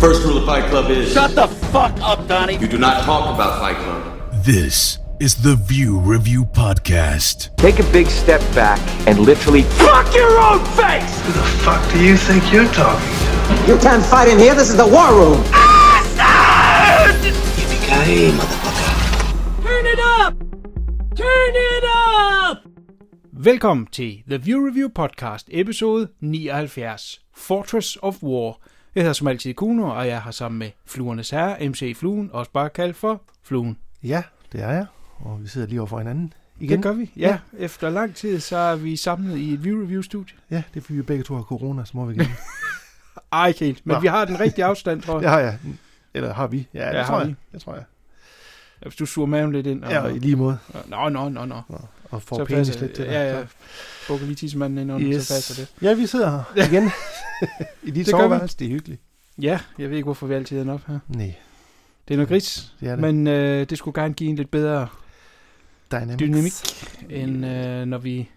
First rule of Fight Club is Shut the fuck up, Donnie. you do not talk about Fight Club. This is the View Review Podcast. Take a big step back and literally fuck your own face! Who the fuck do you think you're talking to? You can't fight in here. This is the war room. Yippee-ki-yay, motherfucker. Turn it up! Turn it up! Velkommen til The View Review Podcast, episode 79, Fortress of War. Jeg hedder som altid Kuno, og jeg har sammen med Fluernes Herre, MC Fluen, også bare kaldt for Fluen. Ja, det er jeg. Og vi sidder lige over for hinanden igen. Det gør vi, ja. ja. Efter lang tid, så er vi samlet i et View Review-studie. Ja, det er fordi vi begge to har corona, så må vi igen. Ej, ikke helt, men Nå. vi har den rigtige afstand, tror jeg. har jeg. Eller har vi? Ja, det Ja, tror jeg. vi. Det tror jeg. Ja, Hvis du suger maven lidt ind. Og, Ja, i lige måde. Nå, nå, nå, nå. Og får Så penis passer- lidt til. Ja, ja. Bukker lige tissemanden ind under, Yes. så passer det. Ja, vi sidder her igen. I dit soveværelse. Det er hyggeligt. Ja, jeg ved ikke, hvorfor vi altid ender op her. Nej, Det er noget gris, det er det. men øh, det skulle gerne give en lidt bedre Dynamics. dynamik, end øh, når vi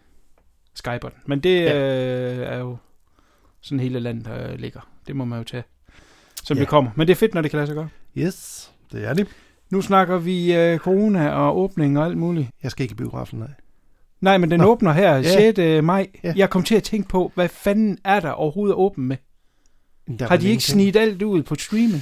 skyper den. Men det Ja. øh, er jo sådan hele landet øh, ligger. Det må man jo tage, som Ja. det kommer. Men det er fedt, når det kan lade sig gøre. Yes, det er det. Nu snakker vi øh, corona og åbning og alt muligt. Jeg skal ikke i biografen, nej. Nej, men den Nå. åbner her Ja. 6. maj. Ja. Jeg kom til at tænke på, hvad fanden er der overhovedet åben med? Der Har de ikke snidt alt ud på streaming?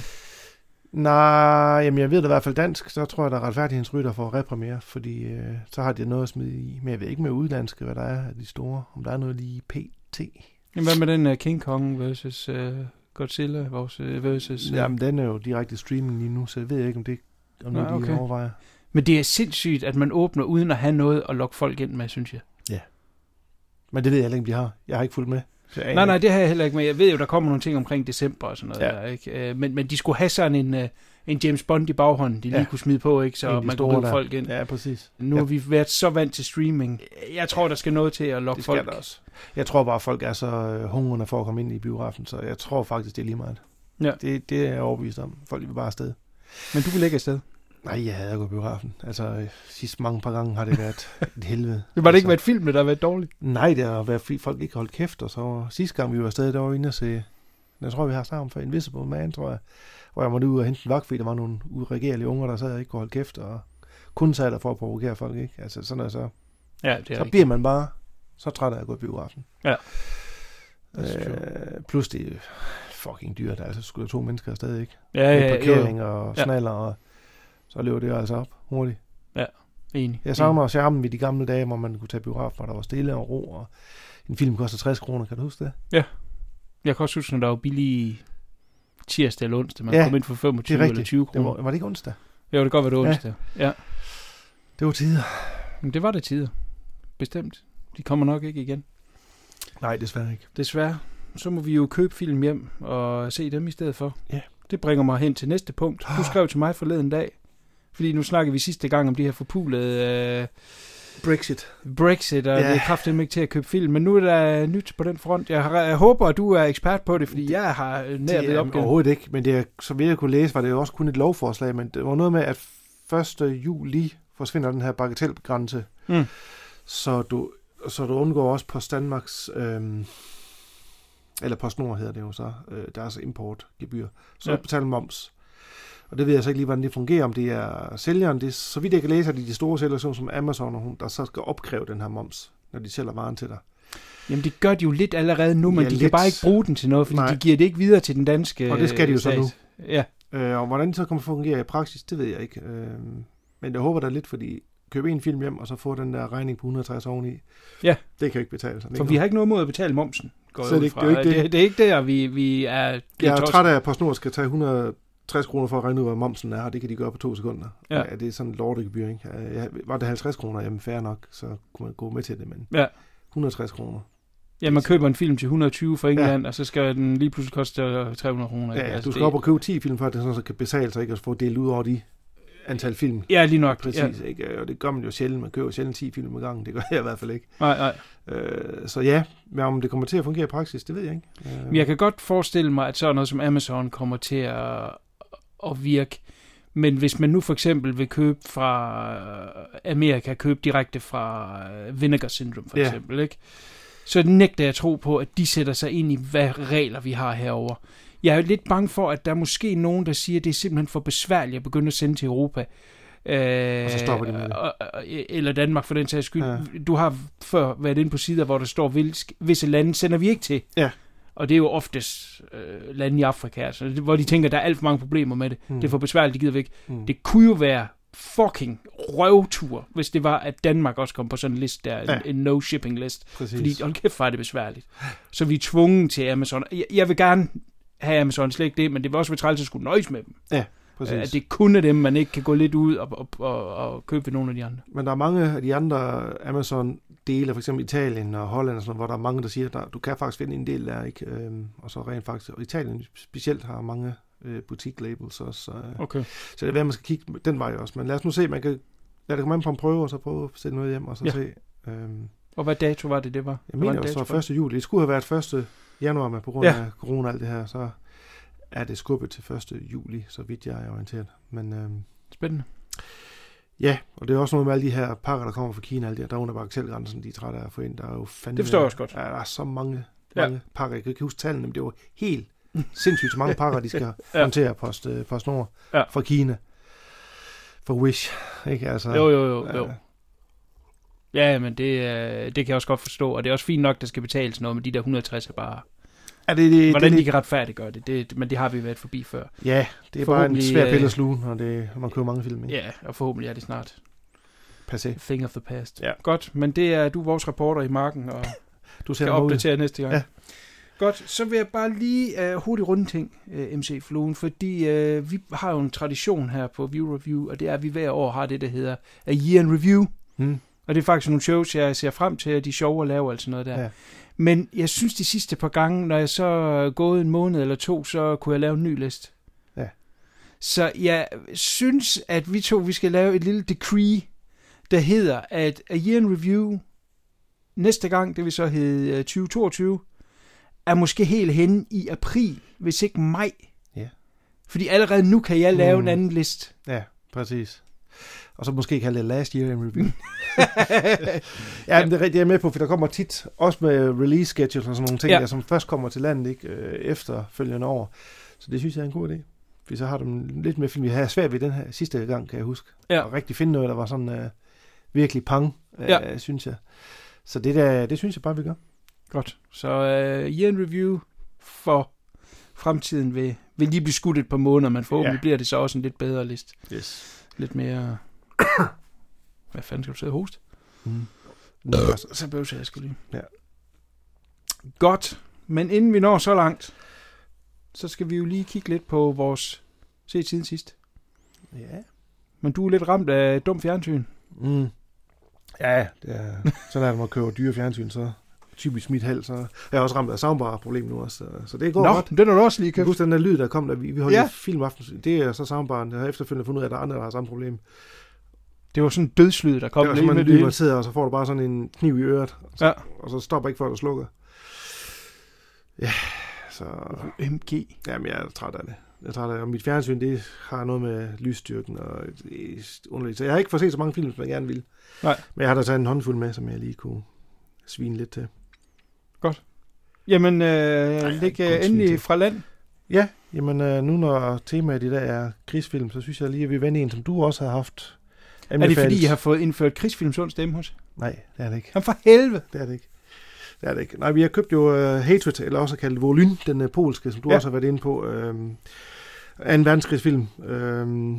Nej, jamen jeg ved det i hvert fald dansk, så tror jeg, der er retfærdighedsrytter for repremiere, fordi øh, så har de noget at smide i. Men jeg ved ikke med udlandske, hvad der er af de store. Om der er noget lige pt. Jamen, hvad med den uh, King Kong versus uh, Godzilla vores, uh, versus... Uh, Jamen, den er jo direkte streaming lige nu, så jeg ved ikke, om det om Nej, noget, de okay. overvejer. Men det er sindssygt, at man åbner uden at have noget at lokke folk ind med, synes jeg. Men det ved jeg heller ikke, om de har. Jeg har ikke fulgt med. Så jeg Nej, nej, det har jeg heller ikke med. Jeg ved jo, der kommer nogle ting omkring december og sådan noget Ja. der, ikke? Øh, Men, men de skulle have sådan en, øh, en James Bond i baghånden, de lige Ja. kunne smide på, ikke? Så man kunne der. folk ind. Ja, præcis. Nu Ja. har vi været så vant til streaming. Jeg tror, der skal noget til at lokke Det skal folk. der også. Jeg tror bare, at folk er så øh, hungrende for at komme ind i biografen, så jeg tror faktisk, det er lige meget. Ja. Det, det er jeg overbevist om. Folk vil bare afsted. Men du vil ikke afsted. Nej, jeg havde at gå i biografen. Altså, øh, sidst mange par gange har det været et helvede. Det var det ikke altså, været filmen, der har været dårligt. Nej, det har været, fordi folk ikke holdt kæft, og så sidste gang, vi var afsted, der var vi inde og se, jeg tror, vi har snakket om for Invisible Man, tror jeg, hvor jeg måtte ud og hente en vagt, fordi der var nogle uregerlige unger, der sad og ikke kunne holde kæft, og kun sad der for at provokere folk, ikke? Altså, sådan er så, Ja, det er så rigtigt. bliver man bare så træt af at gå i biografen. Ja. Øh, plus det er fucking dyrt, altså skulle to mennesker afsted, ikke? Ja, Med ja, parkering ja, og Ja. snaller, og så løber det altså op hurtigt. enig. Jeg savner charmen ved de gamle dage, hvor man kunne tage biograf, hvor der var stille og ro, og en film koster 60 kroner, kan du huske det? Jeg kan også huske, når der var billige tirsdag eller onsdag. Man Ja, kom ind for 25 det er eller rigtigt. 20 Det kroner. var, var det ikke onsdag? Jo, det kan godt være, det var Ja. onsdag. Ja. Det var tider. Men det var det tider. Bestemt. De kommer nok ikke igen. Nej, desværre ikke. Desværre. Så må vi jo købe film hjem og se dem i stedet for. Ja. Det bringer mig hen til næste punkt. Du skrev til mig forleden dag, fordi nu snakkede vi sidste gang om de her forpulede øh, Brexit. Brexit, og Ja. det er kraftigt ikke til at købe film. Men nu er der nyt på den front. Jeg, har, jeg håber, at du er ekspert på det, fordi jeg har nær det ved opgaven. overhovedet ikke, men det er, så vidt jeg kunne læse, var det jo også kun et lovforslag, men det var noget med, at 1. juli forsvinder den her bagatelgrænse, Mm. så du, så du undgår også på Danmarks, øhm, eller PostNord hedder det jo så, øh, deres importgebyr, så ja. betaler moms. Og det ved jeg så ikke lige, hvordan det fungerer, om det er sælgeren, det er, så vidt jeg kan læse, at det er de store sælgere, som Amazon, og hun, der så skal opkræve den her moms, når de sælger varen til dig. Jamen, det gør de jo lidt allerede nu, men Ja, de kan lidt. bare ikke bruge den til noget, fordi Nej. de giver det ikke videre til den danske Og det skal de jo så stat. nu. Ja, Øh, og hvordan det så kommer til at fungere i praksis, det ved jeg ikke. Øh, men jeg håber da lidt, fordi købe en film hjem, og så få den der regning på 160 oveni. Ja. Det kan jo ikke betale sig. for vi har ikke noget mod at betale momsen. Går Så det er fra. ikke- det er ikke det. det. Det er ikke der, vi, vi er... Jeg er træt af, at PostNord skal tage 160 kroner for at regne ud, hvad momsen er, og det kan de gøre på to sekunder. Ja. Ja. det er sådan et lortegebyr, ikke? Jeg, var det 50 kroner, jamen fair nok, så kunne man gå med til det, men Ja. 160 kroner. Ja, man køber en film til 120 fra England, ja. og så skal den lige pludselig koste øh, 300 kroner. Ja, Altså, du skal det- op og købe 10 film, for at det sådan, så kan betale sig ikke at få delt ud over de antal film. Ja, lige nok. Præcis, Ja. ikke? Og det gør man jo sjældent. Man køber sjældent 10 film ad gangen. Det gør jeg i hvert fald ikke. Nej, nej. Øh, så ja, men om det kommer til at fungere i praksis, det ved jeg ikke. Øh, Men jeg kan godt forestille mig, at sådan noget som Amazon kommer til at, at virke. Men hvis man nu for eksempel vil købe fra øh, Amerika, købe direkte fra øh, Vinegar Syndrome for Ja. eksempel, ikke? så nægter jeg at tro på, at de sætter sig ind i, hvad regler vi har herover. Jeg er lidt bange for, at der er måske nogen, der siger, at det er simpelthen for besværligt at begynde at sende til Europa. Øh, Og så stopper de med det. og- Eller Danmark for den sags skyld. Ja. Du har før været inde på sider, hvor der står, "Hvils- visse lande sender vi ikke til. Ja. Og det er jo oftest øh, lande i Afrika, altså, det- hvor de tænker, der er alt for mange problemer med det. Mm. Det er for besværligt, de gider ikke. Mm. Det kunne jo være fucking røvtur, hvis det var, at Danmark også kom på sådan en liste der, Ja. ja. en, en no-shipping list. Præcis. Fordi, hold kæft, er det besværligt. Så vi er tvunget til Amazon. Jeg, jeg vil gerne have Amazon, slet ikke det, men det vil også træls at skulle nøjes med dem. Præcis. At det kun er dem, man ikke kan gå lidt ud og, og, og, og købe ved nogle af de andre. Men der er mange af de andre Amazon-dele, for eksempel Italien og Holland, og sådan, hvor der er mange, der siger, at du kan faktisk finde en del der, ikke? Øhm, og så rent faktisk, og Italien specielt har mange øh, butik-labels også, så, øh, Okay. så det er værd, man skal kigge den vej også. Men lad os nu se, man kan lad det komme an på en prøve, og så prøve at sætte noget hjem, og så Ja. se. Øhm, Og hvad dato var det, det var? jeg var mener en også, dato det var 1. juli. Det skulle have været 1. januar, men på grund Ja. af corona og alt det her, så er det skubbet til 1. juli, så vidt jeg er orienteret. Men øhm, det? Spændende. Ja, og det er også noget med alle de her pakker, der kommer fra Kina, alle de her, der er under bagatelgrænsen, de er trætte af at få ind. Der er jo fandme... Det forstår jeg også godt. Ja, der er så mange, Ja. mange pakker. Jeg kan ikke huske tallene, men det var helt sindssygt så mange pakker, de skal Ja. ja. håndtere post, øh, PostNord Ja. fra Kina. For Wish, ikke? Altså, Jo, jo, jo. jo. Ja, men det, øh, det kan jeg også godt forstå, og det er også fint nok, der skal betales noget, men de der 160 er bare... er det, det, Hvordan det, de kan retfærdiggøre det, det, men det har vi været forbi før. Ja, det er bare en svær øh, pille at sluge, når, det, når man køber mange film. Ikke? Ja, og forhåbentlig er det snart Passé. thing of the past. Ja. Godt, men det er du er vores reporter i marken, og Du ser kan mig ud. opdatere næste gang. Ja. Godt, så vil jeg bare lige uh, hurtigt runde ting, uh, MC Fluen, fordi uh, vi har jo en tradition her på View Review, og det er, at vi hver år har det, der hedder A Year in Review. Hmm. Og det er faktisk nogle shows, jeg ser frem til, at de sjove at lave og alt sådan noget der. Ja. Men jeg synes de sidste par gange, når jeg så er gået en måned eller to, så kunne jeg lave en ny liste. Ja. Så jeg synes, at vi to vi skal lave et lille decree, der hedder, at A Year in Review næste gang, det vil så hedde øh, 2022, er måske helt hen i april, hvis ikke maj. Ja. Fordi allerede nu kan jeg lave Mm. en anden liste. Ja, præcis. Og så måske kalde det Last Year in Review. ja, men det er rigtigt, jeg er med på, for der kommer tit, også med release schedules og sådan nogle ting, Ja. der, som først kommer til landet ikke, øh, efterfølgende år. Så det synes jeg er en god idé. Fordi så har du lidt mere film. Vi havde svært ved den her sidste gang, kan jeg huske. Ja. Og rigtig finde noget, der var sådan øh, virkelig pang, øh, Ja. synes jeg. Så det, der, det synes jeg bare, vi gør. Godt. Så uh, Year in Review for fremtiden vil, vil lige blive skudt et par måneder, men forhåbentlig Ja. bliver det så også en lidt bedre liste. Yes. Lidt mere... Hvad fanden skal du sidde og hoste? Mm. Så bøvser jeg skal lige. Ja. Godt. Men inden vi når så langt, så skal vi jo lige kigge lidt på vores se siden sidst. Ja. Men du er lidt ramt af dum fjernsyn. Mm. Ja, det er, sådan er det, når man køber dyre fjernsyn, så typisk mit held, så jeg er også ramt af soundbar-problem nu også, så, så det går Nå, godt. den har du også lige købt. huske den der lyd, der kom, da vi, vi holdt Ja. ja. filmaften. Det er så soundbaren. Jeg har efterfølgende fundet ud af, at der er andre, der har samme problem. Det var sådan en dødslyd, der kom det er lige med det sidder, og så får du bare sådan en kniv i øret. Og så, Ja. og så stopper ikke, før du slukker. Ja, så... MG. Jamen, jeg er træt af det. Jeg er træt af det. Og mit fjernsyn, det har noget med lysstyrken og er underligt. Så jeg har ikke fået set så mange film, som jeg gerne ville. Nej. Men jeg har da taget en håndfuld med, som jeg lige kunne svine lidt til. Jamen, øh, jeg læg øh, endelig fra land. Ja, jamen øh, nu når temaet i dag er krigsfilm, så synes jeg lige, at vi vender en, som du også har haft. Er det fordi, jeg har fået indført krigsfilm sunds stemme hos? Nej, det er det ikke. Han for helvede. Det er det ikke. Det er det ikke. Nej, vi har købt jo uh, Hatred, eller også kaldt Volyn, den uh, polske, som du Ja. ja. også har været inde på. Uh, en verdenskrigsfilm, uh,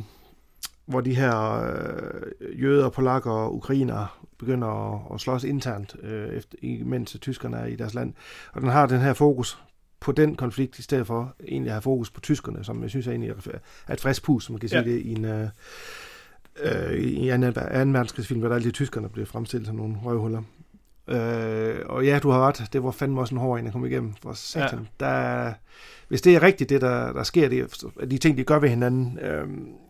hvor de her uh, jøder, polakker og ukrainere begynder at, at slås internt, uh, efter, imens tyskerne er i deres land. Og den har den her fokus på den konflikt, i stedet for egentlig at have fokus på tyskerne, som jeg synes er, egentlig er et frisk pus, som man kan Ja. sige det, i en... Uh, øh, i anden, anden verdenskrigsfilm, hvor der alle de tyskerne blev fremstillet som nogle røvhuller. Øh, og ja, du har ret, det var fandme også en hård en at komme igennem. For satan, ja. der, hvis det er rigtigt, det der, der sker, det, de ting, de gør ved hinanden, øh,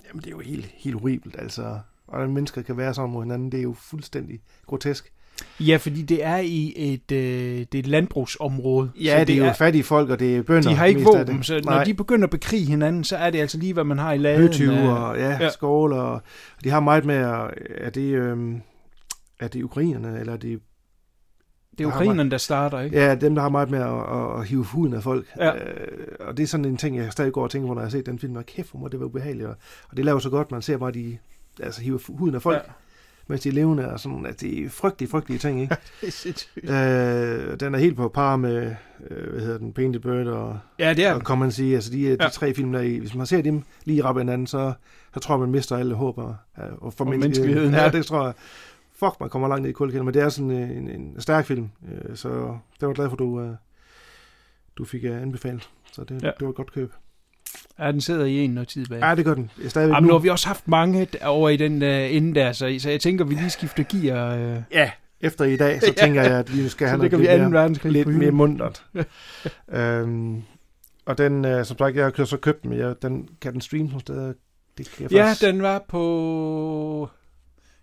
jamen det er jo helt, helt horribelt. Altså, hvordan mennesker kan være sådan mod hinanden, det er jo fuldstændig grotesk. Ja, fordi det er i et, øh, det er et landbrugsområde. Ja, så det, er jo fattige folk, og det er bønder. De har ikke våben, det. så når Nej. de begynder at bekrige hinanden, så er det altså lige, hvad man har i laden. høtyve øh, og ja, ja. skål, og de har meget med, at er det, øhm, er det ukrainerne, eller er det Det er ukrainerne, der starter, ikke? Ja, dem, der har meget med at, at, at hive huden af folk. Ja. Øh, og det er sådan en ting, jeg stadig går og tænker på, når jeg har set den film. Og kæft, hvor må det var ubehageligt. Og, og det laver så godt, man ser bare, de altså, hiver huden af folk, Ja. Mens de er levende. Og sådan, at det er frygtelige, frygtelige ting, ikke? Det er sindssygt. øh, den er helt på par med, øh, hvad hedder den, Painted Bird og, Ja, det er og man sige, altså de, de Ja. tre film, der er i, hvis man ser dem lige rappe hinanden, så, så tror jeg, man mister alle håb og, og for Og menneskeligheden, Ja, ja. det tror jeg. Fuck, man kommer langt ned i kulden, men det er sådan en, en, en stærk film, øh, så det var glad for, du, øh, du fik øh, anbefalet. Så det, ja. det var et godt køb. Ja, den sidder i en noget tid bag. Ja, det gør den. Jeg stadigvæk Jamen, nu nu. har vi også haft mange over i den uh, ende der, så, så jeg tænker, vi lige skifter gear. Uh, Ja, efter i dag, så tænker jeg, at vi skal have noget lidt, 2. mere, lidt mere mundret. øhm, og den, øh, som sagt, jeg har så købt den, jeg, den, kan den streame nogle steder? Det kan jeg Ja, faktisk... den var på...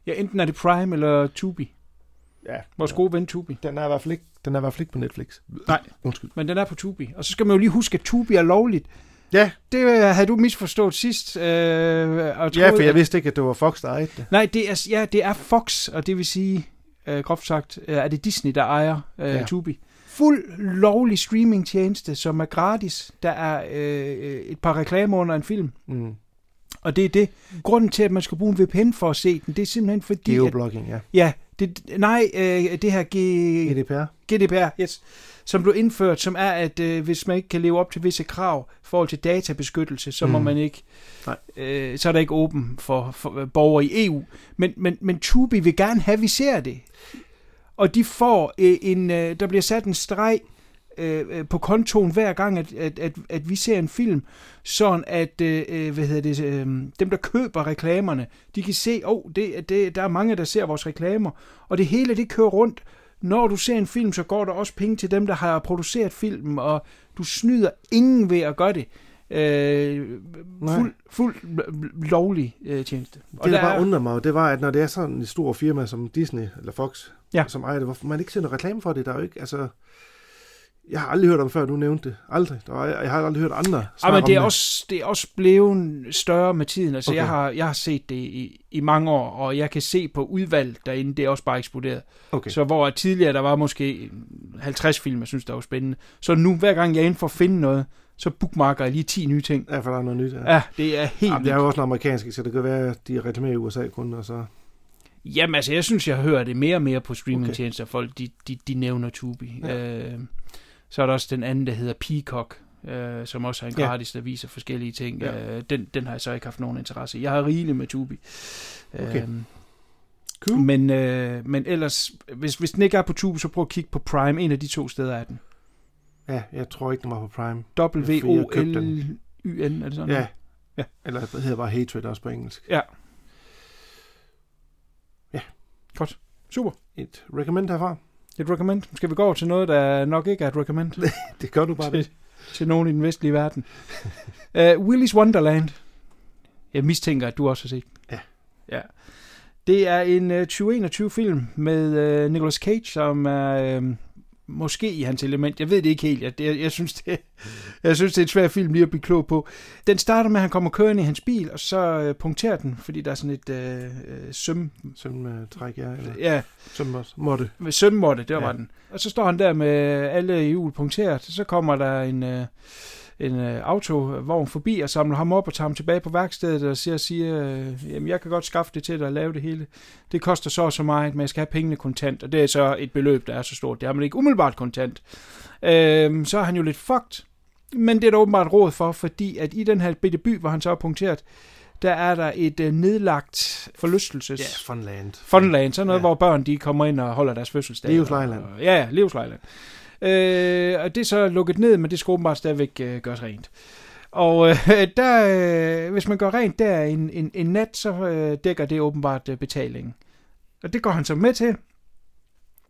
Ja, enten er det Prime eller Tubi. ja, Vores gode ven Tubi. Den er i hvert fald ikke, den er i hvert fald ikke på Netflix. Nej. Undskyld. Men den er på Tubi. Og så skal man jo lige huske, at Tubi er lovligt. Ja, Det øh, havde du misforstået sidst. Øh, og ja, troede, for jeg at- vidste ikke, at det var Fox, der ejede det. Nej, det er, ja, det er Fox, og det vil sige, øh, groft sagt, øh, er det Disney, der ejer øh, Ja. Tubi. Fuld lovlig streamingtjeneste, som er gratis. Der er øh, et par reklamer under en film. Mm. Og det er det. Grunden til, at man skal bruge en VPN for at se den, det er simpelthen fordi, at, Geoblogging, ja. ja, det, nej, øh, det her G, GDPR. GDPR, yes, som blev indført, som er, at øh, hvis man ikke kan leve op til visse krav i forhold til databeskyttelse, så må Mm. man ikke, Nej. øh, så er der ikke åben for, for øh, borgere i EU. Men, men, men Tubi vil gerne have, at vi ser det. Og de får øh, en, øh, der bliver sat en streg øh, øh, på kontoen hver gang, at, at, at, at vi ser en film, sådan at øh, øh, hvad hedder det, øh, dem, der køber reklamerne, de kan se, åh, oh, det, det, der er mange, der ser vores reklamer, og det hele, det kører rundt. Når du ser en film, så går der også penge til dem, der har produceret filmen, og du snyder ingen ved at gøre det. Øh, fuld, fuld lovlig øh, tjeneste. Det, der bare undrer mig, det var, at når det er sådan et stort firma som Disney eller Fox, Ja. som ejer det, hvorfor man ikke ser noget reklame for det, der er jo ikke, altså... Jeg har aldrig hørt om før, du nævnte det. Aldrig. Der var, jeg har aldrig hørt andre Ja, snakke men det er, om også, det er også blevet større med tiden. Altså, okay. Jeg, har, jeg har set det i, i mange år, og jeg kan se på udvalg derinde, det er også bare eksploderet. Okay. Så hvor tidligere der var måske 50 film, jeg synes, der var spændende. Så nu, hver gang jeg er inde for at finde noget, så bookmarker jeg lige 10 nye ting. Ja, for der er noget nyt. Ja. Ja, det er helt Jamen, det er jo også en amerikansk, så det kan være, at de reklamerer i USA kun, og så... Jamen altså, jeg synes, jeg hører det mere og mere på streamingtjenester. Okay. Folk, de, de, de nævner Tubi. Ja. Øh, så er der også den anden, der hedder Peacock, øh, som også er en Ja. gratis, der viser forskellige ting. Ja. Ja. Øh, den, den har jeg så ikke haft nogen interesse i. Jeg har rigeligt med Tubi. Okay. Øh, Cool. men, øh, men ellers, hvis, hvis den ikke er på Tubi, så prøv at kigge på Prime. En af de to steder er den. Ja, jeg tror ikke, den var på Prime. W-O-L-Y-N, er det sådan? Ja. Ja. ja. Eller det hedder bare Hatred også på engelsk. Ja. Ja. Godt. Super. Et recommend herfra. Et recommend. Skal vi gå over til noget, der nok ikke er et recommend? Det gør du bare det. til, til nogen i den vestlige verden. uh, Willy's Wonderland. Jeg mistænker, at du også har set. Ja. ja. Det er en uh, 2021-film med uh, Nicolas Cage, som er uh, måske i hans element. Jeg ved det ikke helt. Jeg, jeg, jeg, synes, det, jeg synes, det er en svær film lige at blive klog på. Den starter med, at han kommer kørende i hans bil, og så uh, punkterer den, fordi der er sådan et uh, uh, søm... Søm uh, træk, ja. Eller Ja, sømmåtte, det var Ja. ja. den. Og så står han der med alle hjul punkteret, så kommer der en, øh, en øh, autovogn forbi og samler ham op og tager ham tilbage på værkstedet og siger, siger øh, jamen jeg kan godt skaffe det til dig at lave det hele. Det koster så og så meget, men jeg skal have pengene kontant, og det er så et beløb, der er så stort. Det har man ikke umiddelbart kontant. Øh, så er han jo lidt fucked, men det er der åbenbart råd for, fordi at i den her bitte by, hvor han så er punkteret, der er der et øh, nedlagt forlystelses... Ja, Funland. Funland, sådan noget, Ja. hvor børn de kommer ind og holder deres fødselsdag. Livslejland. Og- Ja, ja, livslejland. Øh, og det er så lukket ned, men det skal åbenbart stadigvæk øh, gøres rent. Og øh, der, øh, hvis man gør rent der en, en, en nat, så øh, dækker det åbenbart øh, betalingen. Og det går han så med til.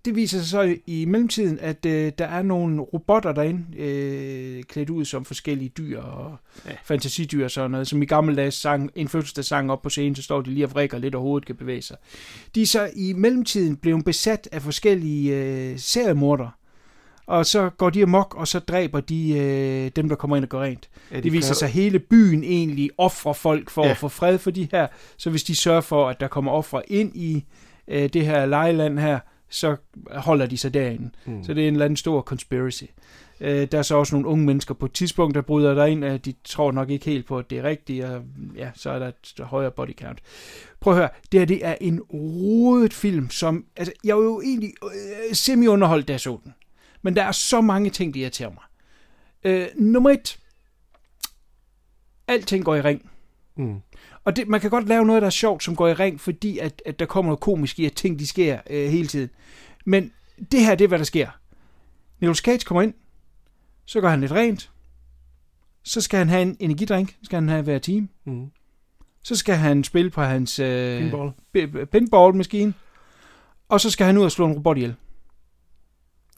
Det viser sig så i, mellemtiden, at øh, der er nogle robotter derinde, øh, klædt ud som forskellige dyr og Ja. fantasidyr og sådan noget, som i gamle dage sang, en fødselsdagssang op på scenen, så står de lige og vrikker lidt, og hovedet kan bevæge sig. De er så i mellemtiden blevet besat af forskellige øh, seriemordere, og så går de amok, og så dræber de øh, dem, der kommer ind og går rent. Ja, Det viser kan- sig, at hele byen egentlig offrer folk for Ja. at få fred for de her. Så hvis de sørger for, at der kommer ofre ind i øh, det her lejeland her, så holder de sig derinde. Mm. Så det er en eller anden stor conspiracy. Øh, der er så også nogle unge mennesker på et tidspunkt, der bryder der ind, at de tror nok ikke helt på, at det er rigtigt, og ja, så er der et højere body count. Prøv at høre, det her det er en rodet film, som, altså, jeg var jo egentlig øh, semi-underholdt, da jeg så den. Men der er så mange ting, der irriterer mig. Øh, nummer et. Alting går i ring. Mm. Og det, man kan godt lave noget, der er sjovt, som går i ring, fordi at, at der kommer noget komisk i, at ting de sker øh, hele tiden. Men det her, det er, hvad der sker. Nicolas Cage kommer ind, så gør han lidt rent, så skal han have en energidrink, skal han have hver time, Mm. så skal han spille på hans øh, Pinball. pinball-maskine, og så skal han ud og slå en robot ihjel.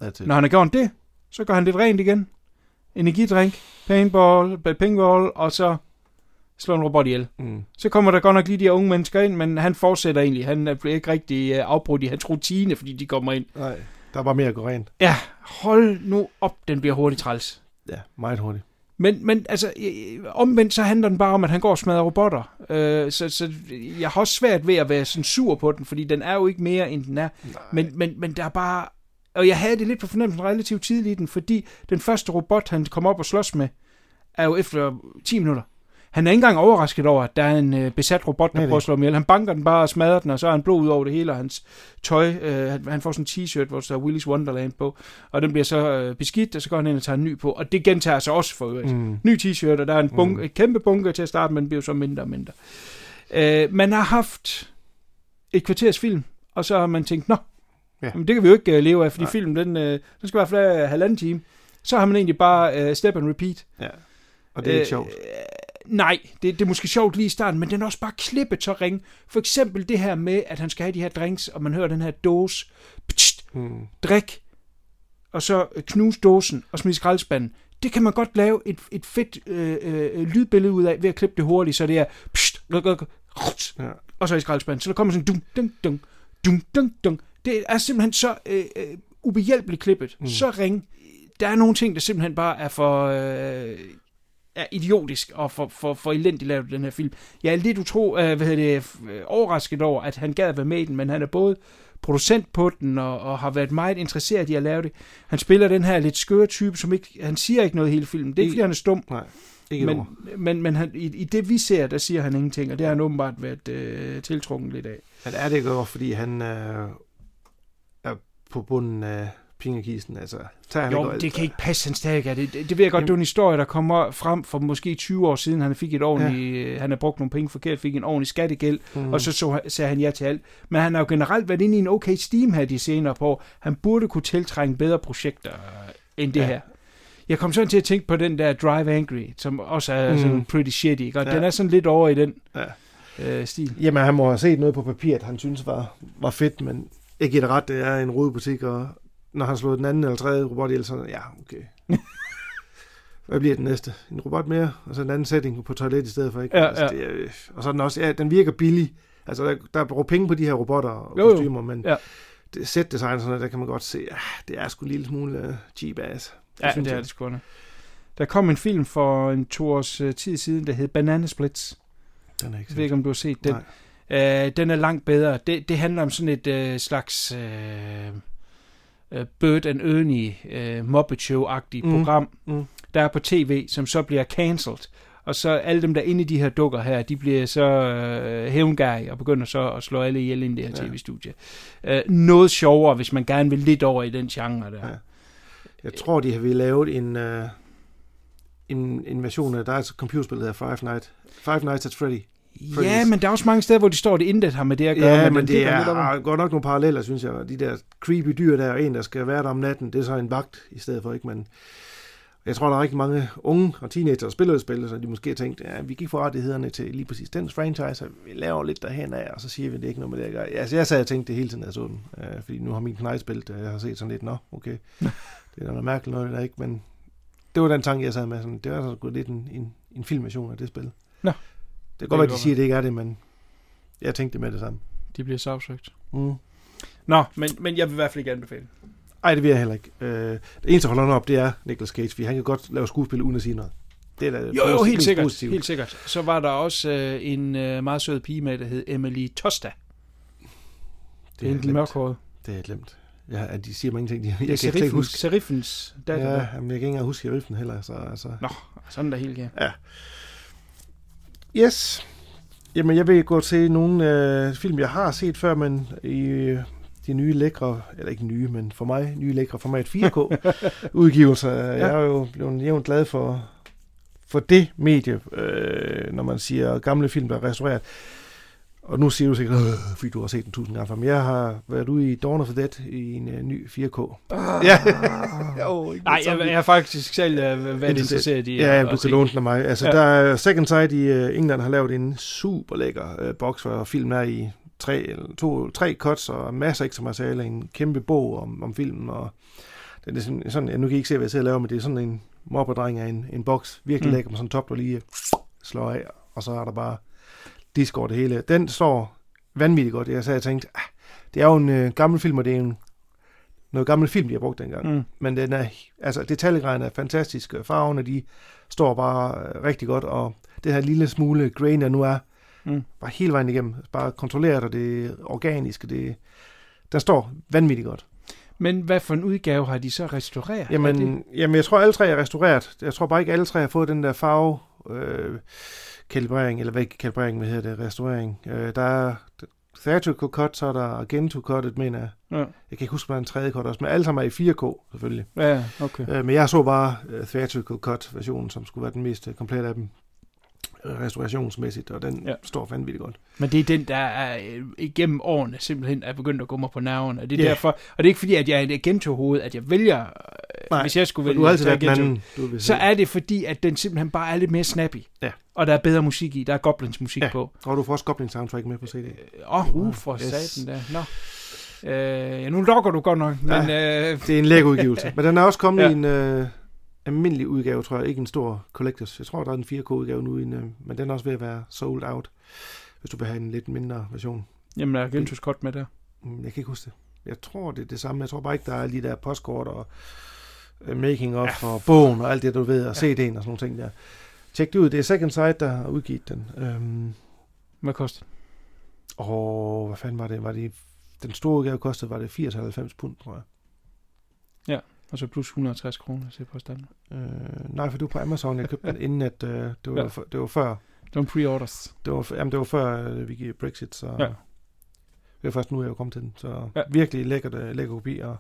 That's it. Når han har gjort det, så gør han lidt rent igen. Energidrink, paintball, pinball, og så slår en robot ihjel. Mm. Så kommer der godt nok lige de her unge mennesker ind, men han fortsætter egentlig. Han er ikke rigtig øh, afbrudt i hans rutine, fordi de kommer ind. Nej, der er bare mere at gå rent. Ja, hold nu op, den bliver hurtigt træls. Ja, meget hurtigt. Men, men altså, omvendt så handler den bare om, at han går og smadrer robotter. Øh, så, så jeg har også svært ved at være sådan sur på den, fordi den er jo ikke mere, end den er. Men, men, men der er bare... Og jeg havde det lidt på fornemmelsen relativt tidligt i den, fordi den første robot, han kommer op og slås med, er jo efter 10 minutter. Han er ikke engang overrasket over, at der er en øh, besat robot, der prøver at slå ham ihjel. Han banker den bare og smadrer den, og så har han blod ud over det hele, og hans tøj, øh, han, han får sådan en t-shirt, hvor der står Willy's Wonderland på, og den bliver så øh, beskidt, og så går han ind og tager en ny på, og det gentager sig også for øvrigt. Mm. Ny t-shirt, og der er en, bunke, Mm. et kæmpe bunke til at starte, men den bliver så mindre og mindre. Øh, man har haft et kvarters film, og så har man tænkt, nå, Ja. men det kan vi jo ikke uh, leve af, fordi Nej. filmen, den, uh, den skal i hvert fald have halvanden time. Så har man egentlig bare uh, step and repeat. Ja. Og det er ikke sjovt. Øh, nej, det, det er måske sjovt lige i starten, men den er også bare klippet så ring. For eksempel det her med, at han skal have de her drinks, og man hører den her dåse, pst, Mm. drik, og så øh, knuse dåsen og smide skraldespanden. Det kan man godt lave et, et fedt øh, øh, lydbillede ud af, ved at klippe det hurtigt, så det er pst, luk, luk, ruts, Ja. og så i skraldespanden. Så der kommer sådan dum, dum, dum, dum, dum, dum. Det er simpelthen så øh, øh, ubehjælpeligt klippet. Mm. Så ring. Der er nogle ting, der simpelthen bare er for... Øh, er idiotisk og for, for, for elendigt lavet den her film. Jeg er lidt utro, øh, hvad hedder det, øh, overrasket over, at han gad at være med i den, men han er både producent på den og, og har været meget interesseret i at lave det. Han spiller den her lidt skøre type, som ikke, han siger ikke noget hele filmen. Det er ikke, fordi han er stum, Nej, ikke men, men, men, men han, i, i det vi ser, der siger han ingenting, og det har han åbenbart været øh, tiltrukket lidt af. Men er det ikke fordi han øh, på bunden af pengekisten? Altså, tager han Jo, ikke alt? det kan ikke passe, han stadig er det. Det, det ved jeg godt, Jamen- det er en historie, der kommer frem for måske 20 år siden. Han fik et ordentligt, ja. han har brugt nogle penge forkert, fik en ordentlig skattegæld, Mm. og så, så sagde han ja til alt. Men han har jo generelt været inde i en okay steam her de senere på. år. Han burde kunne tiltrænge bedre projekter øh, end det Ja. her. Jeg kom sådan til at tænke på den der Drive Angry, som også er Mm. mm. sådan pretty shitty, ikke? og Ja. den er sådan lidt over i den Ja. øh, stil. Jamen, han må have set noget på papiret, han synes var, var fedt, men jeg giver det ret, det er en rodebutik, og når han slår den anden eller tredje robot ihjel, så ja, okay. Hvad bliver den næste? En robot mere, og så en anden setting på toilet i stedet for, ikke? Ja, altså, ja. Det er, øh, og så er den også, ja, den virker billig. Altså, der, der er brugt penge på de her robotter og Jo, kostymer, men Ja. det set design sådan der kan man godt se, ah, det er sgu en lille smule uh, cheap ass. Ja, synes det er det sgu. Der kom en film for en to års øh, tid siden, der hed Banana Splits. Den er ikke Jeg ved ikke, om du har set den. Nej. Øh, den er langt bedre. Det, det handler om sådan et øh, slags øh, øh, Bird and Ernie øh, Muppet Show-agtigt Mm. program, Mm. der er på tv, som så bliver cancelled. Og så alle dem, der er inde i de her dukker her, de bliver så øh, hævngærige og begynder så at slå alle ihjel i det her Ja. tv-studie. Øh, noget sjovere, hvis man gerne vil lidt over i den genre der. Ja. Jeg tror, de har vi lavet en, uh, en, en version af, der er et computerspil, der hedder Five, Night, Five Nights at Freddy. Ja, ja, men der er også mange steder, hvor de står, det intet har med det at gøre. Ja, men det lidt over. er godt nok nogle paralleller, synes jeg. De der creepy dyr, der er en, der skal være der om natten, det er så en vagt i stedet for, ikke? Men jeg tror, der er rigtig mange unge og teenager, der spiller spil, så de måske har tænkt, ja, vi gik for rettighederne til lige præcis den franchise, og vi laver lidt derhen af, og så siger vi, det er ikke noget med det at gøre. Altså, jeg sad og tænkte det hele tiden, da jeg så den, øh, fordi nu har min spillet, og jeg har set sådan lidt, nå, okay, det er noget mærkeligt noget, der ikke, men det var den tanke, jeg sad med, sådan, det var så sgu lidt en, en, en filmation af det spil. Nå. Det kan godt være, de siger, det ikke er det, men jeg tænkte det med det samme. De bliver sagsøgt. Mm. Nå, men, men jeg vil i hvert fald ikke anbefale. Ej, det vil jeg heller ikke. Øh, det eneste, der holder op, det er Nicolas Cage, fordi han kan godt lave skuespil uden at sige noget. Det er da Jo, jo, helt sikkert. positivt. Helt sikkert. Så var der også øh, en øh, meget sød pige med, der hed Emily Tosta. Det er en mørkhåret. Det er glemt. Ja, at de siger mange ting. De, jeg er kan ikke huske. Serifens datter. Ja, Ja. jamen, jeg kan ikke engang huske sheriffen heller. Så, altså. Nå, sådan der helt galt. Yes. Jamen, jeg vil gå til nogle øh, film, jeg har set før, men i øh, de nye lækre, eller ikke nye, men for mig nye lækre format 4K-udgivelser. ja. Jeg er jo blevet jævnt glad for, for det medie, øh, når man siger gamle film, der er restaureret. Og nu siger du sikkert, øh, fordi du har set den tusind gange før, men jeg har været ude i Dawn of the Dead i en øh, ny 4K. Ja. oh, Nej, jeg, jeg er faktisk selv uh, været Interesseret. i Ja, at- du at se kan låne den af mig. Altså, Ja. ja. der er Second Sight i uh, England har lavet en super lækker uh, boks, hvor filmen er i tre, eller to, tre cuts og masser af ekstra materiale, en kæmpe bog om, om filmen, og det er sådan, sådan, ja, nu kan I ikke se, hvad jeg sidder og laver, men det er sådan en mobberdreng af en, en boks, virkelig mm. lækker med sådan en top, der lige slår af, og så er der bare disk over det hele. Den står vanvittigt godt. Jeg, så jeg tænkte, ah, det er jo en uh, gammel film, og det er en noget gammel film, de har brugt dengang. Mm. Men den er, altså detaljegraden er fantastisk. Farverne, de står bare øh, rigtig godt, og det her lille smule grain, der nu er, Mm. bare hele vejen igennem, bare kontrolleret, og det er organisk, og det, der står vanvittigt godt. Men hvad for en udgave har de så restaureret? Er det- Jamen, jamen, jeg tror, alle tre er restaureret. Jeg tror bare ikke, alle tre har fået den der farve øh, kalibrering, eller hvad ikke kalibrering, hvad hedder det, restaurering. Øh, der er theatrical cut, så er der Argento cuttet, mener jeg. Ja, Jeg kan ikke huske, hvad der en tredje cut også, men alle sammen er i 4K, selvfølgelig. ja okay. Øh, men jeg så bare uh, theatrical cut versionen, som skulle være den mest uh, komplette af dem øh, restaurationsmæssigt, og den Ja. ja. står vanvittigt godt. Men det er den, der er øh, igennem årene simpelthen er begyndt at gå mig på nerverne. Og det er Ja. derfor, og det er ikke fordi, at jeg er et agento-hoved, at jeg vælger, Nej, Nej, hvis jeg skulle vælge du har altid været den Agento, anden, du så er det fordi, at den simpelthen bare er lidt mere snappy. Ja. Og der er bedre musik i. Der er Goblins musik Ja. på. Og du får også Goblin Soundtrack med på CD. Åh, oh, uh, for Yes. satan der. Nå. Øh, ja, nu lokker du godt nok, men øh, Det er en lækker udgivelse. Men den er også kommet Ja. ja. i en øh, almindelig udgave, tror jeg. Ikke en stor collectors. Jeg tror, der er en 4K-udgave nu, øh, men den er også ved at være sold out, hvis du vil have en lidt mindre version. jamen, der er Agentos godt med der. Mm, Jeg kan ikke huske det. Jeg tror, det er det samme. Jeg tror bare ikke, der er lige der postkort og øh, making of ja. og bogen og alt det, du ved, og CD'en og sådan nogle ting der. Tjek det ud. Det er Second Sight, der har udgivet den. Øhm, Hvad koster og hvad fanden var det? Var det den store udgave kostede, var det 80-90 pund, tror jeg. Og så plus 160 kroner til på standen. Øh, nej, for du er på Amazon. Jeg købte den inden, at øh, det, var, Ja. ja. det var før, Det var pre-orders. det var, jamen, det var før øh, vi gik Brexit, så Ja. ja. det er først nu, jeg er kommet til den. Så Ja. ja. virkelig lækkert, øh, lækker kopi. Og,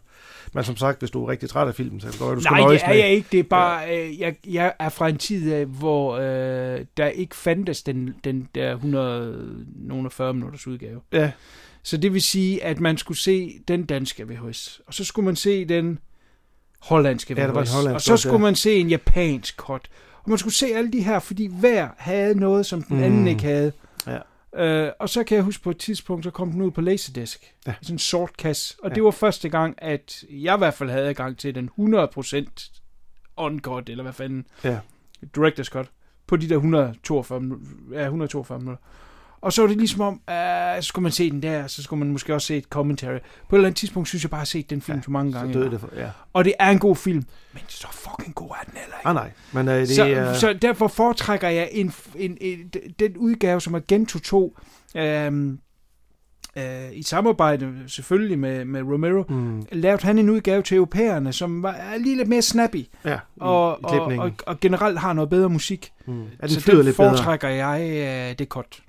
men som sagt, hvis du er rigtig træt af filmen, så kan det godt du skal Nej, nøjes det er jeg ikke. Det er bare, øh, jeg, jeg er fra en tid, af, hvor øh, der ikke fandtes den, den der 100, nogle 40 minutters udgave. Ja, Så det vil sige, at man skulle se den danske VHS, og så skulle man se den hollandske Ja, der var en hollandsk og så skulle man se en japansk cut. Og man skulle se alle de her, fordi hver havde noget, som den anden Mm. ikke havde. Ja. Øh, og så kan jeg huske på et tidspunkt, så kom den ud på Laserdisc. Ja. Sådan en sort kasse. Og Ja. det var første gang, at jeg i hvert fald havde adgang til den 100% on-cut, eller hvad fanden, ja. director's cut, på de der 142 minutter. Ja, 142 minutter. Og så var det ligesom om, uh, så skulle man se den der, så skulle man måske også se et commentary. På et eller andet tidspunkt synes jeg bare, at jeg har set den film ja, så mange Så gange. døde det for, ja. Og det er en god film, men så fucking god er den heller ikke. Ah, nej. Men øh, det så, er... så derfor foretrækker jeg en, en, en, den udgave, som Agento 2, øhm, øh, i samarbejde selvfølgelig med, med Romero, Mm, lavede han en udgave til europæerne, som var er lige lidt mere snappy, ja, i, og, og, og, og generelt har noget bedre musik. mm. Ja, den så den lidt bedre. foretrækker jeg øh, det kort.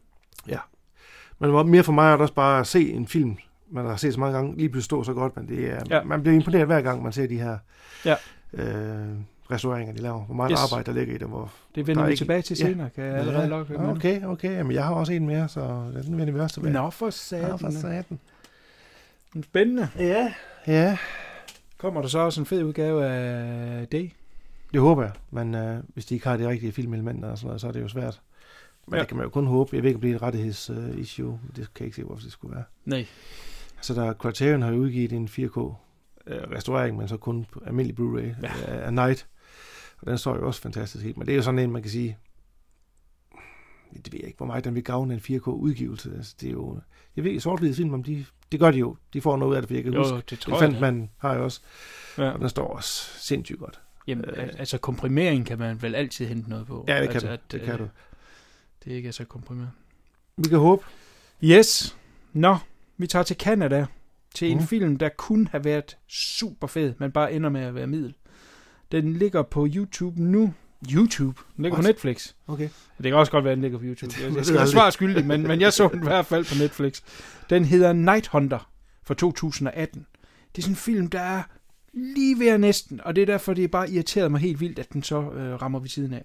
Men mere for mig er det også bare at se en film, man har set så mange gange, lige pludselig stå så godt, men det er, Ja. ja. man bliver imponeret hver gang, man ser de her Ja. øh, restaureringer, de laver. Hvor meget Yes. arbejde, der ligger i det. Hvor, Det Der vender er vi ikke- tilbage til ja. senere, kan jeg allerede lokke med. Okay, okay. Jamen, jeg har også en mere, så den vender vi også tilbage. Nå, for Nå, satan. for satan. Spændende. Ja. Ja, Kommer der så også en fed udgave af det? det håber jeg. Men øh, hvis de ikke har de rigtige filmelementer og sådan noget, så er det jo svært. Men Ja. det kan man jo kun håbe. Jeg ved ikke, om det er et rettigheds-issue. Uh, det kan jeg ikke se, hvorfor det skulle være. Nej. Så der Criterion har jo udgivet en 4K øh, restaurering, men så kun på almindelig Blu-ray Ja. ja. af Night. Og den står jo også fantastisk helt. Men det er jo sådan en, man kan sige, det ved jeg ikke, hvor meget den vil gavne en 4K-udgivelse. Altså, det er jo, jeg ved, sort film, om de, det gør de jo. De får noget af det, for jeg kan Jo, huske. det tror jeg. Elefant, man har jo også. Ja. Og den står også sindssygt godt. Jamen, Øh. al- altså komprimering kan man vel altid hente noget på. Ja, det kan altså, du. At, Det kan øh, du. Det ikke er så komprimeret. Vi kan håbe. Yes. Nå, vi tager til Canada. til en film, der kunne have været super fed, men bare ender med at være middel. Den ligger på YouTube nu. YouTube? Den ligger på What? Netflix. Okay. Det kan også godt være, at den ligger på YouTube. Jeg, skal være svar skyldig, men, men jeg så den i hvert fald på Netflix. Den hedder Night Hunter fra 2018. Det er sådan en film, der er lige ved at næsten, og det er derfor, det er bare irriteret mig helt vildt, at den så øh, rammer ved siden af.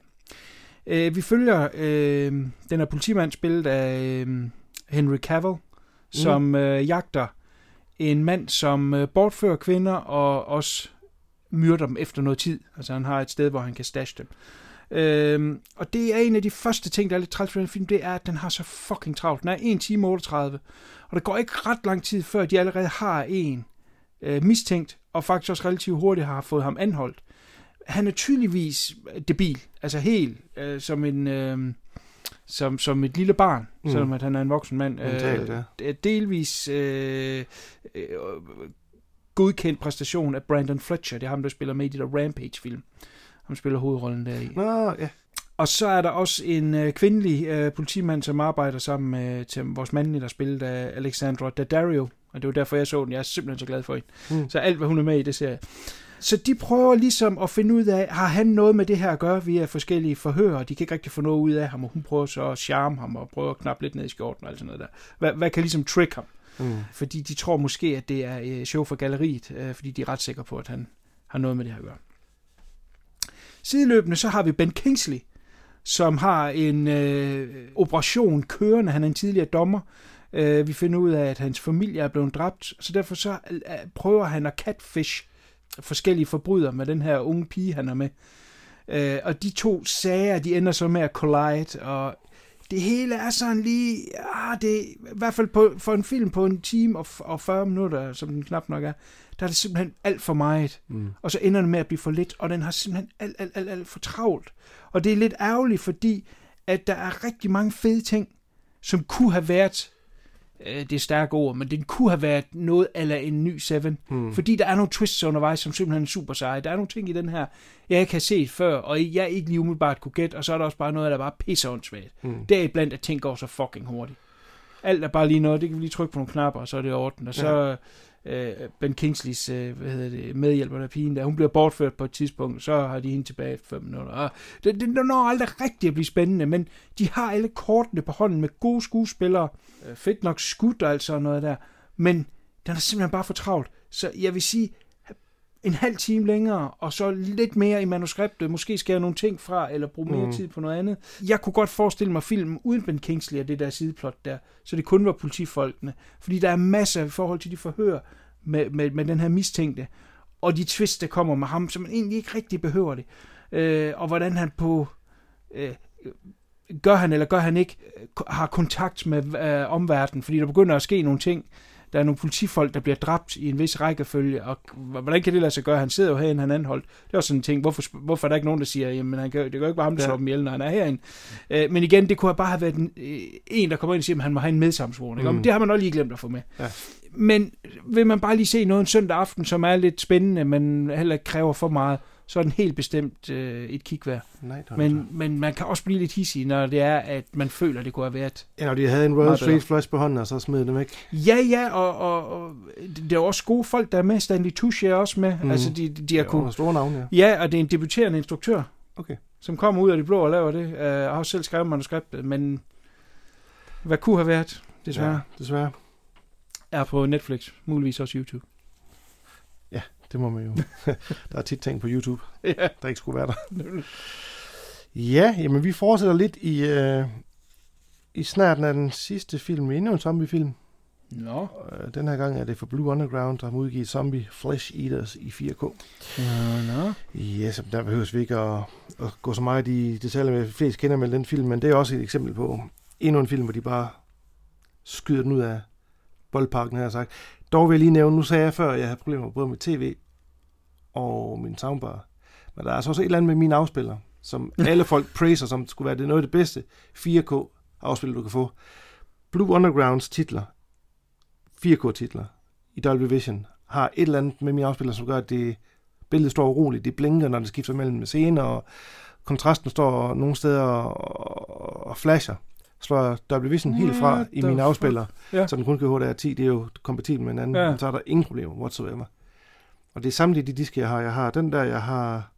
Øh, vi følger øh, den her politimand spillet af øh, Henry Cavill, som øh, jagter en mand, som øh, bortfører kvinder og også myrder dem efter noget tid. Altså han har et sted, hvor han kan stashe dem. Øhm, og det er en af de første ting, der er lidt træls ved den film, det er, at den har så fucking travlt. Den er 1 time 38, og der går ikke ret lang tid, før de allerede har en øh, mistænkt, og faktisk også relativt hurtigt har fået ham anholdt. Han er tydeligvis debil, altså helt øh, som en... Øh, som, som et lille barn, mm. selvom at han er en voksen mand. Mentalt, øh, ja. Delvis øh, øh, godkendt præstation af Brandon Fletcher. Det er ham, der spiller med i de der Rampage-film. Han spiller hovedrollen der i. Nå, ja. Og så er der også en øh, kvindelig øh, politimand, som arbejder sammen med til vores mandlige, der spillet af Alexandra Daddario. Og det var derfor, jeg så den. Jeg er simpelthen så glad for hende. Mm. Så alt, hvad hun er med i, det ser jeg. Så de prøver ligesom at finde ud af, har han noget med det her at gøre via forskellige forhør, og de kan ikke rigtig få noget ud af ham, og hun prøver så at charme ham og prøver at knappe lidt ned i skjorten og alt sådan noget der. Hvad, hvad kan ligesom trick ham? Mm. Fordi de tror måske, at det er øh, show for galleriet, øh, fordi de er ret sikre på, at han har noget med det her at gøre. Sideløbende så har vi Ben Kingsley, som har en øh, operation kørende. Han er en tidligere dommer. Øh, vi finder ud af, at hans familie er blevet dræbt, så derfor så øh, prøver han at catfish forskellige forbrydere med den her unge pige, han er med. Øh, og de to sager, de ender så med at collide, og det hele er sådan lige, ah, det, i hvert fald på, for en film på en time og, og 40 minutter, som den knap nok er, der er det simpelthen alt for meget. Mm. Og så ender det med at blive for lidt, og den har simpelthen alt, alt, alt, alt for travlt. Og det er lidt ærgerligt, fordi at der er rigtig mange fede ting, som kunne have været, øh, det er stærke ord, men det kunne have været noget eller en ny Seven. Mm. Fordi der er nogle twists undervejs, som simpelthen er super seje. Der er nogle ting i den her, jeg ikke har set før, og jeg ikke lige umiddelbart kunne gætte, og så er der også bare noget, der bare pisser åndssvagt. Mm. Det er blandt, at ting går så fucking hurtigt. Alt er bare lige noget, det kan vi lige trykke på nogle knapper, og så er det i orden. Og så øh, Ben Kingsleys øh, hvad hedder det, medhjælper der pigen der, hun bliver bortført på et tidspunkt, så har de hende tilbage efter fem minutter. Og det, det, det når aldrig rigtigt at blive spændende, men de har alle kortene på hånden med gode skuespillere, øh, fedt nok skudt og alt sådan noget der, men den er simpelthen bare for travlt. Så jeg vil sige, en halv time længere, og så lidt mere i manuskriptet, måske skære nogle ting fra, eller bruge mere mm. tid på noget andet. Jeg kunne godt forestille mig filmen uden Ben Kingsley og det der sideplot der, så det kun var politifolkene. Fordi der er masser i forhold til de forhør med, med, med den her mistænkte, og de twist, der kommer med ham, som man egentlig ikke rigtig behøver det. Øh, og hvordan han på... Øh, gør han eller gør han ikke, har kontakt med øh, omverdenen, fordi der begynder at ske nogle ting, der er nogle politifolk, der bliver dræbt i en vis rækkefølge, og hvordan kan det lade sig gøre? Han sidder jo herinde, han er anholdt. Det er også sådan en ting, hvorfor, hvorfor er der ikke nogen, der siger, jamen han kan, det kan jo ikke være ham, der Ja. slår dem ihjel, når han er herinde. Øh, men igen, det kunne bare have været en, øh, en der kommer ind og siger, at han må have en medsamsvoren. Mm. Mm. Det har man også lige glemt at få med. Ja. Men vil man bare lige se noget en søndag aften, som er lidt spændende, men heller ikke kræver for meget, så er den helt bestemt øh, et kig værd. Nej, Men, men man kan også blive lidt hissig, når det er, at man føler, at det kunne have været Ja, når de havde en Royal Street flush på hånden, og så smed dem ikke. Ja, ja, og, og, og det er også gode folk, der er med. Stanley Tucci er også med. Mm. Altså, de, de har Det kunne... var store navne, ja. Ja, og det er en debuterende instruktør, Okay. som kommer ud af det blå og laver det. Uh, jeg har selv skrevet manuskriptet, men hvad kunne have været, desværre, Ja, desværre. er på Netflix, muligvis også YouTube. Det må man jo. der er tit ting på YouTube, Ja, der ikke skulle være der. Ja, jamen vi fortsætter lidt i, øh, i snart af den sidste film. Endnu en zombiefilm. Nå. Øh, den her gang er det for Blue Underground, der har udgivet Zombie Flesh Eaters i 4K. Nå, nå. Ja, så der behøver vi ikke at, at gå så meget i detaljer med, flest kender med den film, men det er også et eksempel på endnu en film, hvor de bare skyder den ud af boldparken, har jeg sagt. Dog vil jeg lige nævne, nu sagde jeg før, at jeg havde problemer både med tv og min soundbar. Men der er altså også et eller andet med mine afspillere, som alle folk praiser, som skulle være det noget af det bedste 4K afspiller, du kan få. Blue Undergrounds titler, 4K-titler i Dolby Vision, har et eller andet med mine afspillere, som gør, at det, billedet står uroligt. Det blinker, når det skifter mellem scener, og kontrasten står nogle steder og, og flasher. slår Dolby Vision helt fra i mine afspillere, Ja. så den kun kan HDR10. Det er jo kompatibel med hinanden, ja. så er der ingen problemer whatsoever. Og det er samtlige de diske, jeg har. Jeg har den der, jeg har...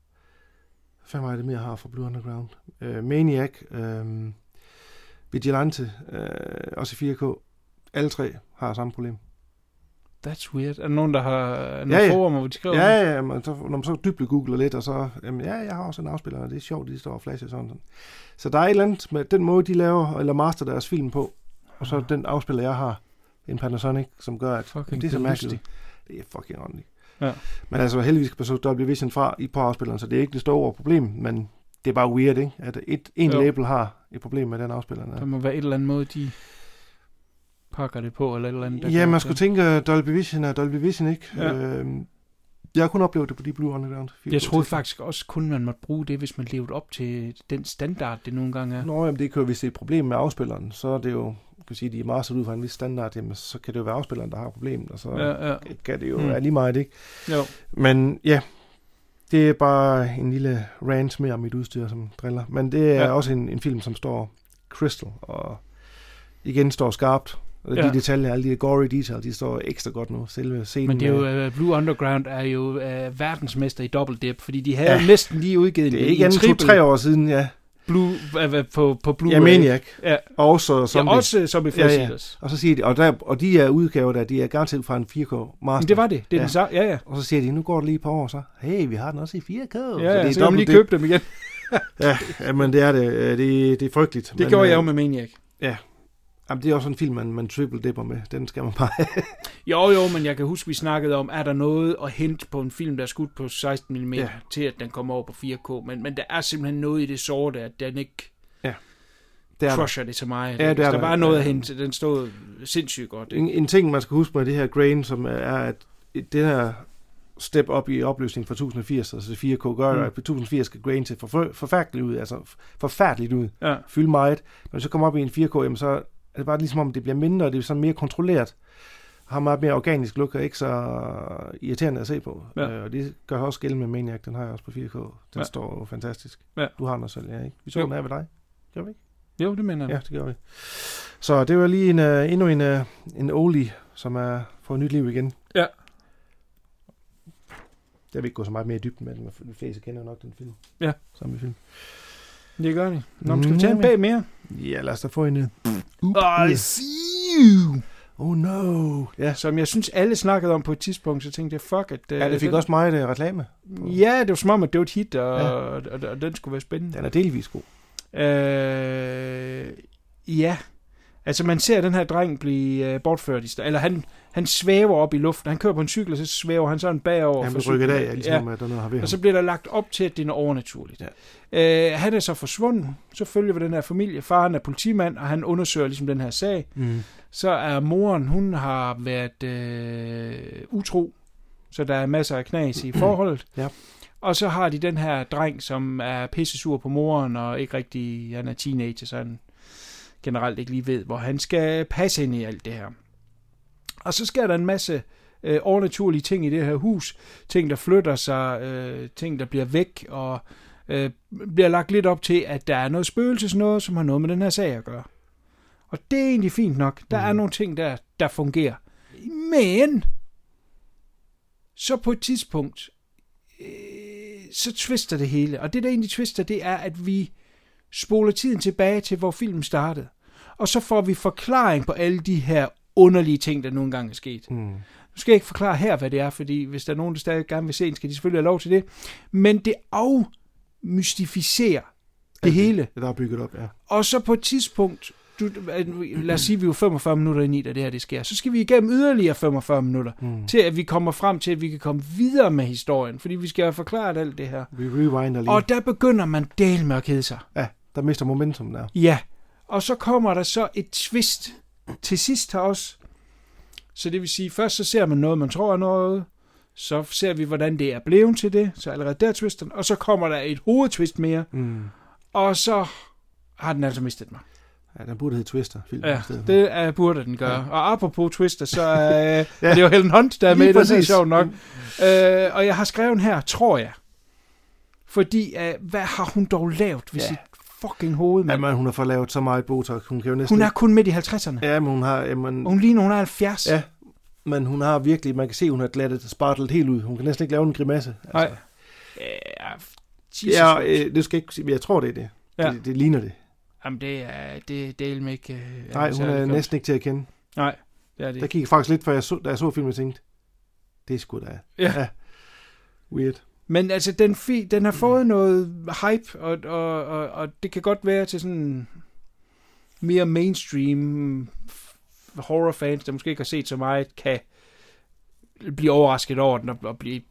Hvad fanden var det mere, jeg har fra Blue Underground? Uh, Maniac, um, Vigilante, uh, også i 4K. Alle tre har samme problem. That's weird. Er der nogen, der har nogle Ja, ja. forumer, hvor de skriver? Ja, ja, men så, når man så dybt googler lidt, og så, jamen, ja, jeg har også en afspiller, og det er sjovt, de står og flasher sådan, sådan. Så der er et eller andet med den måde, de laver, eller master deres film på, og så den afspiller, jeg har, en Panasonic, som gør, at Fucking det er så mærkeligt. Det er fucking åndeligt. Ja. Men altså, heldigvis kan så Dolby Vision fra i på afspilleren, så det er ikke det store problem, men det er bare weird, ikke? At et, en Jo. label har et problem med den afspiller. Der må være et eller andet måde, de pakker det på, eller et eller andet. der Ja, man skulle tænke, Dolby Vision er Dolby Vision, ikke? Ja. Øhm, jeg har kun oplevet det på de Blue Underground. Jeg troede faktisk også kun, man måtte bruge det, hvis man levede op til den standard, det nogle gange er. Nå, jamen det kan jo, hvis det er et problem med afspilleren, så er det jo, kan sige, de er masteret ud fra en vis standard, jamen, så kan det jo være afspilleren, der har problemet, og så Ja, ja. kan det jo Mm. være lige meget, ikke? Jo. Men ja, det er bare en lille rant mere om mit udstyr, som driller. Men det er ja. også en, en film, som står crystal, og igen står skarpt. Og Ja. de detaljer, alle de gory details, de står ekstra godt nu. Selve scenen Men det er jo, uh, Blue Underground er jo uh, verdensmester i double dip, fordi de havde ja. Ja. næsten lige udgivet det er en, ikke en triple to-tre år siden, ja. Blue, uh, på, på Blu-ray. Ja, Maniac. Ja, Og så ja som også som i Ja, ja. Og så siger de, og, der, og de er udgaver der, de er garanteret fra en 4K master. Men det var det. Det er Ja. den så. Ja, ja. Og så siger de, nu går det lige et par år, så hey, vi har den også i 4K. Ja, så ja, det er så kan man dobbelt lige købe dem igen. Ja, ja, men det er det. Det, det er frygteligt. Det men, gjorde jeg jo med Maniac. Jamen, det er også en film, man, man triple dipper med. Den skal man bare. Jo, jo, men jeg kan huske, vi snakkede om, er der noget at hente på en film, der er skudt på 16 mm, ja. Ja. til at den kommer over på 4K. Men, men der er simpelthen noget i det sorte, at den ikke er der. crusher det så meget. Ja, det er der der. bare noget Ja. at hente. Den stod sindssygt godt. En, en ting, man skal huske med det her grain, som er, at det her step op i opløsning fra 1080, altså 4K, gør, Mm. at på 1080 skal grain til for, forfærdeligt ud, altså forfærdeligt ud, Ja. fylde meget. Når vi så kommer op i en 4K, jamen så er det bare ligesom om, det bliver mindre, og det er sådan mere kontrolleret. Har meget mere organisk look, og ikke så irriterende at se på. Ja. Øh, og det gør også gældende med Maniac, den har jeg også på 4K. Den Ja. står jo fantastisk. Ja. Du har den også selv, ja, ikke? Vi så Jo. den her ved dig. Gør vi ikke? Jo, det mener jeg. Ja, det gør vi. Så det var lige en, uh, endnu en, uh, en oldie, som er får nyt liv igen. Ja. Jeg vil ikke gå så meget mere i dybden med den, men de fleste kender nok den film. Ja. Samme film. Det gør de. Nå, men skal vi tage en Mm. bag mere? Ja, lad os da få en... Uh, I see you. Oh no. Ja, Som jeg synes, alle snakkede om på et tidspunkt, så tænkte jeg, fuck, at... ja det fik den, også meget uh, reklame. Ja, det var som om, at det var et hit, og, Ja. og, og, og den skulle være spændende. Den er delvis god. Øh, ja. Altså, man ser den her dreng blive øh, bortført i Eller han, han svæver op i luften. Han kører på en cykel, og så svæver han sådan bagover. Han blev rykket af, ligesom ja. at der er noget har ved. Og så bliver der lagt op til, at det er noget overnaturligt. Ja. Øh, han er så forsvundet. Så følger vi den her familie. Faren er politimand, og han undersøger ligesom den her sag. Mm. Så er moren, hun har været øh, utro. Så der er masser af knas i forholdet. Ja. Og så har de den her dreng, som er pissesur på moren, og ikke rigtig, han er teenager, så han generelt ikke lige ved, hvor han skal passe ind i alt det her. Og så sker der en masse øh, overnaturlige ting i det her hus. Ting, der flytter sig, øh, ting, der bliver væk, og øh, bliver lagt lidt op til, at der er noget spøgelses noget, som har noget med den her sag at gøre. Og det er egentlig fint nok. Der er nogle ting, der, der fungerer. Men, så på et tidspunkt, øh, så twister det hele. Og det, der egentlig twister, det er, at vi spoler tiden tilbage til, hvor filmen startede. Og så får vi forklaring på alle de her underlige ting, der nogle gange er sket. Mm. Nu skal jeg ikke forklare her, hvad det er, fordi hvis der er nogen, der stadig gerne vil se den, skal de selvfølgelig have lov til det. Men det afmystificerer det hele. Det der er bygget op, ja. Og så på et tidspunkt, du, lad os sige, vi er jo 45 minutter ind i, da det her det sker, så skal vi igennem yderligere 45 minutter, Mm. til at vi kommer frem til, at vi kan komme videre med historien, fordi vi skal have forklaret alt det her. Vi rewinder lige. Og der begynder man del med at kede sig. Ja, der mister momentum der. Ja, og så kommer der så et twist til sidst her også. Så det vil sige, først så ser man noget, man tror er noget, så ser vi, hvordan det er blevet til det, så allerede der er twisten, og så kommer der et hovedtwist mere, Mm. og så har den altså mistet mig. Ja, den burde hedde Twister. Film, Ja, det er, burde den gøre. Ja. Og apropos Twister, så er ja. Det er jo Helen Hunt, der er med i den her, sjovt nok. Øh, og jeg har skrevet her, tror jeg. Fordi, uh, hvad har hun dog lavet ved Ja. sit fucking hoved, mand. Jamen, hun har fået lavet så meget Botox. Hun kan jo næsten... Hun er kun midt i 50'erne. Ja, men hun har... Jamen, Hun ligner, hun er 70. Ja, men hun har virkelig... Man kan se, hun har glattet spartlet helt ud. Hun kan næsten ikke lave en grimasse. Nej. Ja, Jesus. Ja, øh, det skal jeg ikke sige, men jeg tror, det er det. Ja. Det, det ligner det. Jamen, det er, det, det er ikke... Øh, Nej, hun er godt. næsten ikke til at kende. Nej, det er det Der gik faktisk lidt, før jeg så, da jeg så filmen, og tænkte, det er sgu da Ja. ja. weird. Men altså, den, fi, den har fået noget hype, og, og, og, og det kan godt være til sådan mere mainstream horrorfans, der måske ikke har set så meget, kan blive overrasket over den og, og blive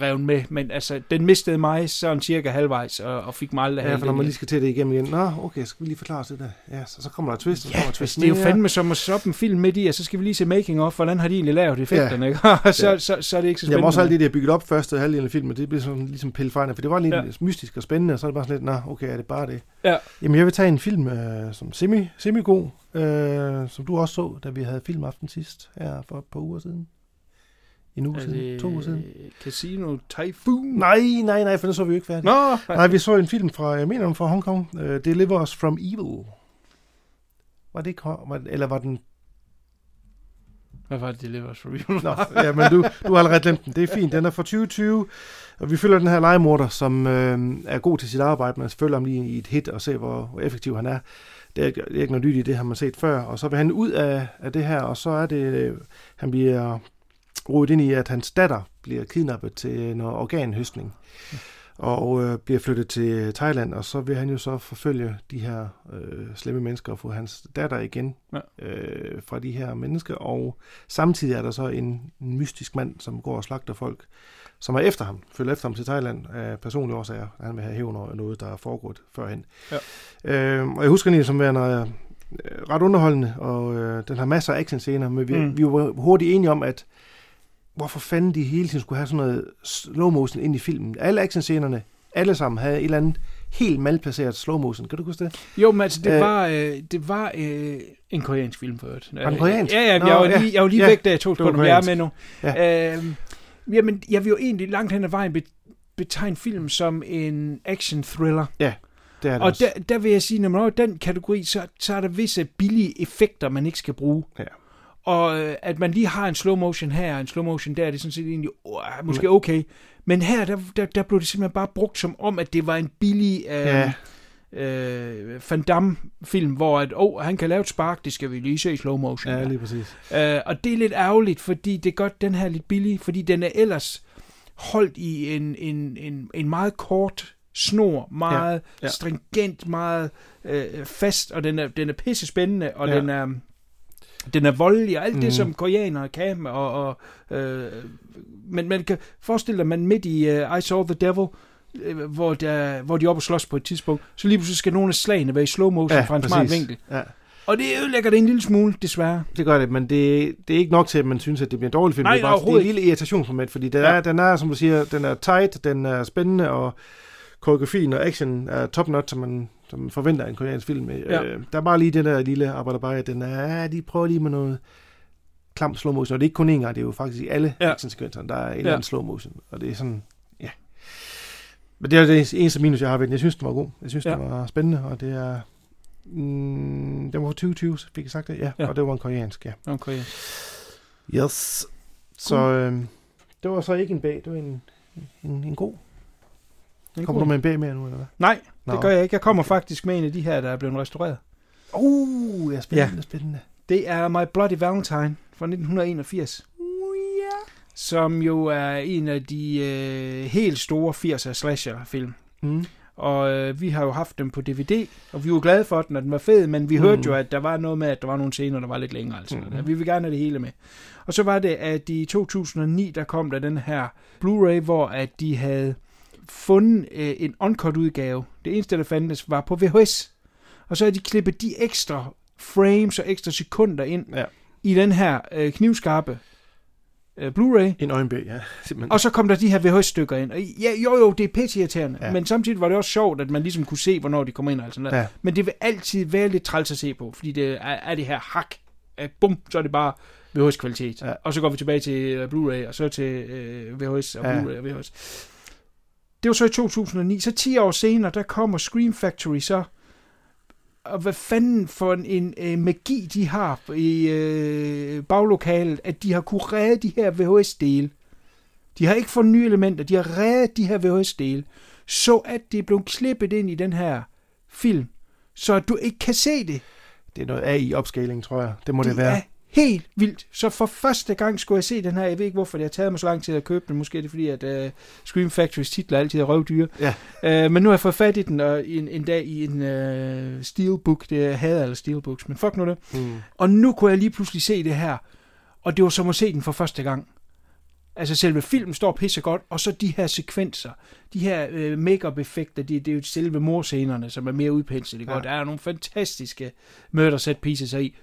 revet med. Men altså, den mistede mig sådan cirka halvvejs, og, og fik mig aldrig Ja, for når man lige skal til det igennem igen. Nå, okay, skal vi lige forklare det der? Ja, så, så kommer der twist, og så Ja, kommer twist det er jo fandme som at stoppe en film midt i, og så skal vi lige se making of, hvordan har de egentlig lavet effekterne, ja. ikke? så, Ja. så, så, er det ikke så Jamen spændende. også alt det, der er bygget op første halvdel af filmen, det bliver sådan ligesom pille fejl, for det var lidt Ja. mystisk og spændende, og så er det bare sådan lidt, nå, okay, er det bare det? Ja. Jamen, jeg vil tage en film øh, som semi, semi-god, øh, som du også så, da vi havde filmaften sidst, her for et par uger siden. En uge Er siden, det to uger siden. Casino Typhoon? Nej, nej, nej, for det så vi jo ikke færdigt. Nå! Nej, vi så en film fra, jeg mener, den fra Hongkong, uh, Deliver Us From Evil. Var det ikke, var, eller var den Hvad var det, det lever for real? Nå, ja, men du, du har allerede glemt den. Det er fint. Den er fra 2020, og vi følger den her legemorder, som øh, er god til sit arbejde. Man følger ham lige i et hit og se, hvor, hvor effektiv han er. Det er, ikke- det er ikke noget nyt i det, har man set før. Og så vil han ud af, af det her, og så er det, øh, han bliver rodet ind i, at hans datter bliver kidnappet til noget organhøstning. Og øh, bliver flyttet til Thailand, og så vil han jo så forfølge de her øh, slemme mennesker og få hans datter igen Ja. øh, fra de her mennesker. Og samtidig er der så en, en mystisk mand, som går og slagter folk, som er efter ham, følger efter ham til Thailand af personlige årsager. Han vil have hævn over noget, der er foregået førhen. Ja. Øh, og jeg husker den som værende øh, ret underholdende, og øh, den har masser af actionscener, men vi, mm. vi var hurtigt enige om, at hvorfor fanden de hele tiden skulle have sådan noget slow motion ind i filmen. Alle actionscenerne, alle sammen havde et eller andet helt malplaceret slow motion. Kan du huske det? Jo, men altså, det Øh. var, øh, det var øh, en koreansk film for øvrigt. Var den koreansk? Ja, ja, Nå, jeg var ja. lige, jeg var lige Ja, væk, da jeg tog den, jeg er med nu. Ja. Øh, jamen, jeg vil jo egentlig langt hen ad vejen be- betegne film som en action-thriller. Det er det Og også. der, der vil jeg sige, når man er i den kategori, så, så er der visse billige effekter, man ikke skal bruge. Ja. Og øh, at man lige har en slow motion her og en slow motion der, det er sådan set egentlig uh, måske okay. Men her, der, der, der blev det simpelthen bare brugt som om, at det var en billig øh, Ja. øh, Van Damme-film, hvor at, oh, han kan lave et spark, det skal vi lige se i slow motion. Ja, lige præcis. Øh, og det er lidt ærgerligt, fordi det er godt, den her er lidt billig, fordi den er ellers holdt i en, en, en, en meget kort snor, meget ja, ja. stringent, meget øh, fast, og den er, den er pisse spændende, og ja. den er den er voldelig, og alt mm. Det, som koreanere kan, og, og øh, men man kan forestille dig, at man midt i uh, I Saw the Devil, øh, hvor, der, hvor de er oppe og slås på et tidspunkt, så lige pludselig skal nogle af slagene være i slow motion ja, fra en smart vinkel. Ja, Og det ødelægger det en lille smule, desværre. det gør det, men det, det er ikke nok til, at man synes, at det bliver en dårlig film. Nej, det er, bare, det er en lille irritationsmoment, fordi den, Ja. er, den er, som du siger, den er tight, den er spændende, og koreografien og action er top notch, som man, som forventer en koreansk film. Ja. Øh, der er bare lige den der lille arbejder bare, den er, ja, de prøver lige med noget klam slow motion, og det er ikke kun én gang, det er jo faktisk i alle Ja. actionsekvenserne, der er en Ja. eller anden slow motion, og det er sådan, ja. Men det er det eneste minus, jeg har ved den. Jeg synes, den var god. Jeg synes, Ja. den var spændende, og det er... Mm, den var fra 2020, fik jeg sagt det? Ja, Ja. og det var en koreansk, ja. Okay. Yes. Så øh, det var så ikke en bag, det var en, en, en god. Kommer du med en bag mere nu, eller hvad? Nej, det Nå. gør jeg ikke. Jeg kommer faktisk med en af de her, der er blevet restaureret. Uh, ja, spændende, Ja. spændende. Det er My Bloody Valentine fra 1981. Som jo er en af de øh, helt store 80'er slasher-film. Mm. Og øh, vi har jo haft dem på DVD, og vi var glade for den, og den var fed, men vi mm. hørte jo, at der var noget med, at der var nogle scener, der var lidt længere. Altså. Mm. Vi vil gerne have det hele med. Og så var det, at i 2009, der kom der den her Blu-ray, hvor at de havde fundet øh, en uncut udgave. Det eneste, der fandtes, var på VHS. Og så havde de klippet de ekstra frames og ekstra sekunder ind Ja. i den her øh, knivskarpe øh, Blu-ray. En øjenbæg, ja. Simpelthen. Og så kom der de her VHS-stykker ind. Og ja, jo, jo, det er pisse. Ja. Men samtidig var det også sjovt, at man ligesom kunne se, hvornår de kom ind. Og sådan noget. Ja. Men det vil altid være lidt træls at se på, fordi det er, er det her hak. At bum, så er det bare VHS-kvalitet. Ja. Og så går vi tilbage til øh, Blu-ray, og så til øh, VHS og Ja. Blu-ray og VHS. Det var så i 2009. Så 10 år senere, der kommer Scream Factory så og hvad fanden for en, en, en magi de har i øh, baglokalet, at de har kunne redde de her VHS-dele. De har ikke fået nye elementer, de har reddet de her VHS-dele, så at det er blevet klippet ind i den her film, så at du ikke kan se det. Det er noget AI-opscaling, tror jeg. Det må det, Det være. Helt vildt. Så for første gang skulle jeg se den her. Jeg ved ikke, hvorfor det har taget mig så lang tid at købe den. Måske er det fordi, at uh, Scream Factories titler altid er røvdyre. Ja. Uh, men nu har jeg fået fat i den og en, en dag i en uh, steelbook. Det havde alle steelbooks, men fuck nu det. Mm. Og nu kunne jeg lige pludselig se det her. Og det var som at se den for første gang. Altså selve filmen står pisse godt, og så de her sekvenser, de her øh, make-up effekter, det, det er jo selve morscenerne, som er mere udpenslet. Ja. Godt. Der er nogle fantastiske murder set pieces i,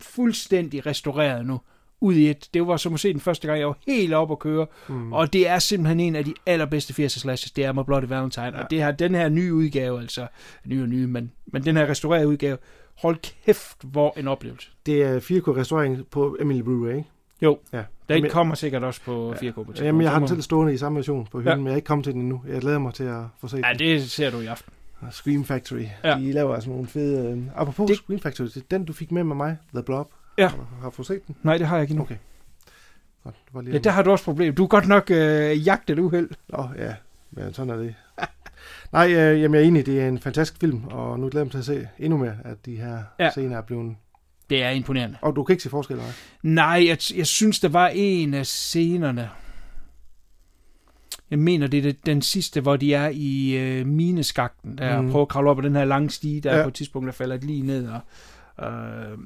fuldstændig restaureret nu, ud i et. Det var som at se den første gang, jeg var helt op at køre, mm. og det er simpelthen en af de allerbedste 80'er slashes, det er med Bloody Valentine, ja. og det her, den her nye udgave, altså, ny og nye, men, men den her restaurerede udgave, hold kæft, hvor en oplevelse. Det er 4K-restaurering på Emily Blu-ray, ikke? Jo, Ja. den Jamen, kommer sikkert også på 4K. på et Jamen, jeg har den selv stående i samme version på hylden, Ja. ja. men jeg er ikke kommet til den endnu. Jeg glæder mig til at få set Ja, det ser du i aften. Scream Factory. Ja. De laver altså nogle fede... Øh... Apropos Det-. Scream Factory, det er den, du fik med med mig, The Blob. Ja. Har, har du set den? Nej, det har jeg ikke endnu. Okay. Godt, det var lige Ja, der har du også problem. Du er godt nok øh, jagtet uheld. Nå, ja, men sådan er det. Nej, øh, jamen, jeg er enig, det er en fantastisk film, og nu glæder jeg mig til at se endnu mere, at de her Ja. scener er blevet... Det er imponerende. Og du kan ikke se forskel, nej? Nej, jeg, jeg synes, der var en af scenerne. Jeg mener, det er den sidste, hvor de er i øh, mineskakten, der mm. Prøver at kravle op ad den her lange stige, der ja. På et tidspunkt, der falder lige ned. Og, øh,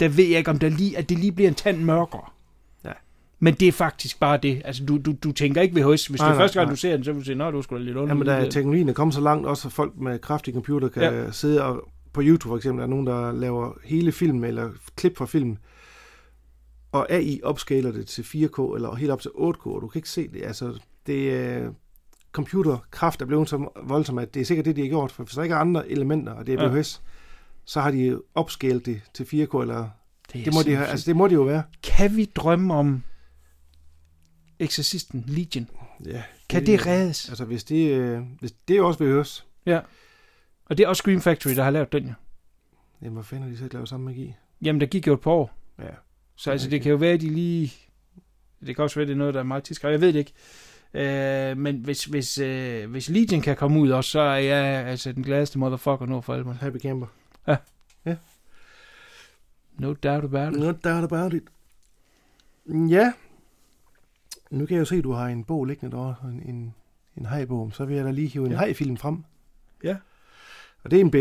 der ved jeg ikke, om der lige, at det lige bliver en tand mørkere. Ja. Men det er faktisk bare det. Altså, du, du, du tænker ikke VHS. Hvis Nej, det er nej, første gang, nej. du ser den, så vil du sige, nå, du skulle lidt under. Jamen, der er teknologien er kommet så langt, også at folk med kraftige computer kan Ja. sidde og... På YouTube for eksempel er nogen, der laver hele film eller klip fra film, og AI opskaler det til 4K eller helt op til 8K, og du kan ikke se det. Altså, det er... Computerkraft er blevet så voldsom, at det er sikkert det, de har gjort. For hvis der ikke er andre elementer, og det er Ja. VHS, så har de opskalt det til 4K, eller er det må, de have, altså, det må det jo være. Kan vi drømme om Exorcisten Legion? Ja, Kan det reddes? Altså, hvis det, øh, hvis det er også VHS, Ja. Og det er også Scream Factory, der har lavet den, ja. jamen, hvor fanden har de så ikke lavet samme magi? Jamen, der gik jo et par år. Ja. Så altså, det kan jo være, at de lige... Det kan også være, det er noget, der er meget tidsskrevet. Jeg ved det ikke. Øh, men hvis, hvis, øh, hvis Legion kan komme ud også, så er jeg altså den gladeste motherfucker nu for alvor. Happy Camper. No doubt about it. No doubt about it. Ja. Nu kan jeg jo se, at du har en bog liggende derovre, en, en, en hajbog. Så vil jeg da lige hive en Ja. hajfilm frem. Ja. Og det er en B.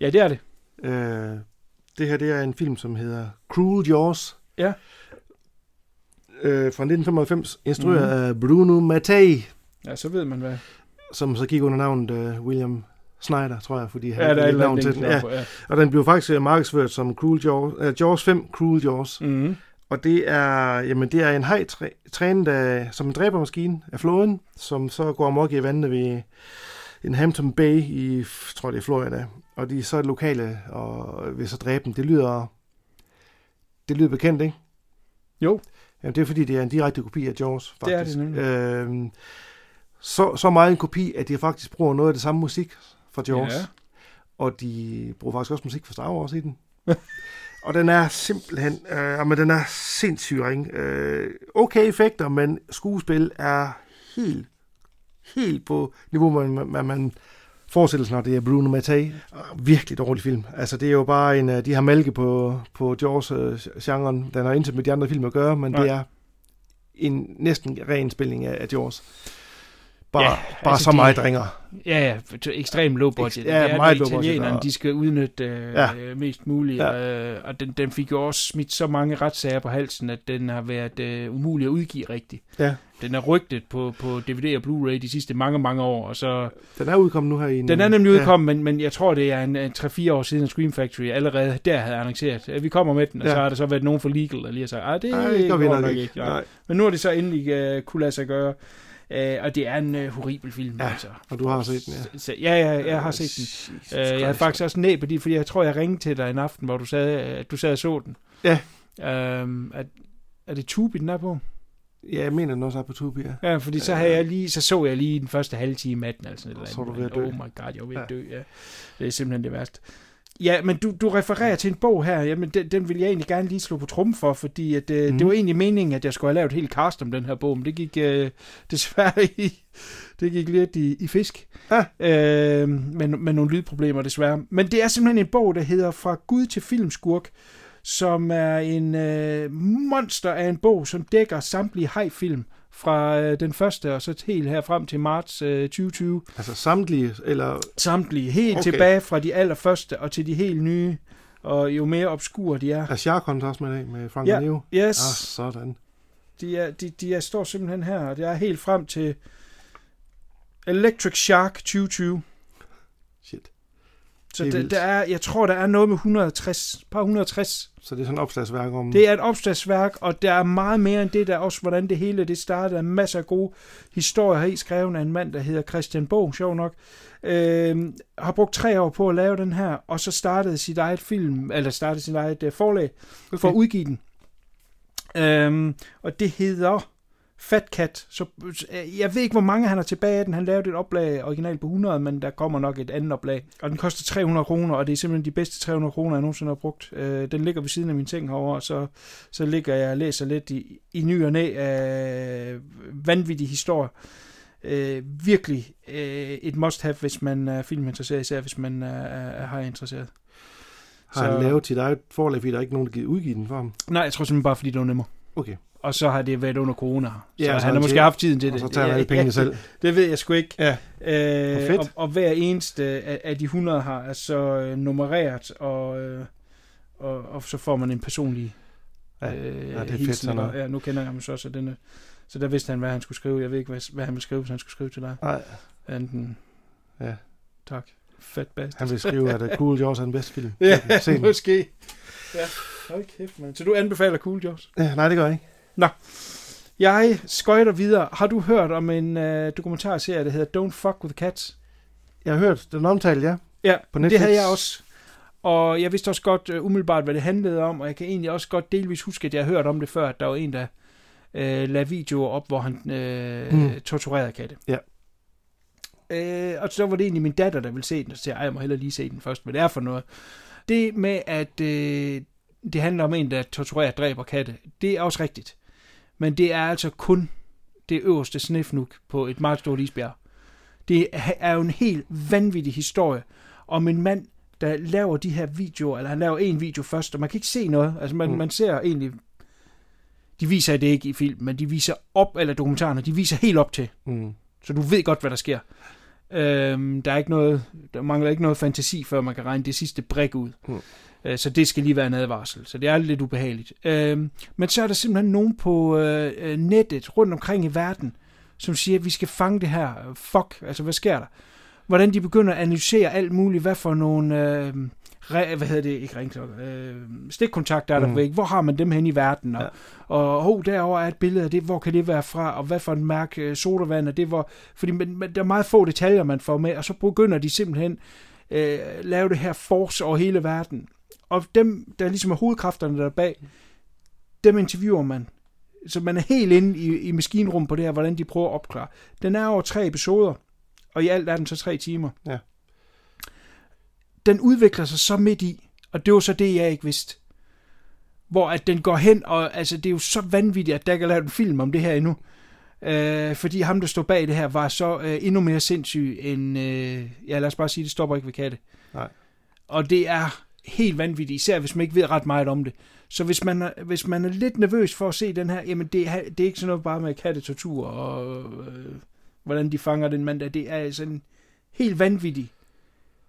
Ja, det er det. Øh, det her det er en film, som hedder Cruel Jaws. Ja. Øh, fra 1995, instrueret mm. af Bruno Mattei, Ja, så ved man hvad. som så gik under navnet øh, William Snyder, tror jeg, fordi han Ja, der er navn til den. Ja. på. Ja. Og den blev faktisk øh, markedsført som Cruel Jaws, uh, Jaws 5 Cruel Jaws. Mm-hmm. Og det er, jamen det er en haj træ, trænet af, som en dræbermaskine af floden, som så går amok i vandene ved en Hampton Bay i, tror det er Florida. Og de er så lokale og vil så dræbe dem. Det lyder, det lyder bekendt, ikke? Jo. Jamen det er fordi, det er en direkte kopi af Jaws, Det er faktisk. det nemlig. Øhm, så, så meget en kopi, at de faktisk bruger noget af det samme musik fra Jaws. Ja. Og de bruger faktisk også musik fra Star Wars i den. og den er simpelthen, øh, men den er sindssyg ring. Øh, okay effekter, men skuespil er helt, helt på niveau, man, man, man når det er Bruno Mattei. Virkelig dårlig film. Altså, det er jo bare en, øh, de har mælke på, på Jaws-genren. Den har intet med de andre film at gøre, men Nej. det er en næsten ren spilling af, af Jaws. Bare, Ja, bare altså, så de- meget ringer. Ja, ja, ekstremt low budget. Ek- ja, det er, meget low budget, de skal udnytte øh, ja. Ja. mest muligt. Ja. Øh, og den, den fik jo også smidt så mange retssager på halsen, at den har været øh, umulig at udgive rigtigt. Ja. Den er rygtet på, på DVD og Blu-ray de sidste mange, mange år, og så... Den er udkommet nu her i en... Den er nemlig udkommet, men, men jeg tror, det er en, en 3-4 år siden, at Scream Factory allerede der havde annonceret, at vi kommer med den, og ja. Ja. så har der så været nogen for legal, der lige har sagt, at det, gør vi nok ikke. Nej. Nej. Men nu har det så endelig øh, kunne lade sig gøre, øh, og det er en øh, horribel film. Ja, altså. og du har set den, ja. Så, ja, ja, jeg har set den. Øh, jeg havde faktisk også næ på de, fordi jeg tror, jeg ringede til dig en aften, hvor du sagde, at du sad og så den. Ja. Øhm, er, er det Tubi, den er på? Ja, jeg mener, den også er på Tubi, ja. Fordi så, havde jeg lige, så så jeg lige den første halve time af den. Altså, eller Så er du ved at dø. Oh my god, jeg var ved at Ja. dø, ja. Det er simpelthen det værste. Ja, men du, du refererer til en bog her, jamen den, den vil jeg egentlig gerne lige slå på trum for, fordi at, øh, Mhm. det var egentlig meningen, at jeg skulle have lavet et helt cast om den her bog, men det gik øh, desværre i, det gik lidt i, i fisk, Ah. øh, med, med nogle lydproblemer desværre. Men det er simpelthen en bog, der hedder Fra Gud til Filmskurk, som er en øh, monster af en bog, som dækker samtlige hajfilm fra øh, den første og så helt her frem til marts øh, 2020. Altså samtlige, eller... Samtlige, helt Okay. tilbage fra de allerførste og til de helt nye, og jo mere obskure de er. Er Sharkon også med med Frank Ja, Neo? yes, Ah, sådan. de, er, de, de er, står simpelthen her, og det er helt frem til Electric Shark 2020. Shit. Så Det er der, er, jeg tror, der er noget med 160, par 160. Så det er sådan et opslagsværk om... Det er et opslagsværk, og der er meget mere end det, der er også, hvordan det hele det startede. Er masser af gode historier her i skrevet af en mand, der hedder Christian Bog, sjov nok. Øh, har brugt tre år på at lave den her, og så startede sit eget film, eller startede sit eget uh, forlag okay. for at udgive den. Øhm, og det hedder Fat Cat. Så, øh, jeg ved ikke, hvor mange han har tilbage af den. Han lavede et oplag originalt på 100, men der kommer nok et andet oplag. Og den koster 300 kroner, og det er simpelthen de bedste 300 kroner, jeg nogensinde har brugt. Øh, den ligger ved siden af min ting herovre, så, så ligger jeg og læser lidt i, i ny og næ af vanvittige historier. Øh, virkelig øh, et must-have, hvis man er filminteresseret, især hvis man er, er, er hajinteresseret. Har han så- lavet sit eget forlag, fordi der er ikke nogen, der gider udgive den for ham? Nej, jeg tror simpelthen bare, fordi det var nemmere. Okay. Og så har det været under corona. Så Ja, ja, så han har måske siger- haft tiden til Og det. så tager han alle pengene selv. Det ved jeg sgu ikke. Ja. Øh, fedt. Og, og hver eneste af, af de 100 har er så øh, nummereret, og, øh, og, og så får man en personlig Ja, øh, ja, det er fedt sådan og- noget. Ja, nu kender jeg ham så, så, denne, så der vidste han, hvad han skulle skrive. Jeg ved ikke, hvad, hvad han ville skrive, hvis han skulle skrive til dig. Nej, Enten, Ja. tak, fat bast. han vil skrive, at uh, Cool Jaws er den bedste film. Ja, den. måske. Ja, hold kæft, man. Så du anbefaler Cool Jaws? Ja, nej, det gør jeg ikke. Jeg skøjter videre. Har du hørt om en øh, dokumentarserie, der hedder Don't Fuck With Cats? Jeg har hørt den omtale, ja. Ja, På det Netflix. havde jeg også. Og jeg vidste også godt uh, umiddelbart, hvad det handlede om, og jeg kan egentlig også godt delvis huske, at jeg har hørt om det før, at der var en, der uh, lavede videoer op, hvor han uh, Mm. torturerede katte. Ja. Uh, og så var det egentlig min datter, der ville se den, og så sagde jeg, "Ej, jeg må hellere lige se den først, hvad det er for noget. Det med, at uh, det handler om en, der torturerer og dræber katte, det er også rigtigt. Men det er altså kun det øverste snefnuk på et meget stort isbjerg. Det er jo en helt vanvittig historie om en mand, der laver de her videoer, eller han laver en video først, og man kan ikke se noget. Altså man, Mm. man ser egentlig, de viser det ikke i film, men de viser op, eller dokumentarerne, de viser helt op til, Mm. så du ved godt, hvad der sker. Øhm, der er ikke noget, der mangler ikke noget fantasi, før man kan regne det sidste brik ud. Mm. Øh, så det skal lige være en advarsel. Så det er lidt ubehageligt. Øhm, men så er der simpelthen nogen på øh, øh, nettet rundt omkring i verden, som siger, at vi skal fange det her. Fuck, altså hvad sker der? Hvordan de begynder at analysere alt muligt, hvad for nogle, øh, re, hvad hedder det, ikke ringklokker, øh, stikkontakter er der Mm. væk, hvor har man dem hen i verden, og, Ja. ja. og hov, derovre er et billede af det, hvor kan det være fra, og hvad for en mærke øh, sodavand er det, hvor, fordi man, man, der er meget få detaljer, man får med, og så begynder de simpelthen øh, lave det her force over hele verden. Og dem, der ligesom er hovedkræfterne der er bag, dem interviewer man. Så man er helt inde i, i maskinrum på det her, hvordan de prøver at opklare. Den er over tre episoder, og i alt er den så tre timer. Ja. Den udvikler sig så midt i, og det var så det, jeg ikke vidste. Hvor at den går hen, og altså, det er jo så vanvittigt, at der ikke er lavet en film om det her endnu. Øh, fordi ham, der stod bag det her, var så øh, endnu mere sindssyg end... Øh, ja, lad os bare sige, det stopper ikke ved katte. Nej. Og det er helt vanvittigt, især hvis man ikke ved ret meget om det. Så hvis man er, hvis man er lidt nervøs for at se den her, jamen det, er- det er ikke sådan noget bare med kattetortur og øh, hvordan de fanger den mand der. Det er altså en helt vanvittig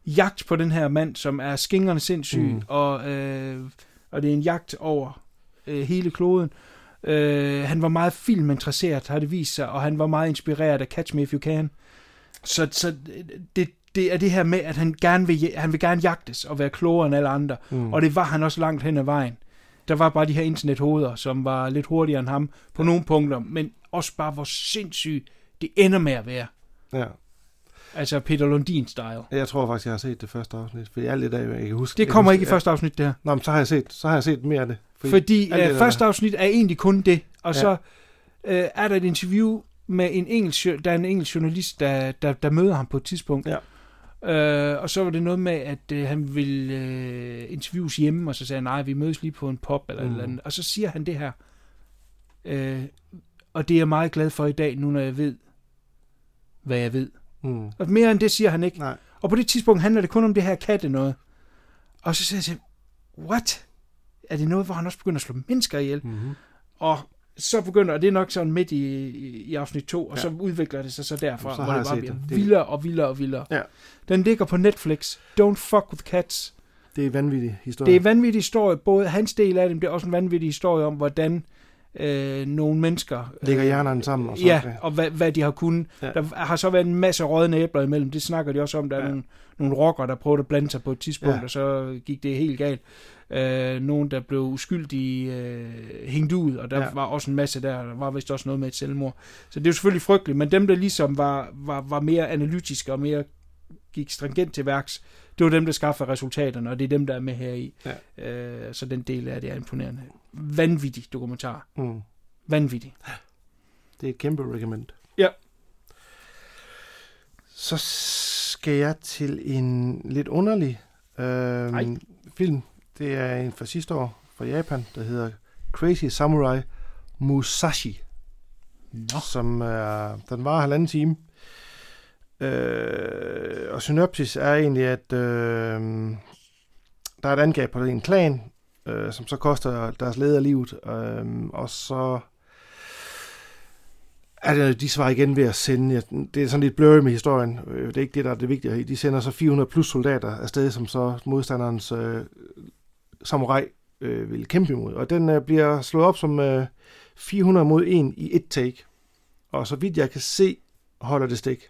jagt på den her mand, som er skingrende sindssyg, Mm. mm. og, øh, og det er en jagt over øh, hele kloden. Øh, han var meget filminteresseret, har det vist sig, og han var meget inspireret af Catch Me If You Can. Så, så det, det er det her med, at han gerne vil, han vil gerne jagtes og være klogere end alle andre. Mm. Og det var han også langt hen ad vejen. Der var bare de her internethoveder, som var lidt hurtigere end ham på nogle punkter, men også bare hvor sindssygt det ender med at være. Ja. Altså Peter Lundin-style. Jeg tror faktisk, jeg har set det første afsnit, for alt det der, jeg kan huske. Det jeg kommer ikke i første afsnit, det her. Nå, men så har jeg set, så har jeg set mere af det. Fordi det øh, der- første afsnit er egentlig kun det, og Ja. så øh, er der et interview med en engelsk, der er en engelsk journalist, der, der, der møder ham på et tidspunkt. Ja. Øh, og så var det noget med, at øh, han ville øh, interviews hjemme, og så sagde han, nej, vi mødes lige på en pop eller mm. eller andet. Og så siger han det her. Øh, og det er jeg meget glad for i dag, nu når jeg ved, hvad jeg ved. Mm. Og mere end det siger han ikke. Nej. Og på det tidspunkt handler det kun om det her katte noget. Og så siger jeg what? Er det noget, hvor han også begynder at slå mennesker ihjel? Mm-hmm. Og så begynder, og det er nok sådan midt i, i, afsnit 2, og Ja. så udvikler det sig så derfra, Så så hvor det bare bliver det. Vildere og vildere og vildere. Ja. Den ligger på Netflix. Don't fuck with cats. Det er en vanvittig historie. Det er en vanvittig historie, både hans del af det, men det er også en vanvittig historie om, hvordan øh, nogle mennesker... Lægger øh, hjernerne sammen. Og så, Ja, og hvad, hvad de har kunnet. Ja. Der har så været en masse rådne æbler imellem. Det snakker de også om. Der er Ja. nogle, nogle rockere, der prøvede at blande sig på et tidspunkt, ja. og så gik det helt galt. Øh, nogen, der blev uskyldige øh, hængt ud, og der Ja. var også en masse der. Der var vist også noget med et selvmord. Så det er jo selvfølgelig frygteligt, men dem, der ligesom var, var, var mere analytiske og mere gik stringent til værks, det var dem, der skaffede resultaterne, og det er dem, der er med her i. Ja. Øh, så den del af det er imponerende. Vanvittig dokumentar. Mm. Vanvittig. Det er et kæmpe recommend. Ja. Så skal jeg til en lidt underlig Ej. øh, film. Det er en fra sidste år fra Japan, der hedder Crazy Samurai Musashi, Nå. som er, den var halvanden time. Øh, og synopsis er egentlig, at øh, der er et angreb på en klan, øh, som så koster deres leder livet, øh, og så er det, de svarer igen ved at sende, ja, det er sådan lidt blurry med historien, øh, det er ikke det, der er det vigtige. De sender så 400 plus soldater afsted, som så modstanderens øh, samurai øh, vil kæmpe imod. Og den øh, bliver slået op som øh, 400 mod 1 i et take. Og så vidt jeg kan se, holder det stik.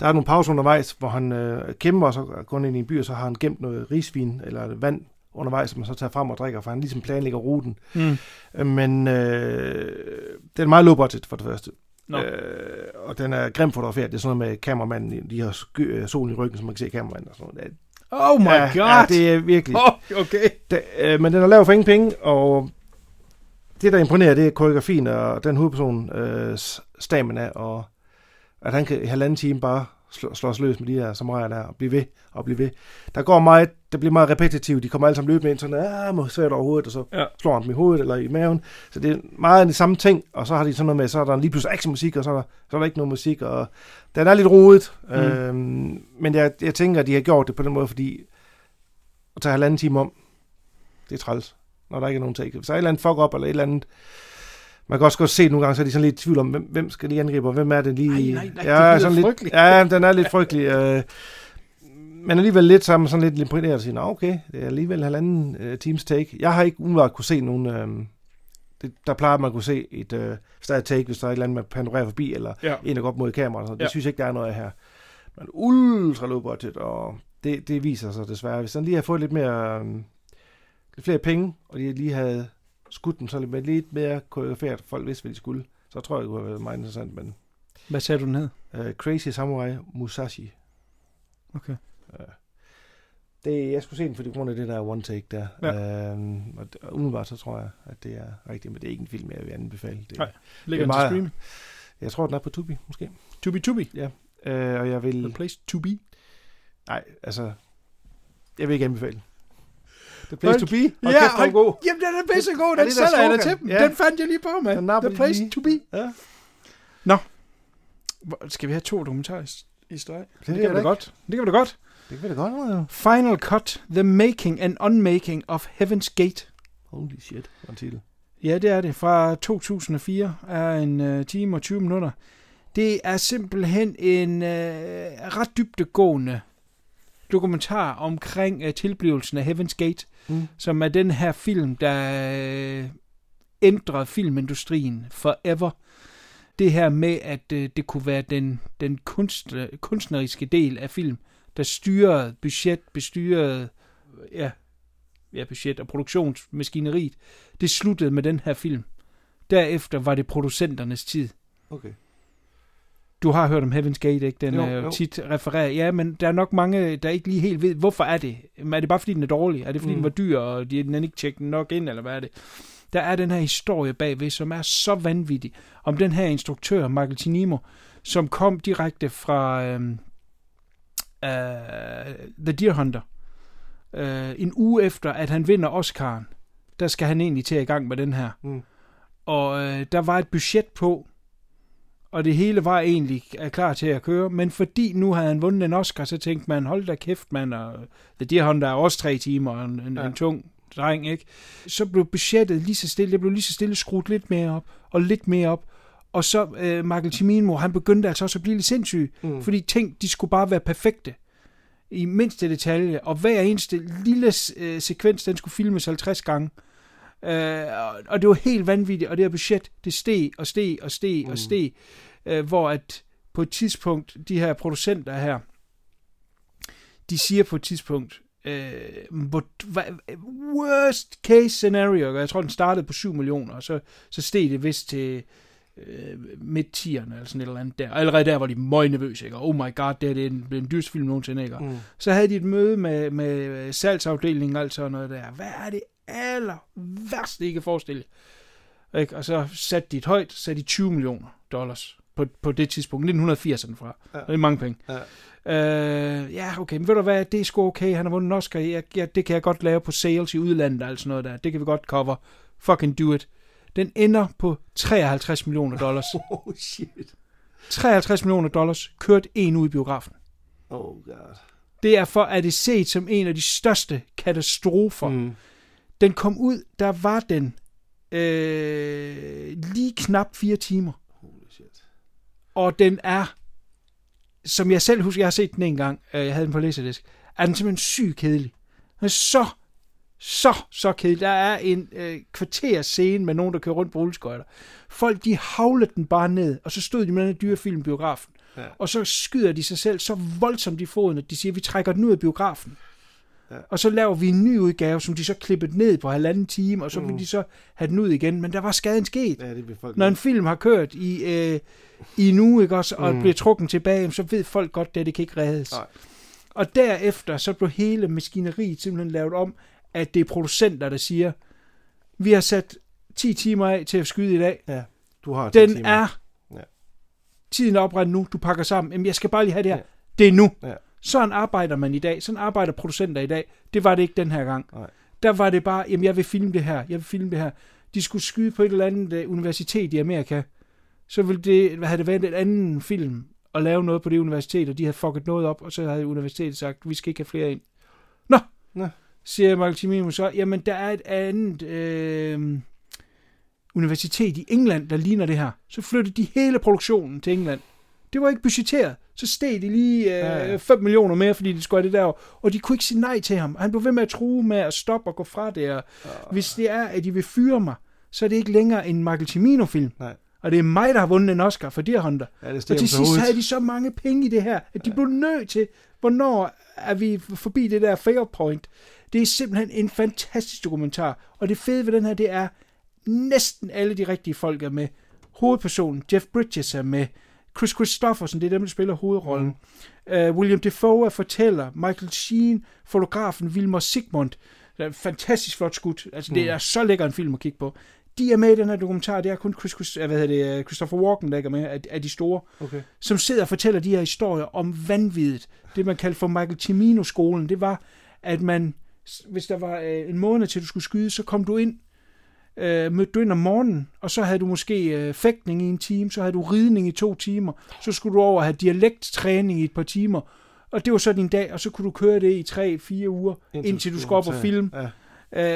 Der er nogle pauser undervejs, hvor han øh, kæmper, og så går han ind i en by, og så har han gemt noget risvin eller vand undervejs, som man så tager frem og drikker, for han ligesom planlægger ruten. Mm. Øh, Men øh, det er meget low budget for det første. Nå. Øh, og den er grimt fotograferet. Det er sådan noget med kameramanden, de har sky- øh, solen i ryggen, så man kan se kameramanden og sådan noget. Oh my ja, god! Ja, det er virkelig. Oh, okay. Da, øh, men den er lavet for ingen penge, og det, der imponerer, det er koreografien og den hovedperson, øh, stamina, og at han kan i halvanden time bare slå, slå os løs med de her samuraier der, og blive ved, og blive ved. Der går meget, det bliver meget repetitivt, de kommer alle sammen løbende ind, sådan, ah, må svært over hovedet, og så Ja. slår han dem i hovedet eller i maven. Så det er meget de samme ting, og så har de sådan noget med, så er der lige pludselig actionmusik, og så er der, så er der ikke noget musik, og den er lidt rodet, mm. øhm, men jeg, jeg tænker, at de har gjort det på den måde, fordi at tage halvanden time om, det er træls, når der ikke er nogen take. Hvis der er et eller andet fuck up, eller et eller andet, man kan også godt se nogle gange, så er de sådan lidt i tvivl om, hvem, hvem skal de angribe, og hvem er det lige... Nej, nej, nej, det ja, lyder sådan lidt. Ja, den er lidt frygtelig. Øh, men alligevel lidt sammen, sådan lidt imponeret og sige, "Nå, okay, det er alligevel halvanden øh, times take. Jeg har ikke umiddelbart kunne se nogen... Øh, det, der plejer man at kunne se et, øh, et take, hvis der er et eller andet, man panorerer forbi, eller Ja. en, der går op mod kameraet. sådan. Det Ja. synes jeg ikke, der er noget af her. Men ultra low budget, og det, det viser sig desværre. Hvis den lige har fået lidt mere... Øh, lidt flere penge, og de lige havde skudt den så lidt, lidt mere koreograferet, folk vidste, hvad de skulle, så tror jeg, det kunne have været meget interessant, men Hvad sagde du, den hed? uh, Crazy Samurai Musashi. Okay. Det, jeg skulle se den, for grund af det der one take der. Ja. Øhm, og, det- og umiddelbart så tror jeg, at det er rigtigt, men det er ikke en film, jeg vil anbefale. Det, Nej. Ligger Det til streaming? Jeg tror, den er på Tubi, måske. Be to be. Øh, og jeg vil... The place to be. Nej, altså... Jeg vil ikke anbefale. The Place to Be. Ja, Og kæft, den er og- god. Jamen, den er pisse god. Den det der sælger jeg da til dem. Ja. Den fandt jeg lige på, med. Den Napoli The place lige. to be. Ja. Hvor- Skal vi have to dokumentarer i- i streg? Det, ved kan vi da godt. Det kan vi da godt. Det kan vi da godt noget, jo. Final Cut. The Making and Unmaking of Heaven's Gate. Holy shit, en titel. Ja, det er det. Fra 2004 er en uh, time og 20 minutter. Det er simpelthen en uh, ret dybdegående dokumentar omkring uh, tilblivelsen af Heaven's Gate, Mm. som er den her film, der uh, ændrede filmindustrien forever. Det her med, at uh, det kunne være den, den kunst, kunstneriske del af film, der styrede budget, bestyrede ja, ja, budget og produktionsmaskineriet. Det sluttede med den her film. Derefter var det producenternes tid. Okay. Du har hørt om Heaven's Gate, ikke? Den Jo, er jo jo. tit refereret. Ja, men der er nok mange, der ikke lige helt ved, hvorfor er det? Er det bare fordi, den er dårlig? Er det fordi, mm. Den var dyr, og de den ikke tjekket nok ind, eller hvad er det? Der er den her historie bagved, som er så vanvittig. Om den her instruktør, Michael Tinimo, som kom direkte fra øhm, af The Deer Hunter. Øh, en uge efter, at han vinder Oscar'en, der skal han egentlig til i gang med den her. Mm. Og øh, der var et budget på, og det hele var egentlig er klar til at køre, men fordi nu havde han vundet en Oscar, så tænkte man, hold da kæft, mand, og The Deer Hunter er også tre timer, og en, en, Ja. en tung dreng, ikke? Så blev budgettet lige så stille, det blev lige så stille skruet lidt mere op, og lidt mere op, og så øh, Michael Cimino, han begyndte altså også at blive lidt sindssyg, mm. fordi ting, de skulle bare være perfekte i mindste detalje, og hver eneste lille øh, sekvens, den skulle filmes 50 gange. Øh, og- og det var helt vanvittigt, og det her budget, det steg og steg og steg mm. og steg, øh, hvor at på et tidspunkt, de her producenter her, de siger på et tidspunkt, øh, hvad, worst case scenario, og jeg tror, den startede på 7 millioner, og så, så steg det vist til øh, midt 10'erne, eller sådan et eller andet der. Og allerede der var de møg nervøse, ikke? Og oh my god, det er det er den, den dyreste film nogensinde, ikke? Mm. Så havde de et møde med, med salgsafdelingen og alt sådan noget der. Hvad er det aller værste, I kan forestille? Ikke? Og så satte de et højt, satte de 20 millioner dollars på, på det tidspunkt, 1980'erne fra. Ja. Det er mange penge. Ja. Øh, ja, okay, men ved du hvad, det er sgu okay, han har vundet en Oscar, ja, ja, det kan jeg godt lave på sales i udlandet og sådan noget der, det kan vi godt cover, fucking do it. Den ender på 53 millioner dollars. Oh, shit. 53 millioner dollars, kørt en ud i biografen. Oh, god. Det er for, at det set som en af de største katastrofer. Mm. Den kom ud, der var den øh, lige knap fire timer. Og den er, som jeg selv husker, jeg har set den en gang, øh, jeg havde den på læsedisk, er den simpelthen syg kedelig. Den er så, så, så kedelig. Der er en øh, kvarters scene med nogen, der kører rundt på rulleskøjter. Folk, de havlede den bare ned, og så stod de med den her dyre film i biografen. Ja. Og så skyder de sig selv så voldsomt i foden, at de siger, at vi trækker den ud af biografen. Ja. Og så laver vi en ny udgave, som de så klippet ned på halvanden time, og så vil de så have den ud igen. Men der var skaden sket. Ja, det folk... Når en film har kørt i, øh, i en uge, ikke også, og mm. bliver trukken tilbage, så ved folk godt, at det kan ikke reddes. Nej. Og derefter, så blev hele maskineriet simpelthen lavet om, at det er producenter, der siger, vi har sat 10 timer af til at skyde i dag. Ja, du har 10 Den timer. er, Ja. tiden er oprettet nu, du pakker sammen. Jamen, jeg skal bare lige have det her. Ja. Det er nu. Ja. Sådan arbejder man i dag. Sådan arbejder producenter i dag. Det var det ikke den her gang. Nej. Der var det bare, jamen jeg vil filme det her, jeg vil filme det her. De skulle skyde på et eller andet uh, universitet i Amerika. Så ville det, havde det været en anden film at lave noget på det universitet, og de havde fucket noget op, og så havde universitetet sagt, vi skal ikke have flere ind. Nå, Nå. siger Cimino så, jamen der er et andet øh, universitet i England, der ligner det her. Så flyttede de hele produktionen til England. Det var ikke budgetteret. Så steg de lige øh, Ja, ja, ja. ja. 5 millioner mere, fordi de skulle have det der. Og de kunne ikke sige nej til ham. Han blev ved med at true med at stoppe og gå fra det. Og hvis det er, at de vil fyre mig, så er det ikke længere en Michael Cimino-film. Nej. Og det er mig, der har vundet en Oscar for Deer Hunter. Ja, det og til sidst havde de så mange penge i det her, at de blev nødt til, hvornår er vi forbi det der fail point. Det er simpelthen en fantastisk dokumentar. Og det fede ved den her, det er, næsten alle de rigtige folk er med. Hovedpersonen, Jeff Bridges er med. Chris Christopherson, det er dem, der spiller hovedrollen. Mm. Uh, William Defoe er fortæller. Michael Sheen, fotografen Wilmer Sigmund. Det er fantastisk flot skud. Altså, det er så lækker en film at kigge på. De er med i den her dokumentar. Det er kun Chris, Chris, hvad hedder det, øh, Christopher Walken, der ikke er med, af, af de store Okay. som sidder og fortæller de her historier om vanvittigt. Det, man kaldte for Michael Cimino-skolen, det var, at man, hvis der var øh, en måned til, du skulle skyde, så kom du ind, øh, mødte du ind om morgenen, og så havde du måske øh, fægtning i en time, så havde du ridning i to timer, så skulle du over have dialekttræning i et par timer, og det var så din dag, og så kunne du køre det i tre, fire uger, indtil, indtil du skulle op og filme. Ja.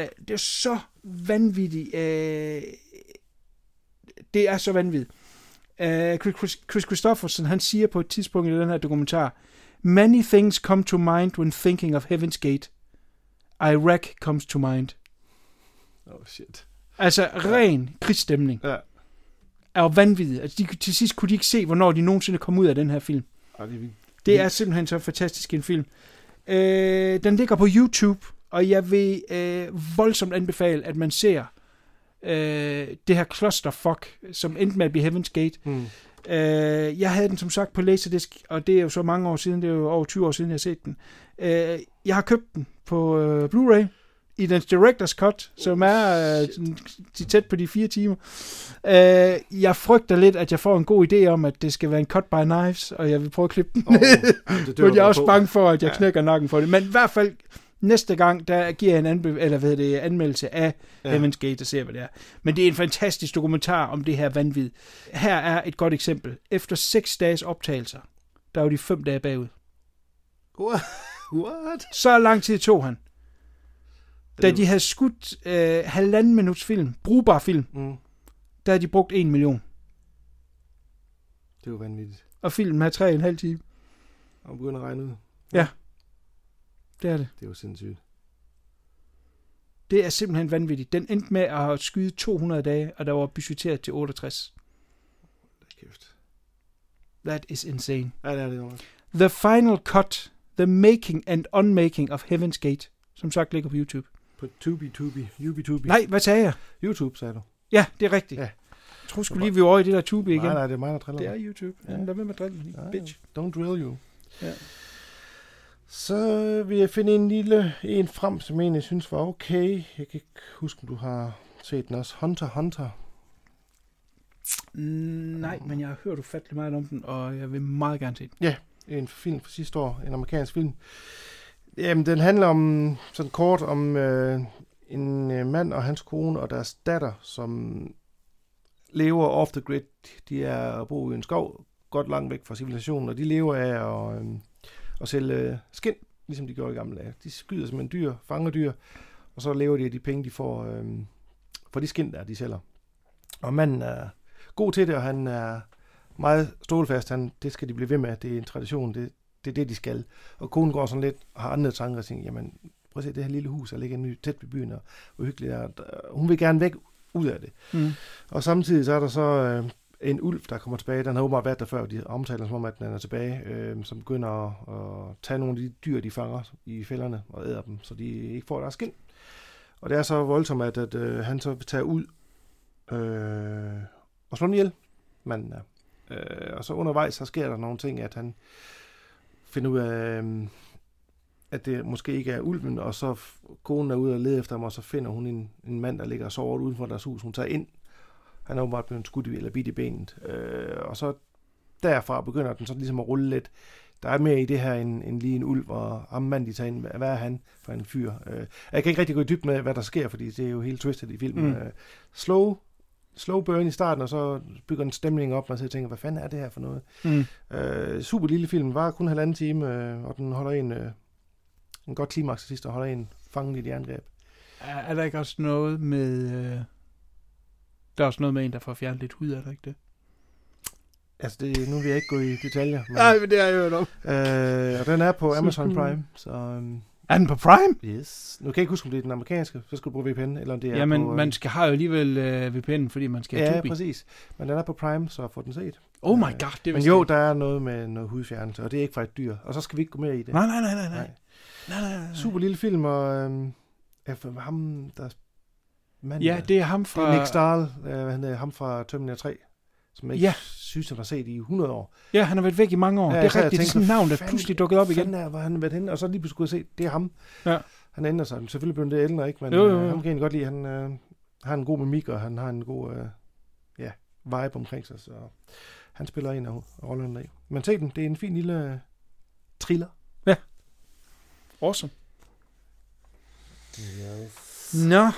Øh, det er så vanvittigt. Øh, det er så vanvittigt. Øh, Chris, Chris, han siger på et tidspunkt i den her dokumentar, Many things come to mind when thinking of Heaven's Gate. Iraq comes to mind. Oh, shit. Altså, ren krigsstemning Ja. er jo vanvittigt. Altså, de, til sidst kunne de ikke se, hvornår de nogensinde kom ud af den her film. Ej, det er vildt. Det er simpelthen så fantastisk en film. Øh, den ligger på YouTube, og jeg vil øh, voldsomt anbefale, at man ser øh, det her clusterfuck, som endte med at blive Heaven's Gate. Mm. Øh, jeg havde den som sagt på Laserdisc, og det er jo så mange år siden, det er jo over 20 år siden, jeg har set den. Øh, jeg har købt den på øh, Blu-ray i dens director's cut, som er øh, tæt på de fire timer. Øh, jeg frygter lidt, at jeg får en god idé om, at det skal være en cut by knives, og jeg vil prøve at klippe den Åh, ned. ja, det dør Men jeg er også på. bange for, at jeg Ja. knækker nakken for det. Men i hvert fald, næste gang, der giver jeg en anbe- eller hvad det, anmeldelse af Ja. ja. Heaven's Gate og ser, hvad det er. Men det er en fantastisk dokumentar om det her vanvid. Her er et godt eksempel. Efter seks dages optagelser, der var de fem dage bagud. What? What? Så lang tid tog han. Da de havde skudt øh, halvanden minuts film, brugbar film, Mm, der havde de brugt en million. det er jo vanvittigt. Og filmen har tre og en halv time. Og begynder at regne ud. Det er det. Det er jo sindssygt. Det er simpelthen vanvittigt. Den endte med at skyde 200 dage, og der var budgetteret til 68. Det er kæft. That is insane. Ja, det er det jo. The Final Cut, The Making and Unmaking of Heaven's Gate, som sagt ligger på YouTube. På Tubi, Tubi, Yubi, Tubi. Nej, hvad sagde jeg? YouTube, sagde du. Ja, det er rigtigt. Ja. Jeg tror sgu lige, vi var over i det der Tubi igen. Nej, nej, det er mig, der driller. Det er. YouTube. Ja, Ja. lad være med at drille mig, Ja, bitch. Don't drill you. Ja. Så vil jeg finde en lille en frem, som jeg egentlig synes var okay. Jeg kan ikke huske, om du har set den også. Hunter Hunter. Mm, nej, men jeg har hørt ufattelig meget om den, og jeg vil meget gerne se den. En film fra sidste år. En amerikansk film. Jamen, den handler om, sådan kort, om øh, en øh, mand og hans kone og deres datter, som lever off the grid. De er at bo i en skov, godt langt væk fra civilisationen, og de lever af at, øh, at sælge øh, skind, ligesom de gjorde i gamle dage. De skyder som en dyr, fanger dyr, og så lever de af de penge, de får øh, for de skind, der de sælger. Og manden er god til det, og han er meget stålfast. Han, det skal de blive ved med. Det er en tradition. Det, det er det, de skal. Og konen går sådan lidt og har andre tanker og tænker, jamen, prøv at se det her lille hus, der ligger ny, tæt ved byen, og hvor hyggeligt er. Der- Hun vil gerne væk ud af det. Mm. Og samtidig så er der så øh, en ulv, der kommer tilbage. Den har åbenbart været der før, de omtaler som om, at den er tilbage, øh, som begynder at, at tage nogle af de dyr, de fanger i fælderne og æder dem, så de ikke får deres skin. Og det er så voldsomt, at, at øh, han så vil tage ud øh, og slå den ihjel, manden er. Øh, og så undervejs, så sker der nogle ting, at han finder ud af, øh, at det måske ikke er ulven, og så konen er ude og lede efter ham, og så finder hun en, en mand, der ligger og sover uden for deres hus. Hun tager ind. Han er åbenbart blevet skudt i, eller bidt i benet. Øh, og så derfra begynder den så ligesom at rulle lidt. Der er mere i det her end, end lige en ulv, og ham mand, de tager ind. Hvad er han for en fyr? Øh, jeg kan ikke rigtig gå i dybden med, hvad der sker, fordi det er jo helt twistet i filmen. Mm. Øh, slow, slow burn i starten, og så bygger en stemning op, og så tænker, hvad fanden er det her for noget? Mm. Øh, super lille film, var kun halvanden time, øh, og den holder en, øh, en godt klimaks til sidst, og holder en fanget i et jerngreb. Er, er der ikke også noget med... Øh... Der er også noget med en, der får fjernet lidt hud, er der ikke det? Altså, det, nu vil jeg ikke gå i detaljer, men, Nej, men det har jeg hørt om. øh, og den er på Amazon. Prime, så um, Er den på Prime? yes. Nu kan jeg ikke huske, om det er den amerikanske, så skal du bruge VPN, eller om det er Jamen, på... øh, man skal, har jo alligevel øh, VPN, fordi man skal have Ja, Tubi. præcis. Men den er på Prime, så få den set. Oh my Øh, god, det Men vidste jo, der er noget med noget hudfjernelse, og det er ikke fra et dyr. Og så skal vi ikke gå mere i det. Nej, nej, nej, nej, nej. Nej. nej, nej. Super lille film, og for ham, der er manden, Ja, det er ham fra... det er Nick Stahl, øh, han er, ham fra Terminator 3, som jeg ikke Ja. synes, han har set i 100 år. Ja, han har været væk i mange år. Ja, det er rigtigt. Det er tænkte, sådan et navn, der pludselig dukkede op igen. fanden er, hvor han har været henne? Og så lige pludselig kunne jeg se, det er ham. Ja. Han ændrer sig. Selvfølgelig blev han det ældre, ikke? Men Jo, jo, jo. Øh, ham kan jeg godt lide. Han øh, har en god mimik, og han har en god øh, ja, vibe omkring sig, så han spiller en af rollerne af. Men se den, det er en fin lille øh, thriller. Awesome. Nå,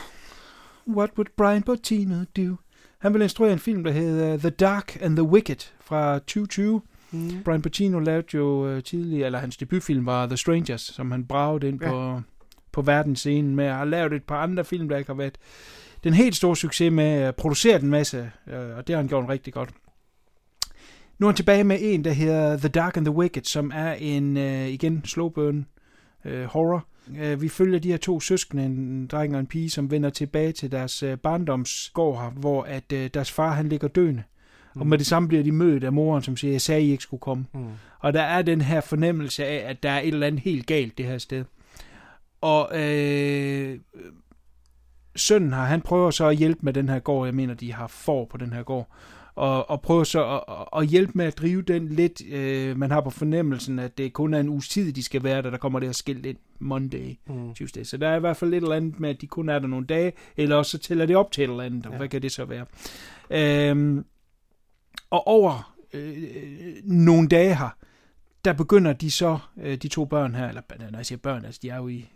what would Brian Bottino do? Han vil instruere en film, der hedder The Dark and the Wicked fra 2020. Mm. Brian Bottino lavede jo øh, tidligere, eller hans debutfilm var The Strangers, som han bragede ind Ja. på, på verdensscenen med, og har lavet et par andre film, der ikke har været den helt store succes med at producere en masse, øh, og det har han gjort rigtig godt. Nu er han tilbage med en, der hedder The Dark and the Wicked, som er en, øh, igen, slow burn øh, horror. Øh, vi følger de her to søskende, en dreng og en pige, som vender tilbage til deres øh, barndomsgård her, hvor at øh, deres far han ligger døende. Mm. Og med det samme bliver de mødt af moren, som siger, jeg sagde, I ikke skulle komme. Mm. Og der er den her fornemmelse af, at der er et eller andet helt galt det her sted. Og øh, sønnen her, han prøver så at hjælpe med den her gård. Jeg mener, de har får på den her gård. Og, og prøver så at, at- hjælpe med at drive den lidt, øh, man har på fornemmelsen, at det kun er en uges tid, de skal være der, der kommer det her skilt ind Monday, mm. Tuesday. Så der er i hvert fald et eller andet med, at de kun er der nogle dage, eller også så tæller det op til et eller andet, og Ja. hvad kan det så være? Øhm, og over øh, nogle dage her, der begynder de så, øh, de to børn her, eller når jeg siger børn, altså de er jo i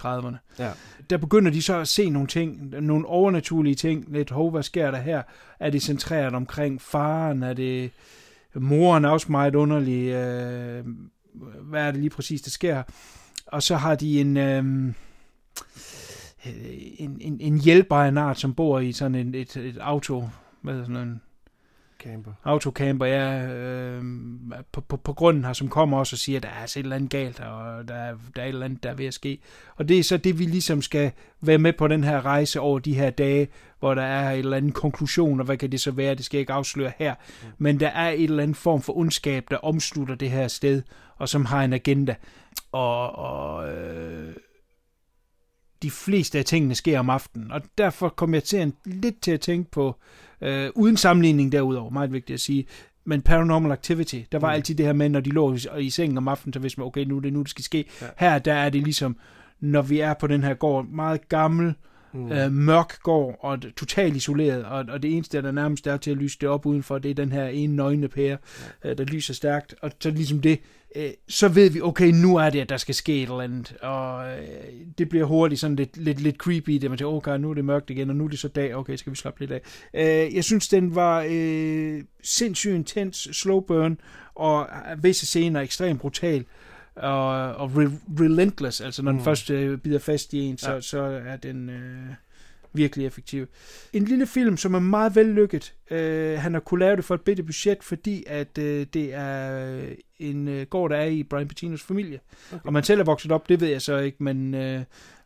30'erne, Ja. der begynder de så at se nogle ting, nogle overnaturlige ting, lidt, hov, hvad sker der her? Er det centreret omkring faren? Er det moren er også meget underlig? Øh, hvad er det lige præcis, der sker? Og så har de en... Øh, en, en, en hjælper af en art, som bor i sådan en, et, et auto, hvad hedder sådan en Camper. autocamper, ja, øh, på, på, på grunden her, som kommer også og siger, at der er altså et eller andet galt, og der er, der er et eller andet, der er ved at ske. Og det er så det, vi ligesom skal være med på den her rejse over de her dage, hvor der er et eller andet konklusion, og hvad kan det så være, det skal jeg ikke afsløre her. Men der er et eller andet form for ondskab, der omslutter det her sted, og som har en agenda. Og, og øh, de fleste af tingene sker om aftenen, og derfor kom jeg til en, lidt til at tænke på, øh, uden sammenligning derudover, meget vigtigt at sige, men Paranormal Activity, der var Mm. altid det her med, når de lå i, i sengen om aftenen, så vidste man, okay, nu er det nu, det skal ske. Ja. Her, der er det ligesom, når vi er på den her gård, meget gammel, Mm. øh, mørk gård, og totalt isoleret, og, og det eneste, der nærmest er til at lyse det op udenfor, det er den her ene nøgne pære, ja. øh, der lyser stærkt, og så ligesom det, øh, så ved vi, okay, nu er det, at der skal ske et eller andet, og øh, det bliver hurtigt sådan lidt, lidt, lidt creepy, det man tænker, okay, nu er det mørkt igen, og nu er det så dag, okay, skal vi slappe lidt af. Øh, jeg synes, den var øh, sindssygt intens, slow burn, og øh, visse scener ekstremt brutal, og, og re- relentless, altså når den Mm. først øh, bider fast i en, så, Ja. så er den øh, virkelig effektiv. En lille film, som er meget vellykket. Øh, han har kunne lave det for et bitte budget, fordi at øh, det er øh, en øh, gård, der er i Brian Patinos familie. Okay. Og man selv er vokset op, det ved jeg så ikke, men, øh,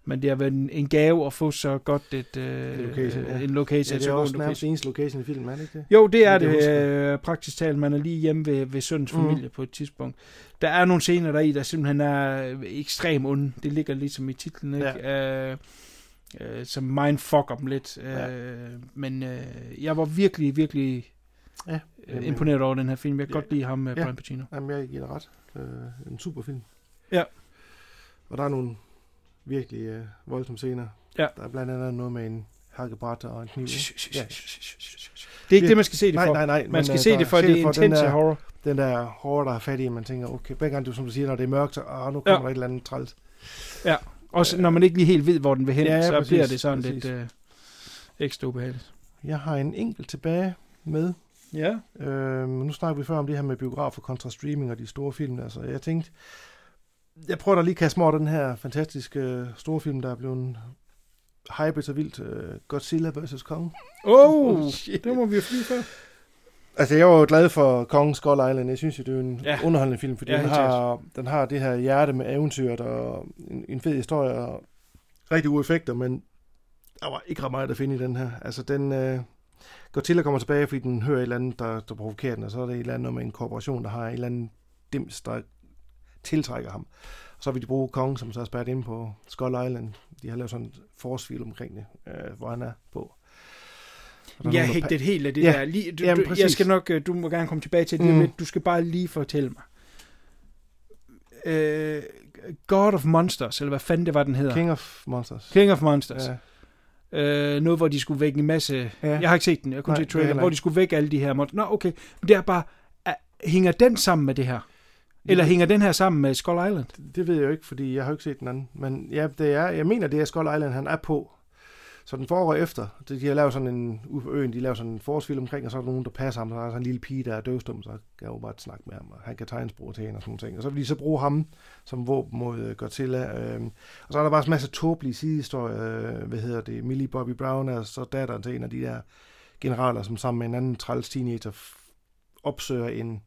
men det har været en, en gave at få så godt et, øh, En location, ja. en location. Ja, det er også en nærmest eneste location i filmen, er det ikke det? Jo, det er Det det, øh, praktisk talt. Man er lige hjemme ved, ved søndens Mm. familie på et tidspunkt. Der er nogle scener der i, der simpelthen er ekstrem onde. Det ligger ligesom i titlen, ikke? Ja. Øh, øh, som mindfucker dem lidt. Øh, Ja. Men øh, jeg var virkelig, virkelig Ja, øh, jamen- imponeret over den her film. Jeg kan Ja. godt lide ham med Ja. Brian Pacino. Jamen, jeg giver dig ret. Øh, en super film. Ja. Og der er nogle virkelig øh, voldsomme scener. Ja. Der er blandt andet noget med en hakkebræt og en kniv. Ja. Det er ikke det, man skal se det Nej, for. nej, nej. Man men, skal øh, se det for, det er den intense horror. Den der horror, der er fat i, man tænker, okay, hver gang du, som du siger, når det er mørkt, ah, nu kommer Ja. der et eller andet træls. Også når man ikke lige helt ved, hvor den vil hen, Ja, ja, så præcis, bliver det sådan præcis. lidt øh, ekstra ubehageligt. Jeg har en enkelt tilbage med. Ja. Øh, nu snakker vi før om det her med biografer kontra streaming og de store film. Altså, jeg tænkte, jeg prøver da lige at kaste mig over den her fantastiske øh, store film, der er blevet hypet så vildt. Øh, Godzilla vs. Kong. Oh, Oh, shit. det må vi jo flyve for. Altså, jeg var jo glad for Kong Skull Island. Jeg synes jo, det er en Ja. underholdende film, fordi Ja, den, har, den har det her hjerte med eventyret og en, en fed historie og rigtig gode effekter, men der var ikke ret meget at finde i den her. Altså, den... Øh, Godzilla kommer tilbage, fordi den hører et eller andet, der, der provokerer den, og så er det et eller andet med en korporation, der har et eller andet dims, der tiltrækker ham. Og så vil de bruge Kong, som så er spærret inde på Skull Island. De har lavet sådan en force omkring det, øh, hvor han er på. Er Jeg der hægtet helt af det Ja, der. Lige, du, jamen, du, jeg skal nok, øh, du må gerne komme tilbage til det Mm. lidt. Du skal bare lige fortælle mig. Uh, God of Monsters, eller hvad fanden det var, den hedder. King of Monsters. King of Monsters. Ja. Uh, noget, hvor de skulle vække en masse... Ja. Jeg har ikke set den, jeg kunne se er trailer, hvor de skulle vække alle de her monster. Nå, okay. Men det er bare... Er, hænger den sammen med det her? Eller hænger den her sammen med Skull Island? Det ved jeg jo ikke, fordi jeg har jo ikke set den anden. Men ja, det er, jeg mener, det er Skull Island, han er på. Så den foregår efter. De de har lavet sådan en, ude på øen, de laver sådan en forårsfilm omkring, og så er der nogen, der passer ham. Så er der sådan en lille pige, der er døvstum, så kan jeg jo bare snakke med ham, og han kan tegnsprog til hende og sådan nogle ting. Og så vil de så bruge ham som våben mod øh, Godzilla. Øh, og så er der bare en masse tåbelige sidehistorier. Øh, hvad hedder det? Millie Bobby Brown er så datteren til en af de der generaler, som sammen med en anden træls teenager opsøger en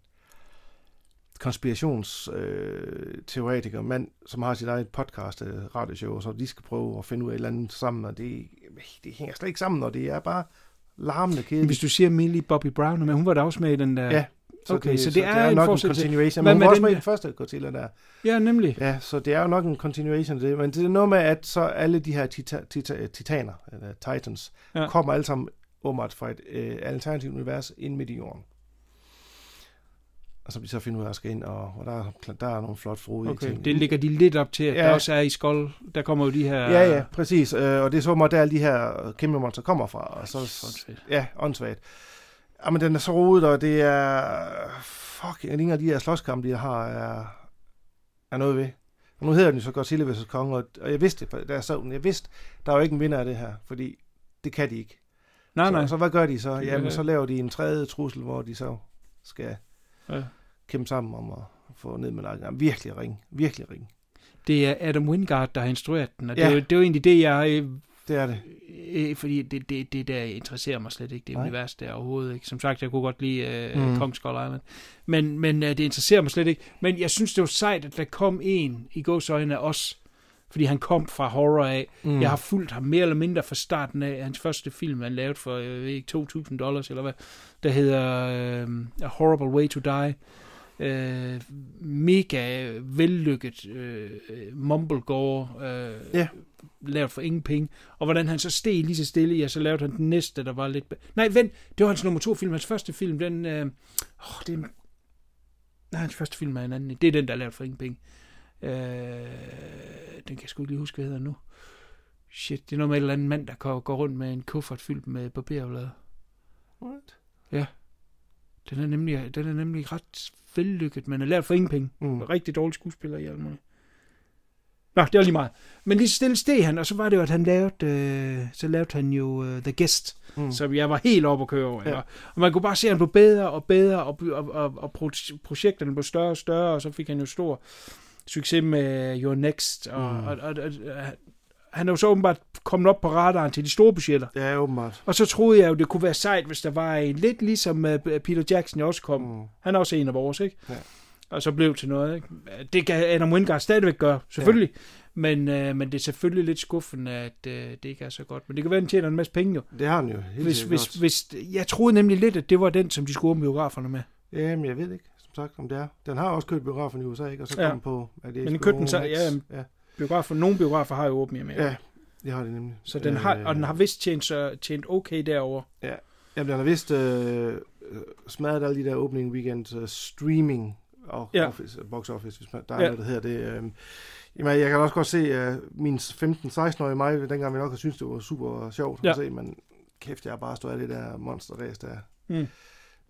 konspirationsteoretiker øh, mand, som har sit eget podcast, øh, radioshow, så de skal prøve at finde ud af et eller andet sammen, og det, det hænger slet ikke sammen, og det er bare larmende kedeligt. Hvis du siger Millie Bobby Brown, men hun var da også med i den der... Ja, Okay, så det er jo en nok en continuation. Men hun var også med i den første Godzilla der. ja nemlig. Ja, så det er jo nok en continuation af det. Men det er noget med, at så alle de her tita- tita- titaner, eller titans, ja. kommer alle sammen åbenbart fra et øh, alternativt univers ind midt i jorden. Og så vi så finder ud af at skal ind, og, og der, er, der er nogle flot frodige Okay, ting. det ligger de lidt op til, at ja. Der også er i skold. Der kommer jo de her... Ja, ja, præcis. Øh, og det er så meget, der alle de her kæmpe monster kommer fra. Og så, så, Åndssvagt. ja, åndssvagt. Jamen, den er så rodet, og det er... Fuck, ingen af de her slåskampe, de har, er, er noget ved. Og nu hedder den jo så Godzilla vs. Kong, og, og jeg vidste det, da jeg så den. Jeg vidste, der er jo ikke en vinder af det her, fordi det kan de ikke. Nej, nej. Så, så hvad gør de så? Jamen, så laver de en tredje trussel, hvor de så skal Ja. kæmpe sammen om at få ned med nakken. Virkelig ring. Virkelig ring. Det er Adam Wingard, der har instrueret den, og det, Ja. er jo, det er jo egentlig det, jeg... øh, Det er det. Øh, fordi det, det, det der interesserer mig slet ikke, det Nej. univers der overhovedet ikke. Som sagt, jeg kunne godt lide øh, mm. Kong Skull Island. Men, men øh, det interesserer mig slet ikke. Men jeg synes, det var sejt, at der kom en i gåsøjne af os. Fordi han kom fra horror af. Mm. Jeg har fulgt ham mere eller mindre fra starten af hans første film, han lavede for jeg ved ikke, 2.000 dollars, eller hvad. Der hedder øh, A Horrible Way to Die. Øh, mega vellykket øh, mumblegore. Øh, Ja. lavet for ingen penge. Og hvordan han så steg lige så stille, ja, så lavede han den næste, der var lidt... Nej, vent, det var hans nummer to film. Hans første film, den... Øh... Oh, det er... Nej, hans første film er en anden. Det er den, der er lavet for ingen penge. Øh... Den kan jeg sgu ikke lige huske, hvad hedder nu. Shit, det er noget med et eller andet mand, der går går rundt med en kuffert fyldt med barberblade. What? Den er nemlig, den er nemlig ret vellykket, men er lavet for ingen penge. Mm. Rigtig dårlig skuespiller i alt muligt. Nå, det var lige meget. Men lige stille steg han, og så var det jo, at han lavede, øh, så lavede han jo uh, The Guest, Mm. som jeg var helt oppe at køre over. Ja. Ja. Og man kunne bare se, at han blev bedre og bedre, og, og, og, og pro- projekterne blev større og større, og så fik han jo stor succes med Your Next, og, Mm. og, og, og, og han er jo så åbenbart kommet op på radaren til de store budgetter. Ja, åbenbart. Og så troede jeg jo, det kunne være sejt, hvis der var en lidt ligesom uh, Peter Jackson også kom. Mm. Han er også en af vores, ikke? Ja. Og så blev til noget, ikke? Det kan Adam Wingard stadigvæk gøre, selvfølgelig. Ja. Men, øh, men det er selvfølgelig lidt skuffende, at øh, det ikke er så godt. Men det kan være, at den tjener en masse penge jo. Det har han jo helt Hvis, hvis, godt. hvis, jeg troede nemlig lidt, at det var den, som de skulle åbne biograferne med. Jamen, jeg ved ikke, sagt, om det er. Den har også kørt biografen i USA, ikke? Og så Ja. kom på... Er det Men den HBO købte den så- ja, ja. Biografer, nogle biografer har jo åbnet i Amerika. Ja, det har det nemlig. Så den har, Øh, og den har vist tjent, så, tjent okay derover. Jamen, den har vist øh, øh, smadret alle de der opening weekend uh, streaming og Ja. office, box office, hvis man, der er Ja. noget, der hedder det. Øh, jamen, jeg kan også godt se, at uh, min 15-16-årige mig, dengang vi nok har syntes, det var super sjovt Ja. at se, men kæft, jeg har bare stået af det der monsterræs der. Mm.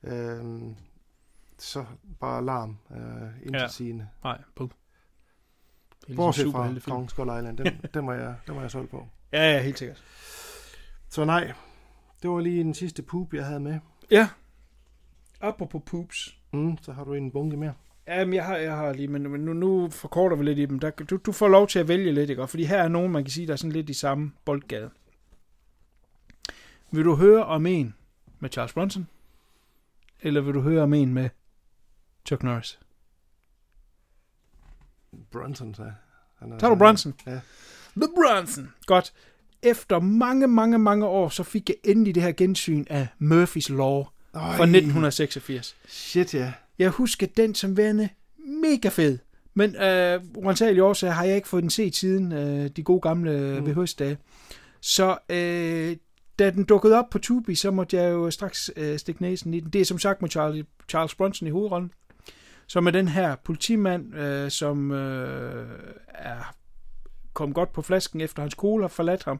Øh, så bare larm, øh, intetsigende. Nej, på. Bortset fra superheltefilm. Kong Skull Island, den, den, var jeg, den var jeg solgt på. Ja, ja, helt sikkert. Så nej, det var lige den sidste poop, jeg havde med. Ja. Apropos poops. Mm, så har du en bunke mere. Jamen, jeg har, jeg har lige, men, men nu, nu forkorter vi lidt i dem. Der, du, du får lov til at vælge lidt, ikke? Fordi her er nogen, man kan sige, der er sådan lidt i samme boldgade. Vil du høre om en med Charles Bronson? Eller vil du høre om en med Chuck Norris? Bronson, så. Han er, Tager du Bronson? Ja. The Bronson. Godt. Efter mange, mange, mange år, så fik jeg endelig det her gensyn af Murphys Law fra 1986. Shit, ja. Jeg husker den som værende mega fed. Men øh, uansagelige årsager har jeg ikke fået den set siden øh, de gode gamle Mm. mm. VHS-dage. Så øh, da den dukkede op på Tubi, så måtte jeg jo straks øh, stikke næsen i den. Det er som sagt med Charlie, Charles Bronson i hovedrollen. Som er den her politimand, øh, som øh, er kommet godt på flasken, efter hans kone har forladt ham.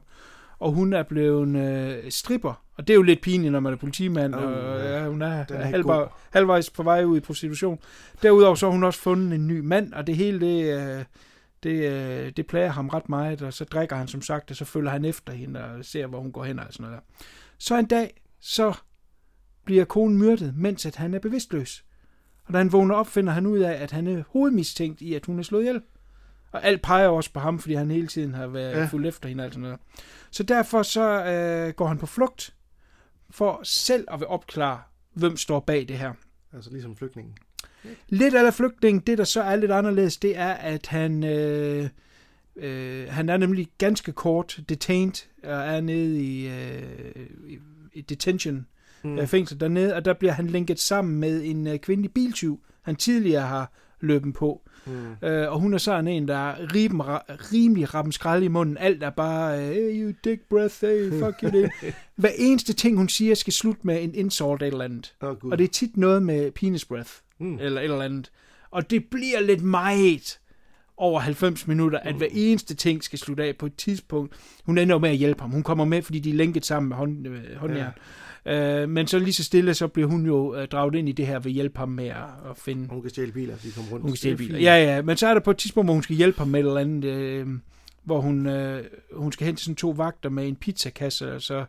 Og hun er blevet øh, stripper. Og det er jo lidt pinligt, når man er politimand. Oh, og, ja. ja, hun er, er halvvej, halvvejs på vej ud i prostitution. Derudover så har hun også fundet en ny mand, og det hele det, øh, det, øh, det plager ham ret meget, og så drikker han som sagt, og så følger han efter hende og ser, hvor hun går hen og sådan noget der. Så en dag, så bliver konen myrdet, mens at han er bevidstløs. Og da han vågner op, finder han ud af, at han er hovedmistænkt i, at hun er slået ihjel. Og alt peger også på ham, fordi han hele tiden har været Ja. fuld efter hende og alt sådan noget. Så derfor så øh, går han på flugt, for selv at vil opklare, hvem står bag det her. Altså ligesom flygtningen. Lidt af flygtning, det der så er lidt anderledes, det er, at han, øh, øh, han er nemlig ganske kort detained, og er nede i, øh, i detention mm. fængsel dernede, og der bliver han linket sammen med en uh, kvindelig biltyv, han tidligere har løbet på. Mm. Øh, og hun er sådan en, der er rim, rimelig rappen skrald i munden. Alt er bare, hey, you dick breath, hey, fuck you dick. Hver eneste ting, hun siger, skal slutte med en insult eller andet. Oh, og det er tit noget med penis breath, mm. eller et eller andet. Og det bliver lidt meget over 90 minutter, at hver eneste ting skal slutte af på et tidspunkt. Hun ender med at hjælpe ham. Hun kommer med, fordi de er lænket sammen med hånd, øh, håndjern. Ja. Øh, men så lige så stille, så bliver hun jo øh, draget ind i det her ved at hjælpe ham med at, at finde... Hun kan stjæle biler, de kommer rundt. Hun kan stjæle biler, ja, ja. Men så er der på et tidspunkt, hvor hun skal hjælpe ham med et eller andet, øh, hvor hun, øh, hun skal hen til sådan to vagter med en pizzakasse, og så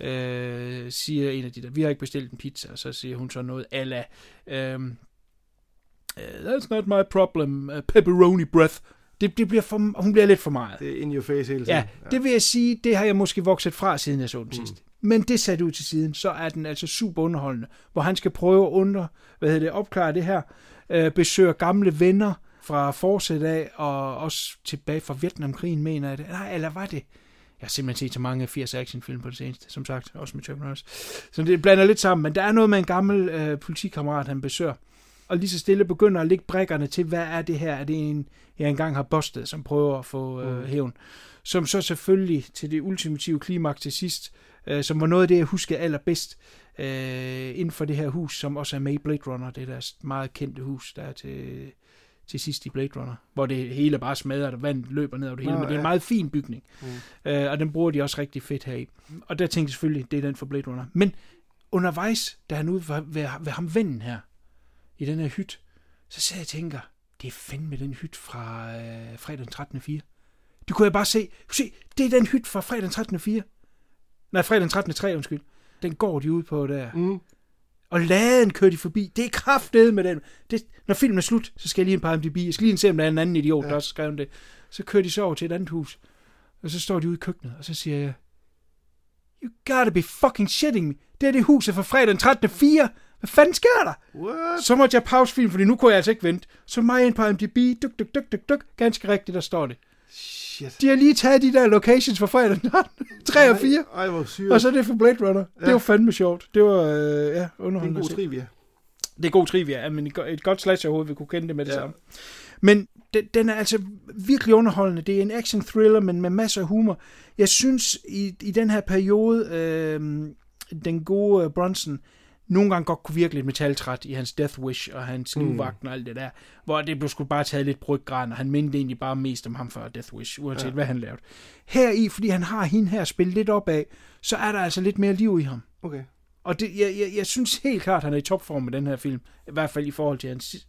øh, siger en af de der, vi har ikke bestilt en pizza, og så siger hun så noget ala, øh, that's not my problem, uh, pepperoni breath. Det, det bliver for, hun bliver lidt for meget. Det er in your face hele tiden. Ja, det vil jeg sige, det har jeg måske vokset fra, siden jeg så den mm. sidst. Men det sat ud til siden, så er den altså super underholdende, hvor han skal prøve at under, hvad hedder det, opklare det her, øh, besøge gamle venner fra forsæt af, og også tilbage fra Vietnamkrigen, mener jeg det. Nej, eller var det? Jeg har simpelthen set så mange 80 actionfilm på det seneste, som sagt, også med Chuck Norris. Så det blander lidt sammen, men der er noget med en gammel øh, politikammerat, han besøger, og lige så stille begynder at lægge brækkerne til, hvad er det her? Er det en, jeg engang har bustet, som prøver at få øh, mm. hævn? Som så selvfølgelig til det ultimative klimaks til sidst øh, som var noget af det, jeg husker allerbedst øh, inden for det her hus, som også er med i Blade Runner, det der meget kendte hus, der er til, til sidst i Blade Runner, hvor det hele bare smadrer, og vand løber ned over det hele, Nå, men det er en meget fin bygning, mm. øh, og den bruger de også rigtig fedt her i. Og der tænkte jeg selvfølgelig, det er den for Blade Runner. Men undervejs, da han ude ved, ved, ved ham vennen her, i den her hyt, så sidder jeg og tænker, det er fandme den hyt fra øh, fredag den 13. 4. Det kunne jeg bare se. Se, det er den hyt fra fredag den 13. 4. Nej, fredag den 13. 3, undskyld. Den går de ud på der. Mm. Og laden kører de forbi. Det er kraftedet med den. Det, når filmen er slut, så skal jeg lige en MDB. Jeg skal lige se, om der er en anden idiot, ja. der også skrevet det. Så kører de så over til et andet hus. Og så står de ude i køkkenet, og så siger jeg, You gotta be fucking shitting me. Det er det huset fra fredag den 13. 4. Hvad fanden sker der? What? Så måtte jeg pause filmen, fordi nu kunne jeg altså ikke vente. Så mig ind på MDB, duk, duk, duk, duk, duk. Ganske rigtigt, der står det. Shit. De har lige taget de der locations fra fredag 3 og 4. Ej, hvor sygt. Og så er det for Blade Runner. Ja. Det var fandme sjovt. Det var, øh, ja, Det er underholdende. god trivia. Det er god trivia, men et, go- et godt slasherhoved, vi kunne kende det med det Ja. samme. Men den, den er altså virkelig underholdende. Det er en action thriller, men med masser af humor. Jeg synes, i, i den her periode, øh, den gode øh, Bronson, nogle gange godt kunne virke lidt metaltræt i hans Death Wish og hans livvagten og alt det der, hvor det blev sgu bare taget lidt bryggræn, og han mindede egentlig bare mest om ham fra Death Wish, uanset ja. hvad han lavede. Her i, fordi han har hende her spillet lidt op af, så er der altså lidt mere liv i ham. Okay. Og det, jeg, jeg, jeg synes helt klart, at han er i topform med den her film. I hvert fald i forhold til hans si-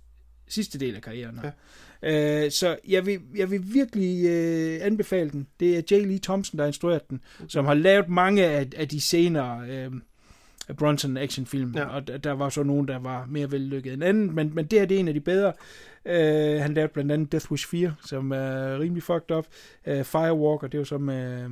sidste del af karrieren. Ja. Øh, så jeg vil, jeg vil virkelig øh, anbefale den. Det er J. Lee Thompson, der har instrueret den, okay. som har lavet mange af, af de senere øh, Bronson actionfilm. Ja. Ja. Og der, der var så nogen, der var mere vellykket end anden, men, men det her det er en af de bedre. Øh, han lavede blandt andet Death Wish 4, som er rimelig fucked up. Øh, Firewalker, det er jo så med øh,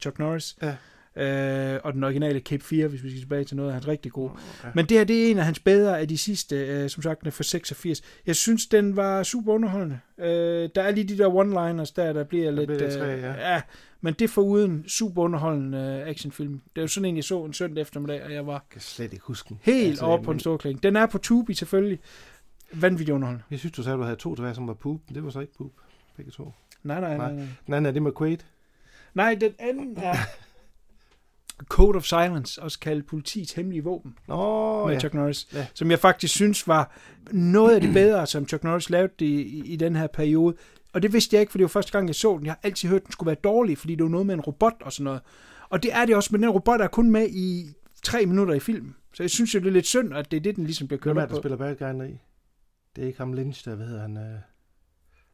Chuck Norris. Ja. Øh, og den originale Cape 4, hvis vi skal tilbage til noget af hans rigtig gode. Ja. Men det her, det er en af hans bedre af de sidste, øh, som sagt, den er fra 86. Jeg synes, den var super underholdende. Øh, der er lige de der one-liners der, der bliver lidt... bliver lidt træ, øh, ja. Men det for super underholdende øh, actionfilm. Det er jo sådan en, jeg så en søndag eftermiddag, og jeg var Jeg kan slet ikke huske den. helt Altså, oppe på en stor kling. Den er på Tubi selvfølgelig. Vanvittigt underholdende. Jeg synes, du sagde, at du havde to tilbage, som var poop. Det var så ikke poop. Begge to. Nej, nej, nej. Nej. Den anden er det med Quaid. nej den anden er Code of Silence, også kaldt politiets hemmelige våben. Nå, med ja. Chuck Norris, ja. som jeg faktisk synes var noget af det bedre, som Chuck Norris lavede i, i, i den her periode. Og det vidste jeg ikke, for det var første gang, jeg så den. Jeg har altid hørt, den skulle være dårlig, fordi det var noget med en robot og sådan noget. Og det er det også, men den robot er kun med i tre minutter i filmen. Så jeg synes jo, det er lidt synd, at det er det, den ligesom bliver kørt Hvem er det, der spiller bad guyen i? Det er ikke ham Lynch, der, hvad hedder han? Øh,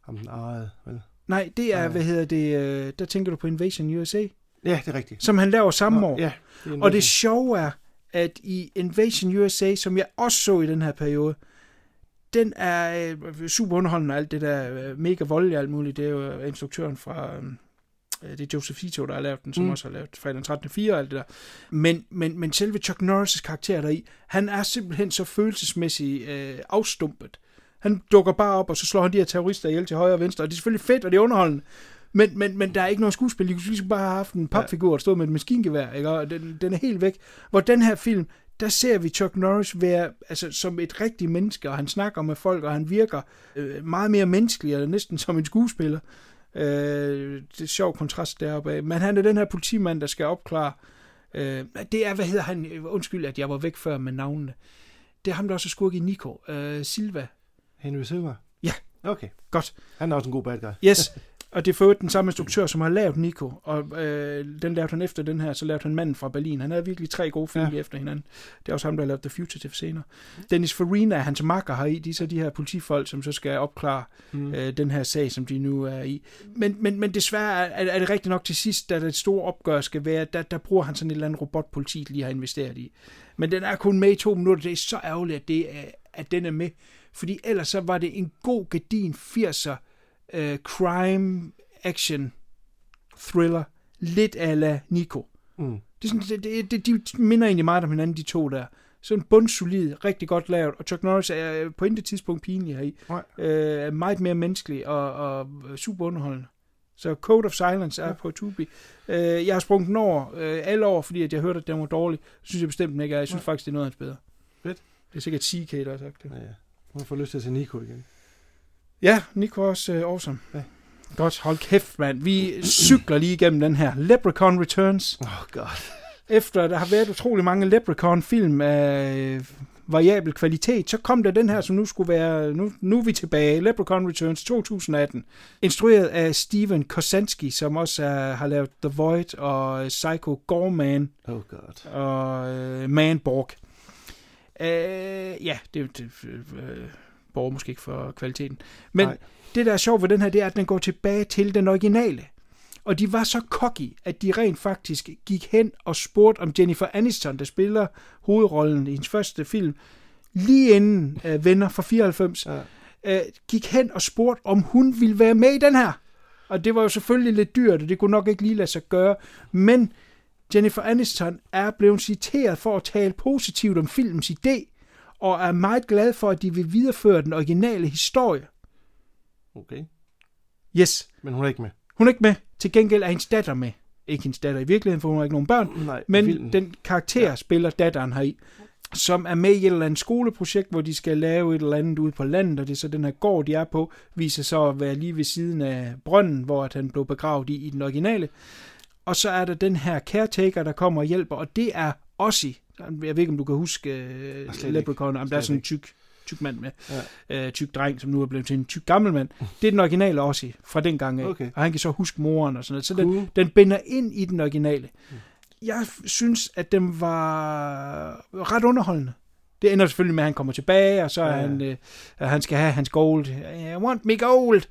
ham den ejede, vel? Nej, det er, Nej. hvad hedder det, øh, der tænker du på Invasion USA, Ja, det er rigtigt. som han laver samme år. Ja, det Og det sjove er, at i Invasion USA, som jeg også så i den her periode, den er øh, super underholdende, alt det der øh, mega voldeligt og alt muligt. Det er jo øh, instruktøren fra, øh, det er Joseph Ito, der har lavet den, som Mm. også har lavet fredag den 13. 4 og alt det der. Men, men, men selve Chuck Norris' karakter deri, han er simpelthen så følelsesmæssigt øh, afstumpet. Han dukker bare op, og så slår han de her terrorister ihjel til højre og venstre, og det er selvfølgelig fedt, og det er underholdende. Men, men, men der er ikke noget skuespil. De kunne ligesom bare have haft en papfigur, der stod med et maskingevær, ikke? og den, den er helt væk. Hvor den her film, der ser vi Chuck Norris være altså, som et rigtigt menneske, og han snakker med folk, og han virker øh, meget mere menneskelig, og næsten som en skuespiller. Øh, det er sjov kontrast deroppe af. Men han er den her politimand, der skal opklare. Øh, det er, hvad hedder han? Undskyld, at jeg var væk før med navnene. Det er ham, der også er skurk i Nico. Øh, Silva. Henry Silver? Ja. Okay. Godt. Han er også en god bad guy. Yes. Og det er for den samme instruktør, som har lavet Nico, og øh, den lavede han efter den her, så lavede han Manden fra Berlin. Han havde virkelig tre gode film ja. efter hinanden. Det er også ham, der har lavet The Fugitive senere. Dennis Farina, hans makker har i, de er så de her politifolk, som så skal opklare mm. øh, den her sag, som de nu er i. Men, men, men desværre er, er det rigtigt nok til sidst, da det store opgør skal være, der, der bruger han sådan et eller andet robotpoliti, lige har investeret i. Men den er kun med i to minutter. Det er så ærgerligt, at, det er, at den er med. Fordi ellers så var det en god gedin 80'er øh, crime action thriller, lidt ala Nico. Mm. Det er sådan, det, det, de minder egentlig meget om hinanden, de to der. Sådan bundsolid, rigtig godt lavet, og Chuck Norris er øh, på intet tidspunkt pinlig heri. Nej. Øh, er meget mere menneskelig og, og super underholdende. Så Code of Silence er ja. på Tubi. Øh, jeg har sprunget den over øh, alle år, fordi at jeg hørte, at den var dårlig. Det synes jeg bestemt den ikke er. Jeg synes ja. faktisk, det er noget af hans bedre. Fedt. Det er sikkert CK, der har sagt det. Ja, ja. Man får lyst til at se Nico igen. Ja, Nico også uh, awesome. Ja. Godt, hold kæft, mand. Vi cykler lige igennem den her. Leprechaun Returns. Åh, oh, god. Efter der har været utrolig mange Leprechaun-film af øh, variabel kvalitet, så kom der den her, som nu skulle være, nu, nu er vi tilbage, Leprechaun Returns 2018. Instrueret af Steven Kosanski, som også er, har lavet The Void og Psycho Gorman. Oh god. Og uh, Manborg. Uh, ja, det, det uh, borger måske ikke for kvaliteten. Men Nej. det, der er sjovt ved den her, det er, at den går tilbage til den originale. Og de var så cocky, at de rent faktisk gik hen og spurgte om Jennifer Aniston, der spiller hovedrollen i hendes første film, lige inden uh, Venner fra 94, ja. uh, gik hen og spurgte, om hun ville være med i den her. Og det var jo selvfølgelig lidt dyrt, og det kunne nok ikke lige lade sig gøre. Men Jennifer Aniston er blevet citeret for at tale positivt om filmens idé, og er meget glad for, at de vil videreføre den originale historie. Okay. Yes. Men hun er ikke med. Hun er ikke med. Til gengæld er hendes datter med. Ikke hendes datter i virkeligheden, for hun har ikke nogen børn. Nej, men filmen. den karakter ja. spiller datteren her i som er med i et eller andet skoleprojekt, hvor de skal lave et eller andet ude på landet, og det er så den her gård, de er på, viser så at være lige ved siden af brønden, hvor at han blev begravet i, i den originale. Og så er der den her caretaker, der kommer og hjælper, og det er Ossie. Jeg ved ikke, om du kan huske uh, Leprechaun, om der er sådan en tyk, tyk mand med, ja. uh, tyk dreng, som nu er blevet til en tyk gammel mand. Det er den originale Ossie fra den gang af, okay. og han kan så huske moren og sådan noget. Så Cool. den, den binder ind i den originale. Jeg synes, at den var ret underholdende. Det ender selvfølgelig med, at han kommer tilbage, og så er Ja. han, øh, han skal have hans gold. I want me gold!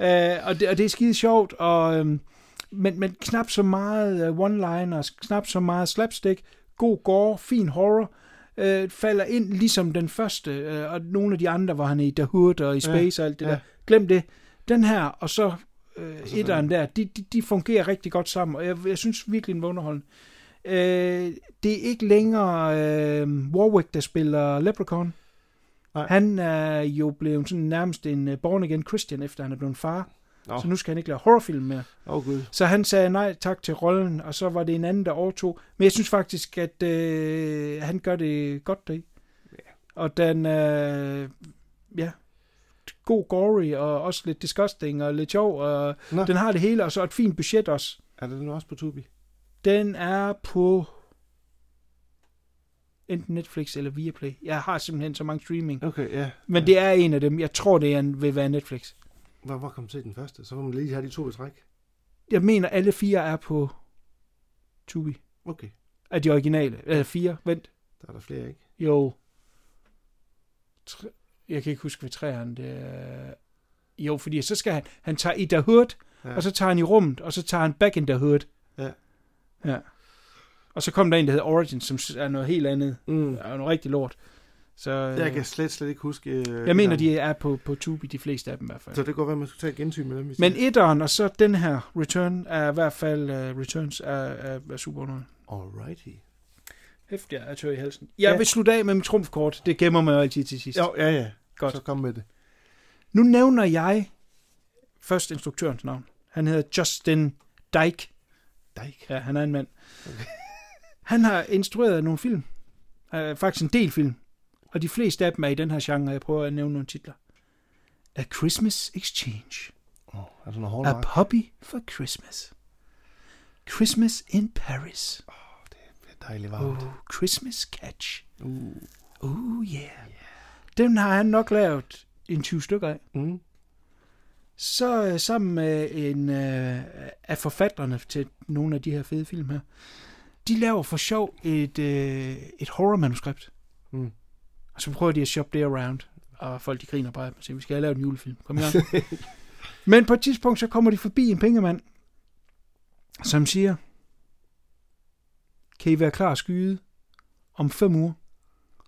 Øh, og, det, og det er skide sjovt, og, øhm, men, men knap så meget øh, one-liners, knap så meget slapstick, god gore, fin horror, øh, falder ind ligesom den første, øh, og nogle af de andre, hvor han er i The Hood og i Space og alt det ja. der. Glem det. Den her, og så øh, etteren der, de, de, de fungerer rigtig godt sammen, og jeg, jeg synes virkelig, den var underholdende. Øh, det er ikke længere øh, Warwick, der spiller Leprechaun. Nej. Han er jo blevet sådan nærmest en øh, born-again Christian, efter han er blevet far. Nå. Så nu skal han ikke lave horrorfilm mere. Oh, gud. Så han sagde nej tak til rollen, og så var det en anden, der overtog. Men jeg synes faktisk, at øh, han gør det godt det. Og den, øh, ja, god gory, og også lidt disgusting, og lidt sjov, og Nå. den har det hele, og så et fint budget også. Er det nu også på Tubi? Den er på enten Netflix eller Viaplay. Jeg har simpelthen så mange streaming. Okay, ja. Men ja. det er en af dem. Jeg tror, det er en, vil være Netflix. Hvor, hvor kom til den første? Så må man lige have de to i træk. Jeg mener, alle fire er på Tubi. Okay. Af de originale. Eller fire. Vent. Der er der flere, ikke? Jo. Tre, jeg kan ikke huske, hvad træerne det er. Jo, fordi så skal han, han tager i The Hood, Ja. og så tager han i rummet, og så tager han Back in the Hood. Ja. Ja. Og så kom der en, der hedder Origin, som er noget helt andet. Mm. Er noget rigtig lort. Så, øh, Jeg kan slet, slet ikke huske... Øh, jeg mener, de er på, på Tubi, de fleste af dem i hvert fald. Så det går være, at man skulle tage gensyn med dem. hvis Men etteren, og så den her Return, er i hvert fald uh, Returns er, er, er super underholdende. Alrighty. Hæft, jeg er tør i halsen. Jeg Ja. vil slutte af med mit trumfkort. Det gemmer mig altid til sidst. Jo, ja, ja. Godt. Så kom med det. Nu nævner jeg først instruktørens navn. Han hedder Justin Dyke. Dijk. Ja, han er en mand. Okay. Han har instrueret nogle film. Uh, faktisk en del film. Og de fleste af dem er i den her genre. Jeg prøver at nævne nogle titler. A Christmas Exchange. Oh, er der noget A? Puppy for Christmas. Christmas in Paris. Det er dejligt varmt. Oh, Christmas Catch. Uh. Oh yeah. Den har han nok lavet en 20 stykker af. Mm. Så øh, sammen med en øh, af forfatterne til nogle af de her fede film her, de laver for sjov et, øh, et horror-manuskript. Mm. Og så prøver de at shoppe det around. Og folk de griner bare og siger, vi skal have lavet en julefilm. Kom i gang. Men på et tidspunkt, så kommer de forbi en pengemand, som siger, kan I være klar at skyde om fem uger,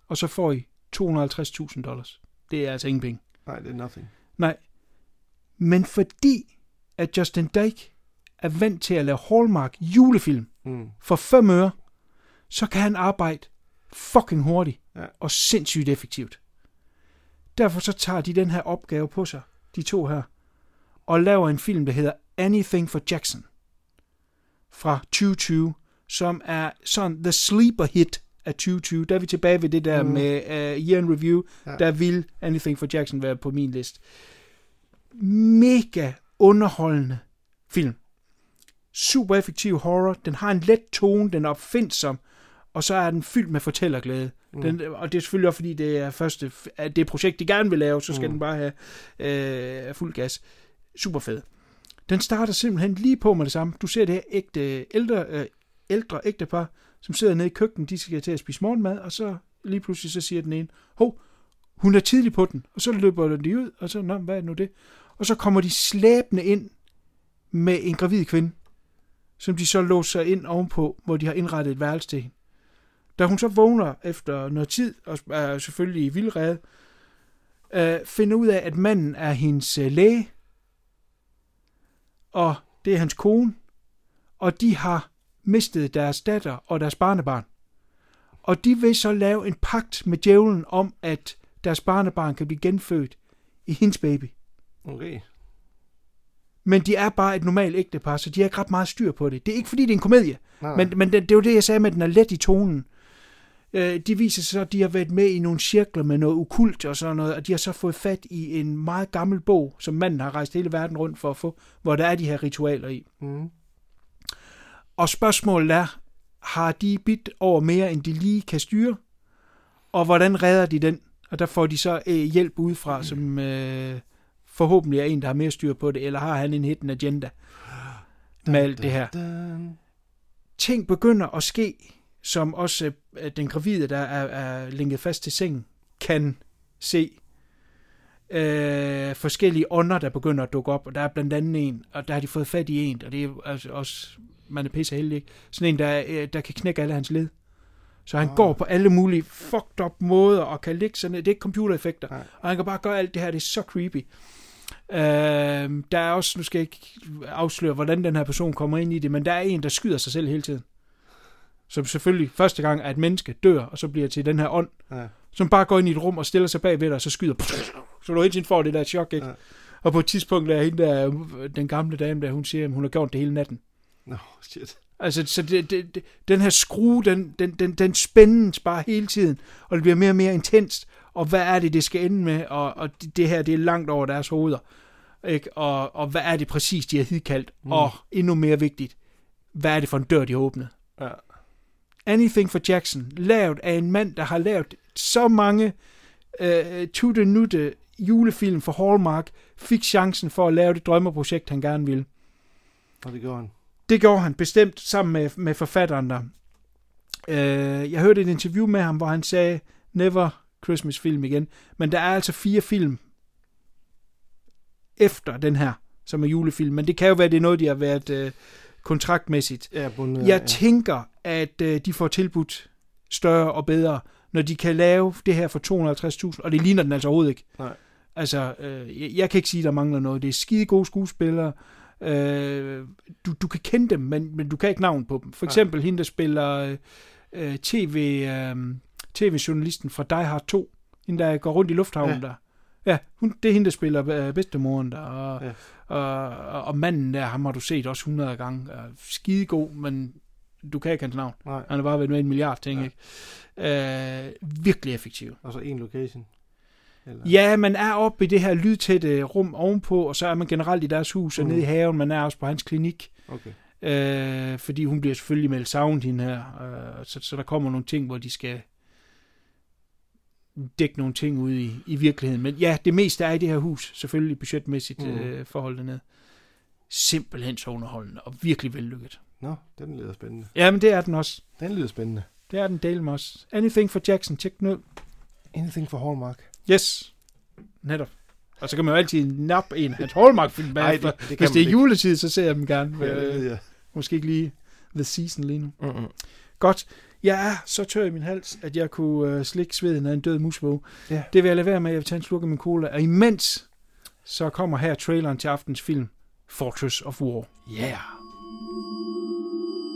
og så får I 250.000 dollars. Det er altså ingen penge. Nej, det er nothing. Nej. Men fordi, at Justin Dike er vant til at lave Hallmark julefilm Mm. for fem øre, så kan han arbejde fucking hurtigt Ja. og sindssygt effektivt. Derfor så tager de den her opgave på sig, de to her, og laver en film, der hedder Anything for Jackson fra 2020, som er sådan the sleeper hit af 2020. Der er vi tilbage ved det der mm. Med uh, Year in Review. Ja. Der vil Anything for Jackson være på min liste. Mega underholdende film. Super effektiv horror. Den har en let tone, den er opfindsom, og så er den fyldt med fortællerglæde. Mm. Den, og det er selvfølgelig også, fordi det er første, det projekt, de gerne vil lave, så skal mm. Den bare have øh, fuld gas. Super fed. Den starter simpelthen lige på med det samme. Du ser det her ægte, ældre, øh, ældre ægtepar, som sidder nede i køkkenet, de skal til at spise morgenmad, og så lige pludselig så siger den ene, hov, hun er tidlig på den, og så løber de ud, og så, nå, hvad er nu det? Og så kommer de slæbende ind med en gravid kvinde, som de så låser ind ovenpå, hvor de har indrettet et værelse til hende. Da hun så vågner efter noget tid, og er selvfølgelig i vildrede, øh, finder ud af, at manden er hendes øh, læge, og det er hans kone, og de har mistet deres datter og deres barnebarn. Og de vil så lave en pagt med djævlen om, at deres barnebarn kan blive genfødt i hendes baby. Okay. Men de er bare et normalt ægtepar, så de har ikke ret meget styr på det. Det er ikke fordi, det er en komedie, Nej, men, men det, det er jo det, jeg sagde med, at den er let i tonen. Øh, de viser sig så, at de har været med i nogle cirkler med noget ukult og sådan noget, og de har så fået fat i en meget gammel bog, som manden har rejst hele verden rundt for at få, hvor der er de her ritualer i. Mm. Og spørgsmålet er, har de bidt over mere, end de lige kan styre? Og hvordan redder de den? Og der får de så øh, hjælp udefra, som øh, forhåbentlig er en, der har mere styr på det, eller har han en hidden agenda med alt det her. Ting begynder at ske, som også øh, den gravide, der er, er linket fast til sengen, kan se. Øh, forskellige ånder, der begynder at dukke op, og der er blandt andet en, og der har de fået fat i en, og det er altså også, man er pisse heldig, ikke? sådan en, der, øh, der kan knække alle hans led. Så han Ah. går på alle mulige fucked up måder, og kan ligge sådan, det er ikke computereffekter, Nej. og han kan bare gøre alt det her, det er så creepy. Øh, der er også, nu skal jeg ikke afsløre, hvordan den her person kommer ind i det, men der er en, der skyder sig selv hele tiden. Som selvfølgelig første gang er et menneske dør, og så bliver til den her ånd, Ja. som bare går ind i et rum og stiller sig bag ved dig, og så skyder. Så du hele tiden får det der chok, ikke? Ja. Og på et tidspunkt er hende der, den gamle dame der, hun siger, at hun har gjort det hele natten. Nå, shit. Altså, så det, det, det, den her skrue, den, den, den, den spændes bare hele tiden, og det bliver mere og mere intenst, og hvad er det, det skal ende med, og, og det, det her, det er langt over deres hoveder, ikke? Og, og hvad er det præcis, de har hidkaldt, mm. og endnu mere vigtigt, hvad er det for en dør, de har åbnet? Ja. Anything for Jackson, lavet af en mand, der har lavet så mange øh, tutte-nutte julefilm for Hallmark, fik chancen for at lave det drømmeprojekt, han gerne ville. Og det gjorde han. Det gjorde han bestemt sammen med, med forfatteren der. Øh, jeg hørte et interview med ham, hvor han sagde, never Christmas film igen. Men der er altså fire film efter den her, som er julefilm. Men det kan jo være, det er noget, de har været øh, kontraktmæssigt. Ja, bundet, Jeg tænker, at øh, de får tilbudt større og bedre, når de kan lave det her for 250.000, og det ligner den altså overhovedet ikke. Nej. Altså, øh, jeg, jeg kan ikke sige, der mangler noget. Det er skide gode skuespillere. Øh, du, du kan kende dem, men, men du kan ikke navn på dem. For eksempel hende, der spiller øh, TV, øh, tv-journalisten fra Die Hard 2. Hende, der går rundt i lufthavnen Ja. der. Ja, hun, det er hende, der spiller øh, bedstemoren der. Og, Ja. og, og, og manden der, ham har du set også 100 gange. Er skidegod, men du kan ikke hans navn. Nej. Han har bare været med i en milliard ting, Ja. ikke? Øh, virkelig effektiv. Og så en location. Eller... Ja, man er oppe i det her lydtætte rum ovenpå, og så er man generelt i deres hus og Mm. nede i haven. Man er også på hans klinik, Okay. øh, fordi hun bliver selvfølgelig meldt savnet hende her. Øh, så, så der kommer nogle ting, hvor de skal dække nogle ting ud i, i virkeligheden. Men ja, det meste er i det her hus, selvfølgelig budgetmæssigt Mm. øh, forhold dernede. Simpelthen så underholdende og virkelig vellykket. Nå, den lyder spændende. Ja, men det er den også. Den lyder spændende. Det er den del med også. Anything for Jackson, tjek den ud. Anything for Hallmark. Yes, netop. Og så kan man jo altid nappe en af hans Hallmark-film Nej, bagefter. det- det Hvis det er juletid, så ser jeg dem gerne. Ja, det Øh, jeg. Måske ikke lige The Season lige nu. Mm-mm. Godt. Jeg er så tør i min hals, at jeg kunne øh, slikke sveden af en død musvåge. Ja. Det vil jeg lade være med. Jeg vil tage en sluk af min cola. Og imens, så kommer her traileren til aftens film, Fortress of War. Yeah. うん。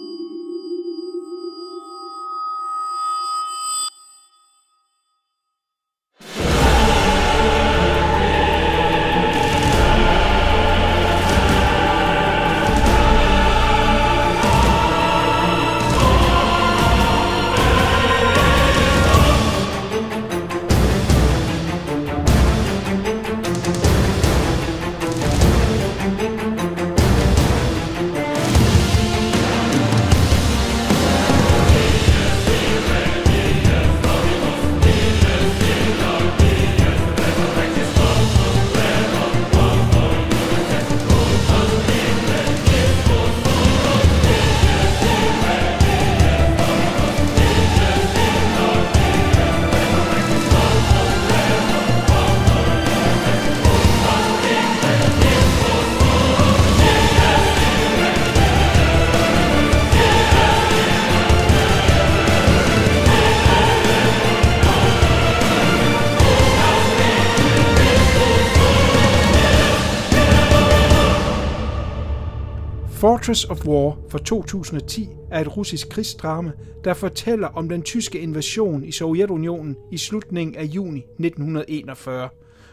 Fortress of War fra 2010 er et russisk krigsdrama, der fortæller om den tyske invasion i Sovjetunionen i slutningen af juni 1941,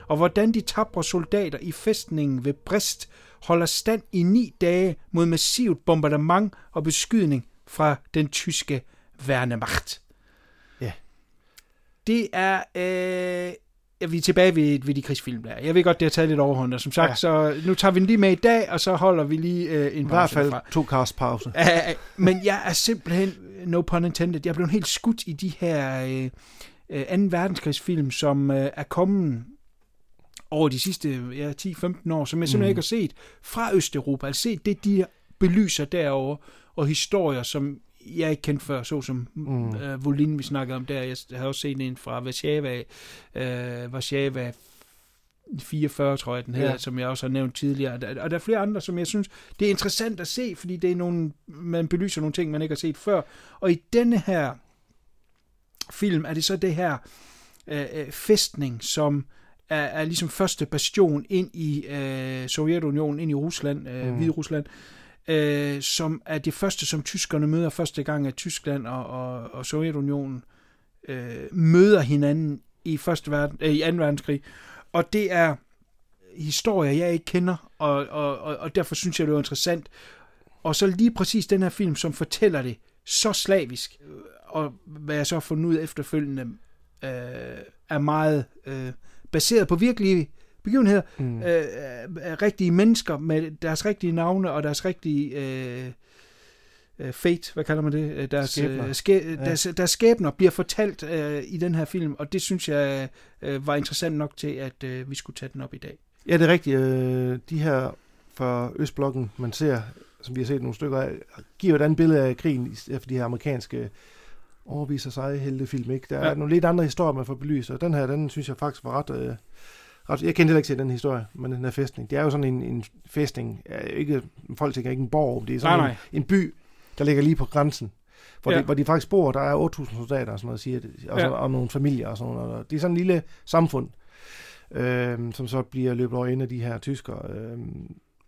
og hvordan de tabre soldater i fæstningen ved Brest holder stand i ni dage mod massivt bombardement og beskydning fra den tyske værnemacht. Ja. Det er... Øh, ja, vi er tilbage ved, ved de krigsfilm der. Jeg ved godt, det har taget lidt overhånd, og som sagt, Ja. ja. så nu tager vi den lige med i dag, og så holder vi lige øh, en I hvert fald derfra. to cast pause. Uh, men jeg er simpelthen, no pun intended, jeg er blevet helt skudt i de her øh, øh, 2. verdenskrigsfilm, som øh, er kommet over de sidste ja, 10-15 år, som jeg simpelthen Mm. ikke har set fra Østeuropa. Altså set det, de belyser derovre, og historier, som jeg ikke kendte før, såsom Mm. øh, Volin, vi snakkede om der. Jeg har også set en fra Warszawa, øh, Warszawa 44, tror jeg, den hedder, Ja. som jeg også har nævnt tidligere. Og der, er flere andre, som jeg synes, det er interessant at se, fordi det er nogle, man belyser nogle ting, man ikke har set før. Og i denne her film er det så det her øh, øh, fæstning, som er, er ligesom første bastion ind i øh, Sovjetunionen, ind i Rusland, øh, mm. Hvide Rusland, øh, Øh, som er det første, som tyskerne møder første gang, at Tyskland og, og, og Sovjetunionen øh, møder hinanden i, første verden, øh, i 2. verdenskrig. Og det er historier, jeg ikke kender, og, og, og, og derfor synes jeg, det er interessant. Og så lige præcis den her film, som fortæller det så slavisk, øh, og hvad jeg så har fundet ud af efterfølgende, øh, er meget øh, baseret på virkelige begivenheder, Mm. øh, øh, rigtige mennesker med deres rigtige navne og deres rigtige øh, øh, fate, hvad kalder man det? Øh, Deres, Skæbner. skæ, Ja. deres, deres skæbner bliver fortalt øh, i den her film, og det synes jeg øh, var interessant nok til, at øh, vi skulle tage den op i dag. Ja, det er rigtigt. Øh, de her fra Østblokken, man ser, som vi har set nogle stykker af, giver et andet billede af krigen for de her amerikanske overviser sig heltefilm. Ikke? Der er Ja. nogle lidt andre historier, man får belyst, og den her, den synes jeg faktisk var ret... Øh, ret jeg kendte heller ikke til den historie, men den her fæstning. Det er jo sådan en, en fæstning, ikke, folk tænker ikke en borg, det er sådan Nej, en, nej. en by, der ligger lige på grænsen. Hvor, Ja. de, hvor de faktisk bor, der er 8.000 soldater og sådan noget, siger det, og, så, Ja. og nogle familier og sådan noget. Og Det er sådan en lille samfund, øh, som så bliver løbet over ind af de her tyskere. Øh,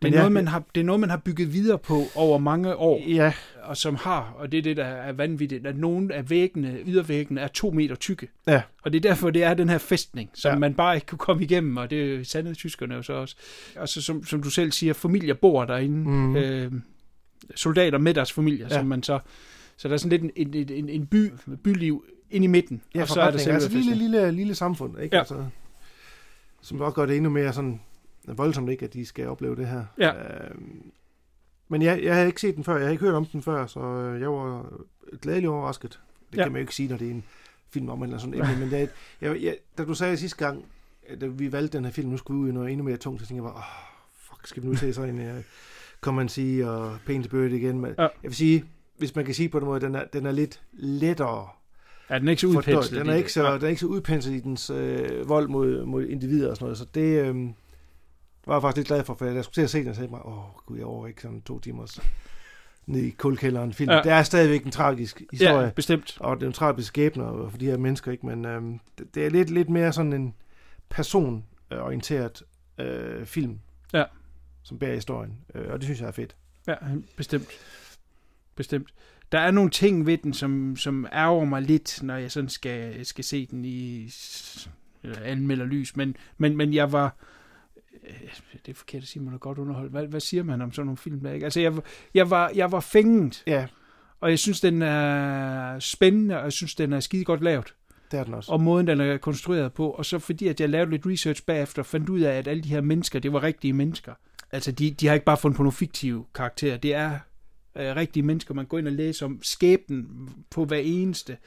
Det er, noget, man har, det er noget, man har bygget videre på over mange år, Ja, og som har, og det er det, der er vanvittigt, at nogle af væggene, ydervæggene er to meter tykke. Ja. Og det er derfor, det er den her fæstning, som Ja. man bare ikke kunne komme igennem, og det sandede tyskerne jo så også. Og så, som, som du selv siger, familier bor derinde. Mhm. Øh, soldater med deres familier, ja. Som man så... Så der er sådan lidt en, en, en, en by, byliv ind i midten, Ja, og så er der selve altså lille, lille, lille samfund, ikke? Ja. Altså, som også gør det endnu mere sådan voldsomt, ikke, at de skal opleve det her. Ja. Øhm, men jeg, jeg havde ikke set den før, jeg havde ikke hørt om den før, så øh, jeg var glædelig overrasket. Det Ja. kan man jo ikke sige, når det er en film om eller sådan emne, men det, et- jeg, jeg, da du sagde sidste gang, at da vi valgte den her film, nu skulle vi ud i noget endnu mere tungt, så tænkte jeg bare, åh, fuck, skal vi nu se sådan en uh, Come and See og the Bird igen? Men Ja. jeg vil sige, hvis man kan sige på den måde, den er, den er lidt lettere Ja, den er ikke så udpenslet. Den er ikke så, den er ikke så udpenslet i dens øh, vold mod, mod individer og sådan noget, så det øh, var jeg faktisk lidt glad for, for jeg skulle til at se den, og sagde mig, åh gud, jeg over ikke sådan to timers ned i kuldkælderen film. Ja. Det er stadigvæk en tragisk historie, Ja, bestemt. og det er en tragisk skæbne for de her mennesker, ikke? men øh, det, er lidt, lidt mere sådan en personorienteret øh, film, Ja. som bærer historien, øh, og det synes jeg er fedt. Ja, bestemt. Bestemt. Der er nogle ting ved den, som, som ærger mig lidt, når jeg sådan skal, skal se den i eller anmelder lys, men, men, men jeg var det er forkert at sige, man er godt underholdt. Hvad, hvad siger man om sådan nogle film der, ikke? Altså, jeg, jeg, var, jeg var fænget, Ja, og jeg synes, den er spændende, og jeg synes, den er skide godt lavet. det er den også. og måden, den er konstrueret på. Og så fordi, at jeg lavede lidt research bagefter, fandt ud af, at alle de her mennesker, det var rigtige mennesker. Altså, de, de har ikke bare fundet på nogle fiktive karakterer. Det er øh, rigtige mennesker. Man går ind og læser om skæbnen på hver eneste, øh,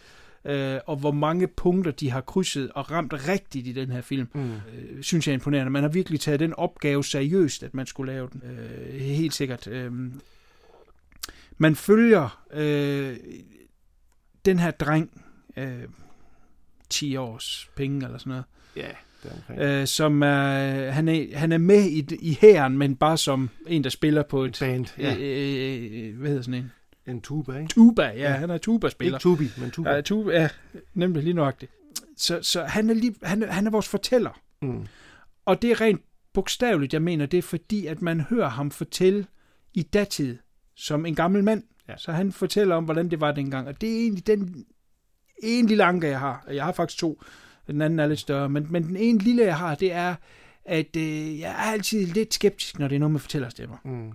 og hvor mange punkter de har krydset og ramt rigtigt i den her film, Mm. øh, synes jeg er imponerende. Man har virkelig taget den opgave seriøst, at man skulle lave den. Øh, helt sikkert. Øh, man følger øh, den her dreng, øh, 10 års penge eller sådan noget, Ja, omkring. øh, som er, han, er, han er med i, i hæren, men bare som en, der spiller på et, Band, ja. øh, øh, hvad hedder sådan en? En tuba, ikke? Tuba, ja, Ja. han er tuba-spiller. Ikke tubi, men tuba. Ja, tuba, ja, nemlig lige nøjagtigt. Så, så han, er lige, han, er, han er vores fortæller. Mm. Og det er rent bogstaveligt, jeg mener, det er fordi, at man hører ham fortælle i datid som en gammel mand. Ja. Så han fortæller om, hvordan det var dengang. Og det er egentlig den en lille anke, jeg har. Jeg har faktisk to. Den anden er lidt større. Men, men den ene lille, jeg har, det er, at øh, jeg er altid lidt skeptisk, når det er noget med fortællerstemmer. Mm.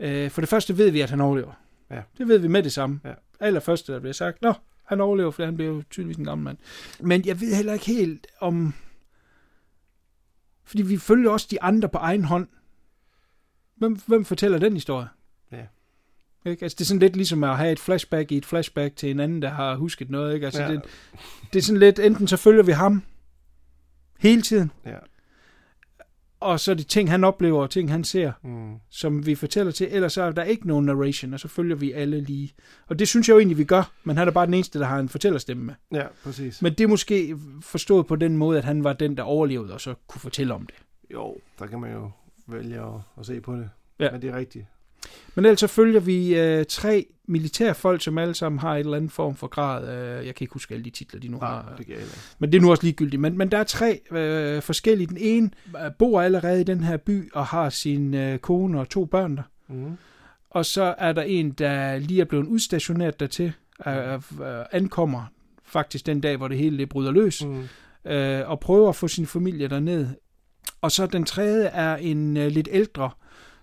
Øh, for det første ved vi, at han overlever. Ja. Det ved vi med det samme. Ja. Allerførste, der bliver sagt, nå, han overlever, for han bliver jo tydeligvis en gammel mand. Men jeg ved heller ikke helt om... Fordi vi følger også de andre på egen hånd. Hvem, hvem fortæller den historie? Ja. Ikke? Altså, det er sådan lidt ligesom at have et flashback i et flashback til en anden, der har husket noget. Ikke? Altså, Ja. det, det er sådan lidt, enten så følger vi ham hele tiden, Ja. Og så er det ting, han oplever, og ting, han ser Mm. som vi fortæller til, ellers så er der ikke nogen narration, og så følger vi alle lige. Og det synes jeg jo egentlig, vi gør, men han er bare den eneste, der har en fortællerstemme med. Ja, præcis. Men det er måske forstået på den måde, at han var den, der overlevede, og så kunne fortælle om det. Jo, der kan man jo vælge at, at se på det. Ja. Men det er rigtigt. Men ellers så følger vi øh, tre militærfolk, som alle sammen har et eller andet form for grad. Øh, jeg kan ikke huske alle de titler, de nu Nej, har. det. Men det er nu også ligegyldigt. Men, men der er tre øh, forskellige. Den ene bor allerede i den her by og har sin øh, kone og to børn der. Mm. Og så er der en, der lige er blevet udstationeret dertil, øh, øh, ankommer faktisk den dag, hvor det hele det bryder løs, Mm. øh, og prøver at få sin familie derned. Og så den tredje er en øh, lidt ældre,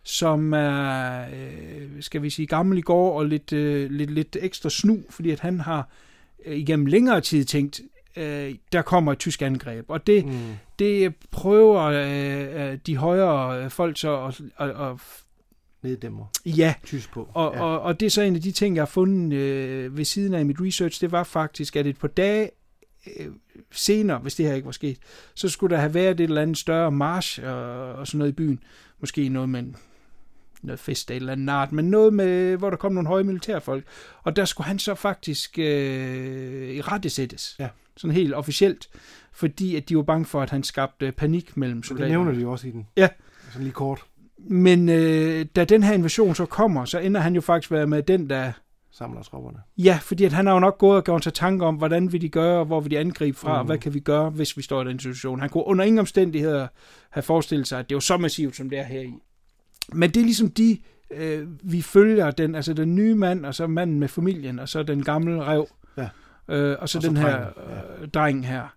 som er, øh, skal vi sige, gammel i går, og lidt, øh, lidt, lidt ekstra snu, fordi at han har øh, igennem længere tid tænkt, øh, der kommer et tysk angreb. Og det, Mm. det prøver øh, de højere folk så at, at, at, Neddæmmer. ja, Tysk på. og, ja. og, og det er så en af de ting, jeg har fundet øh, ved siden af mit research, det var faktisk, at et par dage øh, senere, hvis det her ikke var sket, så skulle der have været et eller andet større march og, og sådan noget i byen. Måske noget med noget fest af eller andet art, men noget med, hvor der kom nogle høje militærfolk. Og der skulle han så faktisk øh, i rettesættes. Ja. Sådan helt officielt. Fordi at de var bange for, at han skabte panik mellem Så det soldaterne. nævner de også i den. Ja. Sådan lige kort Men øh, da den her invasion så kommer, så ender han jo faktisk være med den, der samler tropperne. Ja, fordi at han har jo nok gået og gjort sig tanker om, hvordan vil de gøre, og hvor vil de angribe fra, mm. og hvad kan vi gøre, hvis vi står i den situation. Han kunne under ingen omstændigheder have forestillet sig, at det jo så massivt, som det er her i. Men det er ligesom de, øh, vi følger, den, altså den nye mand, og så manden med familien, og så den gamle rev, Ja. øh, og så Og så den her drengen, øh, dreng her.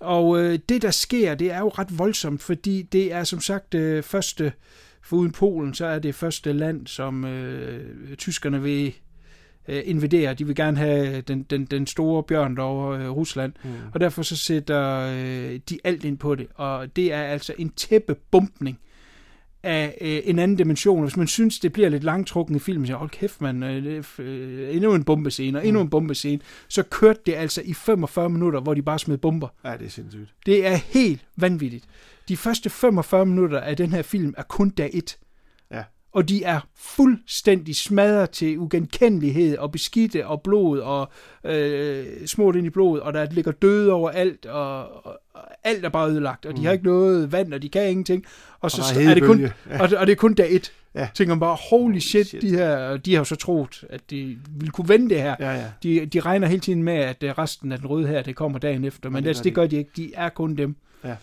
Og øh, det, der sker, det er jo ret voldsomt, fordi det er som sagt øh, første For uden Polen, så er det første land, som øh, tyskerne vil øh, invadere. De vil gerne have den, den, den store bjørn derovre, øh, Rusland. Mm. Og derfor så sætter øh, de alt ind på det. Og det er altså en tæppebumpning af øh, en anden dimension. Hvis man synes, det bliver lidt langtrukken i filmen, så hold kæft, man, øh, øh, endnu en bombescene, og endnu en bombescene, så kørte det altså i 45 minutter, hvor de bare smed bomber. Ja, det er sindssygt. Det er helt vanvittigt. De første 45 minutter af den her film er kun dag 1. Og de er fuldstændig smadret til ugenkendelighed og beskidte og blod og øh, smurt ind i blodet, og der ligger døde over alt, og, og, og alt er bare ødelagt, og de har ikke noget vand, og de kan ingenting. Og så Mm. der er er det kun. Ja. og, det- og det er kun dag 1. Ja. Tænker man bare, holy shit, Shit. de her, de har jo så troet, at de ville kunne vende det her. Ja, ja. De, de regner hele tiden med, at øh, resten af den røde her, det kommer dagen efter, men det det, altså, gør det de gør de ikke. De er kun dem. Ja.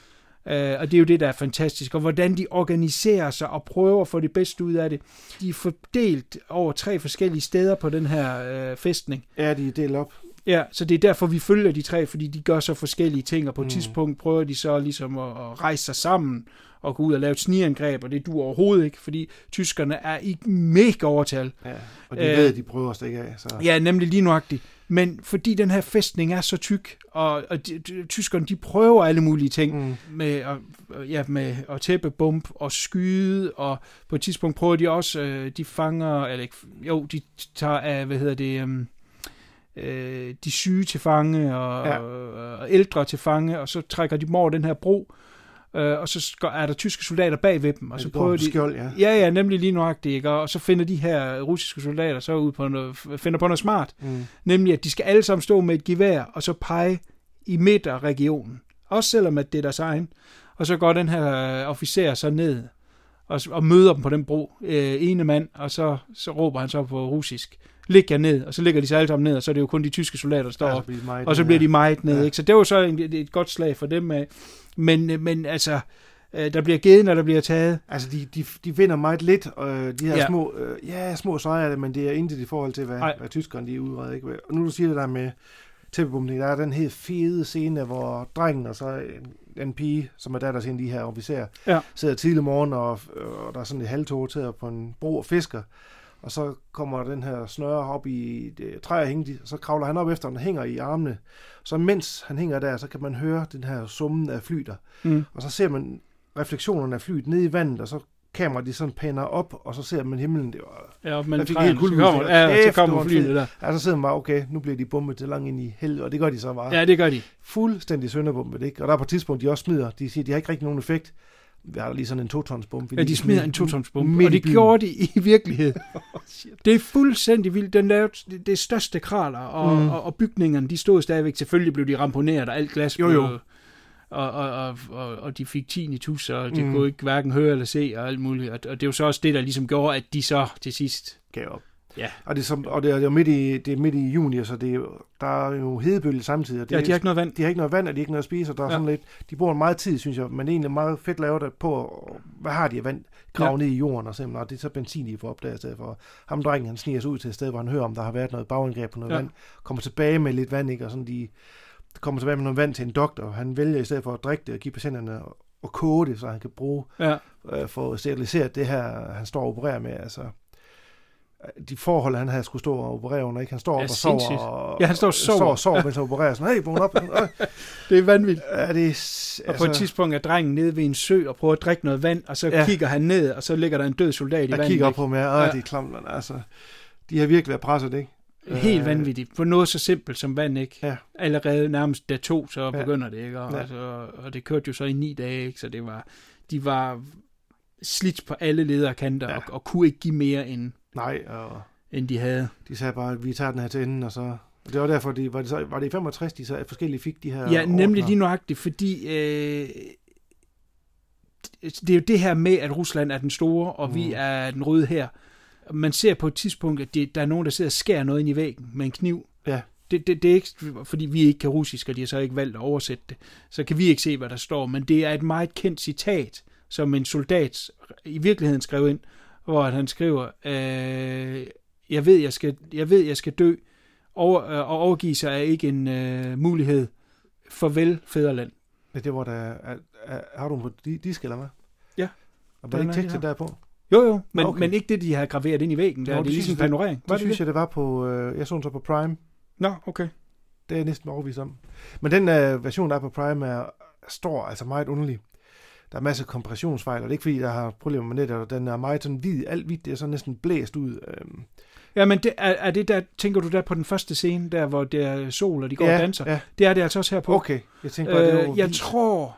Uh, og det er jo det, der er fantastisk. Og hvordan de organiserer sig og prøver at få det bedste ud af det. De er fordelt over tre forskellige steder på den her uh, festning. Ja, de er delt op. Ja, så det er derfor, vi følger de tre, fordi de gør så forskellige ting, og på et Mm. tidspunkt prøver de så ligesom at, at rejse sig sammen og gå ud og lave et snigangreb, og det du overhovedet ikke, fordi tyskerne er i mega overtal. Ja. Og de Øh, øh, ved, at de prøver at stikke af. Så. Ja, nemlig lige nuagtigt. Men fordi den her fæstning er så tyk, og, og de, de, tyskerne de prøver alle mulige ting Mm. med, at, ja, med at tæppe bomb og skyde, og på et tidspunkt prøver de også, øh, de fanger, eller ikke, jo, de tager af, hvad hedder det, øhm, øh, de syge til fange, og, ja. og, og ældre til fange, og så trækker de dem over den her bro, øh, og så er der tyske soldater bag ved dem, og så prøver de... skjold, ja. Ja, ja, nemlig lige nuagtigt, ikke? Og så finder de her russiske soldater så ud på noget, finder på noget smart. Mm. Nemlig, at de skal alle sammen stå med et gevær, og så pege i midterregionen. Også selvom, at det er deres egen. Og så går den her øh, officer så ned og, og møder dem på den bro. Øh, ene mand, og så, så råber han så på russisk. Lig jer ned, og så ligger de sig alle sammen ned, og så er det jo kun de tyske soldater, der står Ja, så op. Og så bliver de meget nede, Ja. ikke? Så det var så en, et, et godt slag for dem af. Men, øh, men altså, øh, der bliver givet, når der bliver taget. Altså, de, de, de vinder meget lidt, øh, de her Ja. små, øh, ja, små sejre, men det er intet i forhold til, hvad, Nej. hvad tyskerne de er udredet. Ikke? Og nu du siger det der med tæppebumpning, der er den helt fede scene, hvor drengen og så en, en pige, som er datter til en af de her officerer, Ja. sidder tidlig morgen, og, og der er sådan et halvtog til på en bro og fisker. Og så kommer den her snøre op i et træ og hænger, og så kravler han op efter, den hænger i armene. Så mens han hænger der, så kan man høre den her summen af flyter. Mm. Og så ser man refleksionerne af flyet nede i vandet, og så kameraet de sådan paner op, og så ser man himlen. Det var, Ja, men Jeg fik helt så kuldegysning. kommer, ja, så kommer fed- der. ja, så sidder man bare, okay, nu bliver de bombet til langt ind i helvede, og det gør de så bare. Ja, det gør de. Fuldstændig sønderbombet, ikke? Og der er på et tidspunkt, de også smider, de siger, de har ikke rigtig nogen effekt. Vi har lige sådan en totonsbombe. Ja, de smider en totonsbombe, midt og i det gjorde de i virkelighed. det er fuldstændig vildt. Den lavede det, det største kraler, og, Mm. og, og bygningerne, de stod stadigvæk. Selvfølgelig blev de ramponeret, og alt glas Jo, blev... jo. Og, og, og, og, og de fik tinnitus, og de Mm. kunne ikke hverken høre eller se, og alt muligt. Og, og det er jo så også det, der ligesom gjorde, at de så til sidst... gav op. Ja. Og det er, som, og det er, er midt i, det er midt i juni, så det er, jo- der er jo hedebølge samtidig. Og det Ja, de har ikke noget vand. de har ikke noget vand, og de har ikke noget at spise, og der er Ja. sådan lidt, de bruger meget tid, synes jeg, men egentlig meget fedt lavet det på, hvad har de af vand, grave Ja. ned i jorden, og simpelthen, og det er så benzin, de får op der, i stedet for ham drengen, han sniger sig ud til et sted, hvor han hører, om der har været noget bagangreb på noget Ja. vand, kommer tilbage med lidt vand, ikke, og sådan de kommer tilbage med noget vand til en doktor, han vælger i stedet for at drikke det og give patienterne og, og koge det, så han kan bruge Ja. øh, få steriliseret det her, han står og opererer med, altså de forhold, han havde skulle stå og operere under, ikke? Han står op Ja, og sover, og, Ja, han står og sover. sover, sover mens han opererer. Sådan, hey, vågn op. Det er vanvittigt. er det, s- Og på et tidspunkt er drengen nede ved en sø og prøver at drikke noget vand, og så Ja. ja. kigger han ned, og så ligger der en død soldat i jeg vandet. kigger op på mig, og Ja. ja. det er klamt, men altså, de har virkelig været presset, ikke? Helt Øh, vanvittigt. På noget så simpelt som vand, ikke? Ja. Allerede nærmest dag to, så Ja. begynder det, ikke? Og, Ja. ja. altså, og det kørte jo så i ni dage, ikke? Så det var, de var slidt på alle ledere kanter, Ja. ja. og, og kunne ikke give mere, end, Nej, og end de havde. de sagde bare, at vi tager den her til enden, og så... Og det var derfor, de, var, det så, var det i 65, de så forskellige fik de her Ja, nemlig ordner? lige nøjagtigt, fordi øh, det er jo det her med, at Rusland er den store, og mm. vi er den røde her. Man ser på et tidspunkt, at det, der er nogen, der sidder og skærer noget ind i væggen med en kniv. Ja. Det, det, det er ikke, fordi vi ikke kan russisk, og de har så ikke valgt at oversætte det, så kan vi ikke se, hvad der står, men det er et meget kendt citat, som en soldat i virkeligheden skrev ind, hvor han skriver, øh, jeg, ved, jeg, skal, jeg ved, jeg skal dø, over, øh, og overgive sig er ikke en øh, mulighed. Farvel, fædreland. Ja, det var der... Er, er, har du den på di- disk, eller hvad? Ja. Og er Den ikke er her. derpå? Jo, jo, men, Okay. men ikke det, de har graveret ind i væggen. Der. Nå, det er det ligesom en panorering. Det synes jeg, det var på... Øh, jeg så den så på Prime. Nå, okay. Det er jeg næsten overbevist om. Men den øh, version, der er på Prime, er stor, altså meget underlig. Der er masser af kompressionsfejl, og det er ikke fordi, der har problemer med nettet, og den er meget sådan hvid. Alt hvidt, det er sådan næsten blæst ud. Øhm, Ja, men det, er, er det der, tænker du der på den første scene, der hvor det er sol, og de går ja, og danser? Ja, Det er det altså også her på. okay. Jeg tænkte bare, det var Øh, jeg vildt. tror,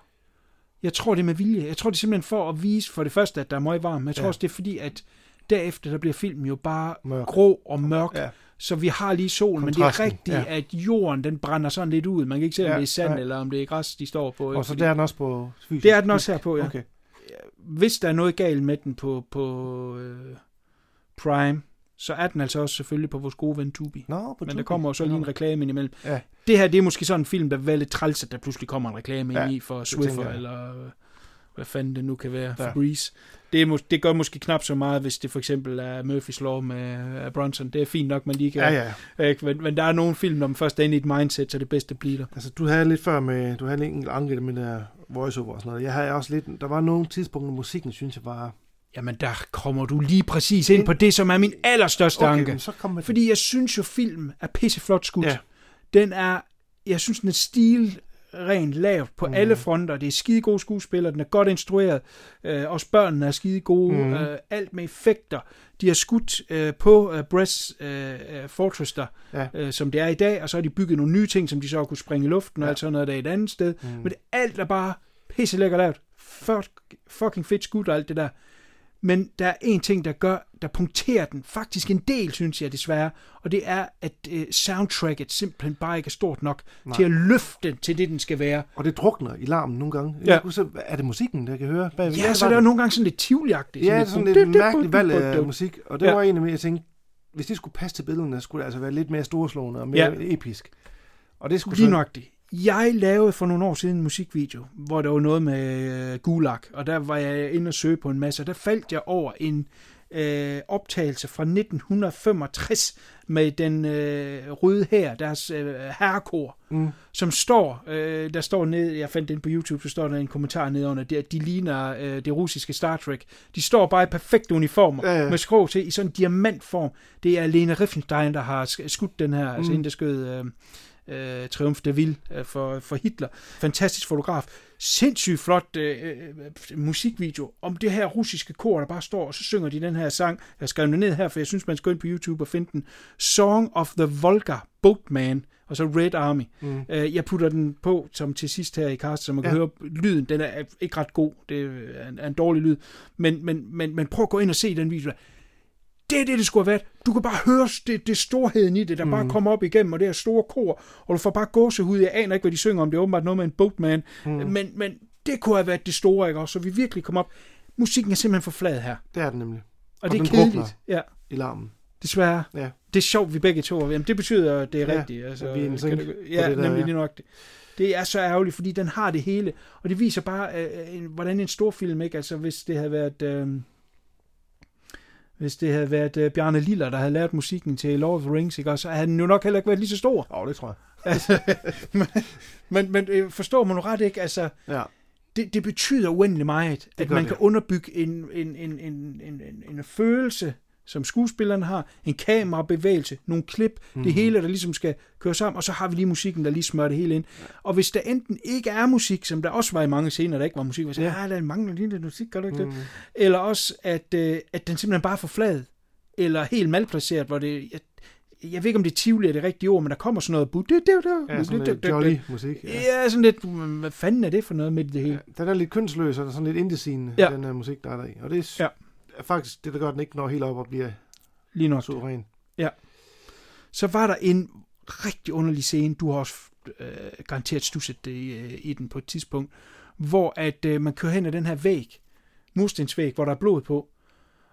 jeg tror det er med vilje. Jeg tror det er simpelthen for at vise for det første, at der er meget varmt, men jeg tror Ja. også det er fordi, at derefter der bliver filmen jo bare Mørk. grå og mørk. Ja. Så vi har lige solen, men det er rigtigt, ja. at jorden den brænder sådan lidt ud. Man kan ikke se, om Ja, det er sand nej. eller om det er græs, de står på. Og så fordi- der er den også på fysisk. Det er den også her på, ja. Okay. Hvis der er noget galt med den på, på øh, Prime, så er den altså også selvfølgelig på vores gode ven Tubi. Nå, på Men der Tubi. kommer jo så lige en reklame indimellem. Ja. Det her, det er måske sådan en film, der vil lidt træls, at der pludselig kommer en reklame Ja, ind i for Swiffer, eller øh, hvad fanden det nu kan være, Ja. Fabrice. Det, er, det gør måske knap så meget, hvis det for eksempel er Murphys Law med uh, Bronson. Det er fint nok, man lige kan... Ja, ja. Ikke? Men, men der er nogle film, når man først er inde i et mindset, så det bedste bliver der. Altså, du havde lidt før med, du havde en enkelt anke med der voiceover og sådan noget. Jeg havde også lidt, der var nogle tidspunkter, musikken synes jeg var... Jamen, der kommer du lige præcis ind på det, som er min allerstørste Okay, anke. så kom med Fordi jeg synes jo, film er pisseflot skudt. Ja. Den er, jeg synes, den er stil rent lavt på mm. alle fronter. Det er skide gode skuespillere, den er godt instrueret. Øh, også børnene er skide gode. Mm. Øh, alt med effekter. De har skudt øh, på øh, Bress øh, øh, Fortress der, Ja. øh, som det er i dag, og så har de bygget nogle nye ting, som de så kunne springe i luften og Ja. alt sådan noget der et andet sted. Mm. Men det, alt er bare pisse lækker lavet. Fuck, fucking fedt skudt og alt det der. Men der er en ting, der gør, der punkterer den faktisk en del, synes jeg desværre, og det er, at øh, soundtracket simpelthen bare ikke er stort nok Nej. til at løfte den til det, den skal være. Og det drukner i larmen nogle gange. Ja. Jeg kunne se, er det musikken, der kan høre? Bagved? Ja, så der er det. nogle gange sådan lidt tivoliagtigt. Ja, sådan lidt mærkeligt valg af musik. Og det Ja. var en af jeg tænkte, hvis det skulle passe til billederne, skulle det altså være lidt mere storslående og mere Ja. episk. Og det skulle Lige nøjagtigt. Jeg lavede for nogle år siden en musikvideo, hvor der var noget med øh, Gulag, og der var jeg inde og søge på en masse, og der faldt jeg over en øh, optagelse fra 1965 med den øh, røde her, deres øh, herrekor, Mm. som står, øh, der står ned, jeg fandt den på YouTube, så står der en kommentar nede under det, at de ligner øh, det russiske Star Trek. De står bare i perfekte uniformer, Ja, ja. med skrå til, i sådan en diamantform. Det er Lena Riefenstein, der har sk- skudt den her, mm. altså Mm. hende, der skød øh, øh, Triumph de Ville øh, for, for Hitler. Fantastisk fotograf. Sindssygt flot øh, øh, musikvideo om det her russiske kor, der bare står, og så synger de den her sang. Jeg skrev den ned her, for jeg synes, man skal gå ind på YouTube og finde den. Song of the Volga Boatman, og så Red Army. Mm. Øh, jeg putter den på som til sidst her i cast, så man kan Ja. høre lyden. Den er ikke ret god. Det er en, er en dårlig lyd. Men, men, men, men prøv at gå ind og se den video. Det er det, det skulle have været. Du kan bare høre det, det storheden i det, der mm. bare kommer op igennem, og det her store kor, og du får bare gåsehud. Jeg aner ikke, hvad de synger om. Det er åbenbart noget med en boatman. Mm. Men, men det kunne have været det store, ikke også? Så vi virkelig kom op. Musikken er simpelthen for flad her. Det er den nemlig. Og, Og det er kedeligt. Ja, I larmen. desværre. Ja. Det er sjovt, vi begge to er Jamen, det betyder, at det er Ja, rigtigt. Altså, vi er en kan på Ja, det der, nemlig ja. lige nok det. Det er så ærgerligt, fordi den har det hele. Og det viser bare, øh, en, hvordan en stor film, ikke? Altså, hvis det havde været... Øh, hvis det havde været øh, Bjarne Liller, der havde lavet musikken til Lord of the Rings, ikke? Og så havde den jo nok heller ikke været lige så stor. Oh, det tror jeg. Altså, men men, men øh, forstår man nu ret, ikke? Altså, Ja. det, det betyder uendelig meget, at gør man det. kan underbygge en, en, en, en, en, en, en følelse, som skuespillerne har, en kamerabevægelse, nogle klip, mm. det hele, der ligesom skal køre sammen, og så har vi lige musikken, der lige smører det hele ind. Og hvis der enten ikke er musik, som der også var i mange scener, der ikke var musik, hvor jeg siger, Ja. ah, der mangler lige lidt musik, gør du ikke det? Mm. Eller også, at, øh, at den simpelthen bare er for flad, eller helt malplaceret, hvor det... Jeg, jeg ved ikke, om det er tivoli er det rigtige ord, men der kommer sådan noget... Ja, sådan lidt jolly musik. Ja. Ja, sådan lidt... Hvad fanden er det for noget midt i det hele? Ja, den er lidt kønsløs, og der er sådan lidt indie Ja. den her musik, der er der i. Og det er, Ja. Er faktisk det, der gør, at den ikke når helt op og bliver Lige nok. suveræn. så var der en rigtig underlig scene, du har også øh, garanteret stusset det i, øh, i den på et tidspunkt, hvor at øh, man kører hen ad den her væg, murstensvæg, hvor der er blod på,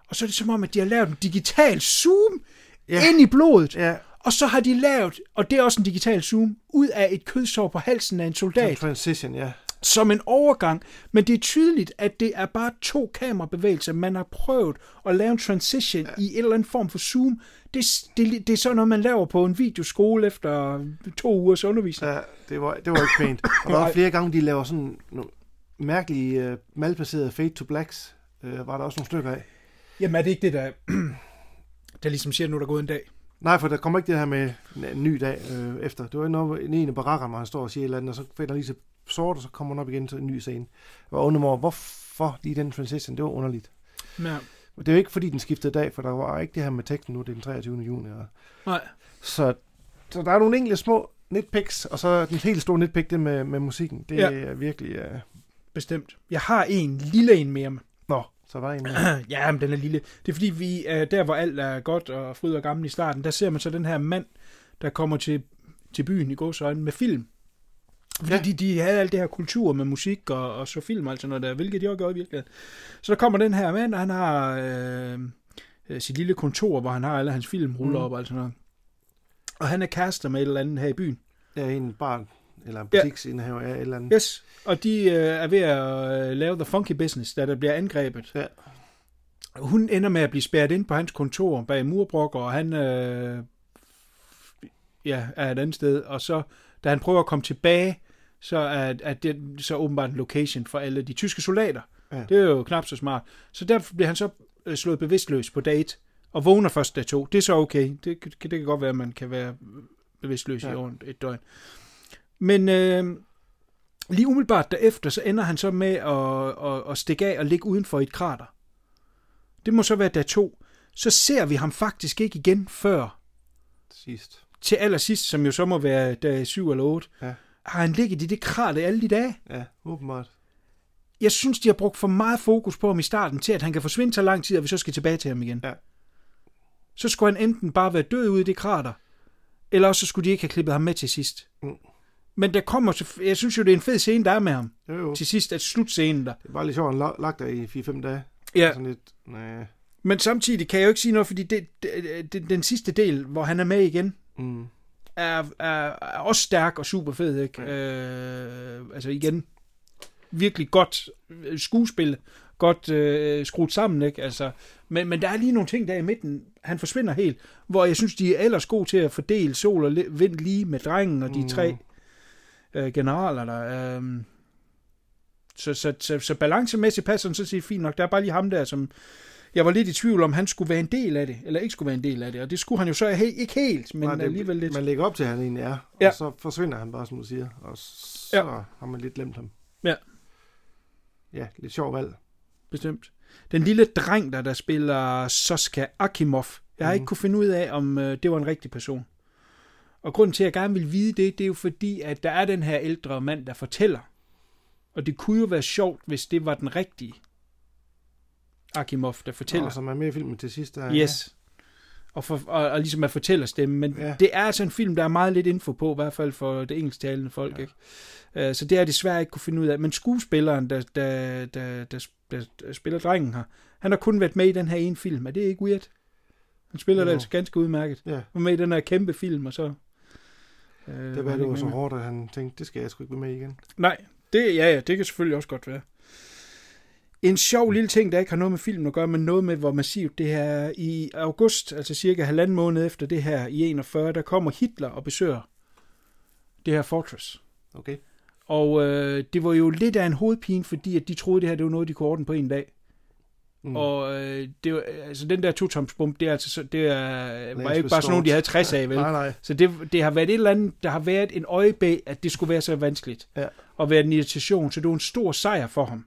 og så er det som om, at de har lavet en digital zoom Ja. ja. ind i blodet, Ja, og så har de lavet, og det er også en digital zoom, ud af et kødsår på halsen af en soldat, transition, ja. Som en overgang, men det er tydeligt, at det er bare to kamerabevægelser. Man har prøvet at lave en transition ja. i en eller anden form for zoom. Det, det, det er sådan noget, man laver på en videoskole efter to ugers undervisning. ja det, var, det var ikke pænt. Og der var flere gange, de laver sådan nogle mærkelige, uh, malplacerede fade to blacks. Uh, var der også nogle stykker af. Jamen er det ikke det, der, der ligesom siger, nu er der gået en dag? Nej, for der kommer ikke det her med en, ny dag øh, efter. Det var noget en ene barakker, hvor han står og siger et eller andet, og så finder han lige til sort, og så kommer han op igen til en ny scene. Var under mig hvorfor lige den transition, det var underligt. Ja. Det er jo ikke, fordi den skiftede dag, for der var ikke det her med teksten nu, det er den 23. juni. Og... Nej. Så, så der er nogle enkelte små nitpicks, og så den helt store nitpick, det med, med musikken. Det Ja. er virkelig... Uh... Bestemt. Jeg har en lille en mere. Nå, så var en ja, men den er lille. Det er fordi, vi er der, hvor alt er godt og fryd og gammel i starten, der ser man så den her mand, der kommer til, til byen i godsøjne med film. Fordi Ja. ja. de, de havde alt det her kultur med musik og, og så film og sådan noget der, hvilket de også gjorde i virkeligheden. Så der kommer den her mand, og han har øh, øh, sit lille kontor, hvor han har alle hans film ruller Mm. op og sådan noget. Og han er kærester med et eller andet her i byen. Ja, en barn, eller en Ja. butiksindehaver af et eller andet. Yes, og de øh, er ved at øh, lave The Funky Business, da der bliver angrebet. Ja. Hun ender med at blive spærret ind på hans kontor bag murbrokker, og han øh, ja, er et andet sted. Og så, da han prøver at komme tilbage, så er, er det så åbenbart en location for alle de tyske soldater. Ja. Det er jo knap så smart. Så derfor bliver han så øh, slået bevidstløs på date, og vågner først dag to. Det er så okay. Det, det, kan godt være, at man kan være bevidstløs ja. i over et døgn. Men øh, lige umiddelbart derefter, så ender han så med at, at, at stikke af og ligge uden for et krater. Det må så være dag to. Så ser vi ham faktisk ikke igen før Sidst. til allersidst, som jo så må være dag 7 eller 8. Ja. Har han ligget i det krater alle de dage? Ja, åbenbart. Jeg synes, de har brugt for meget fokus på ham i starten, til at han kan forsvinde så lang tid, at vi så skal tilbage til ham igen. Ja. Så skulle han enten bare være død ude i det krater, eller også så skulle de ikke have klippet ham med til sidst. Mm. Men der kommer, så, jeg synes jo, det er en fed scene, der er med ham. Jo, jo. Til sidst, at slutscenen der. Det er bare lidt sjovt, han la- lagt der i 4-5 dage. Ja. Sådan lidt, nej. Men samtidig kan jeg jo ikke sige noget, fordi det, det, det, den sidste del, hvor han er med igen, Mm. Er, er, er også stærk og super fed, ikke? Øh, altså igen, virkelig godt øh, skuespil, godt øh, skruet sammen, ikke? Altså, men, men der er lige nogle ting der i midten, han forsvinder helt, hvor jeg synes, de er ellers gode til at fordele sol og vind lige med drengen og de Mm. tre øh, generaler der. Øh, så, så, så, så balancemæssigt passer den så set fint nok. Der er bare lige ham der, som jeg var lidt i tvivl om, han skulle være en del af det, eller ikke skulle være en del af det, og det skulle han jo så he- ikke helt, men Nej, det, alligevel lidt. Man lægger op til, at han egentlig er, Ja. og så forsvinder han bare, som du siger, og så Ja. har man lidt glemt ham. Ja. Ja, lidt sjov valg. Bestemt. Den lille dreng, der, der spiller Soska Akimov, jeg har ikke Mhm. kunne finde ud af, om øh, det var en rigtig person. Og grunden til, at jeg gerne vil vide det, det er jo fordi, at der er den her ældre mand, der fortæller. Og det kunne jo være sjovt, hvis det var den rigtige Akimov, der fortæller. Og som er med i filmen til sidst. Der, Yes. Og, for, og, og ligesom at fortælle stemme. Men Ja. ja. det er altså en film, der er meget lidt info på, i hvert fald for det engelsktalende folk. Ja. Ikke? Uh, så det har jeg desværre ikke kunne finde ud af. Men skuespilleren, der, der, der, der, der, der spiller drengen her, han har kun været med i den her ene film. Er det ikke weird? Han spiller Jo. det altså ganske udmærket. Ja, var med i den her kæmpe film, og så... Uh, det var, det var så hårdt, at han tænkte, det skal jeg sgu ikke være med igen. Nej, det, ja, ja, det kan selvfølgelig også godt være. En sjov lille ting, der ikke har noget med filmen at gøre, men noget med, hvor massivt det her er. I august, altså cirka halvanden måned efter det her, i 41, der kommer Hitler og besøger det her fortress. Okay. Og øh, det var jo lidt af en hovedpine, fordi at de troede, det her det var noget, de kunne ordne på en dag. Mm. Og øh, det var, altså den der totomsbombe, det er altså så- det er, var ikke bare sådan nogle, de havde 60 af, vel? Nej, nej. Så det, det har været et eller andet, der har været en øje bag, at det skulle være så vanskeligt. Ja. Og være en irritation, så det var en stor sejr for ham.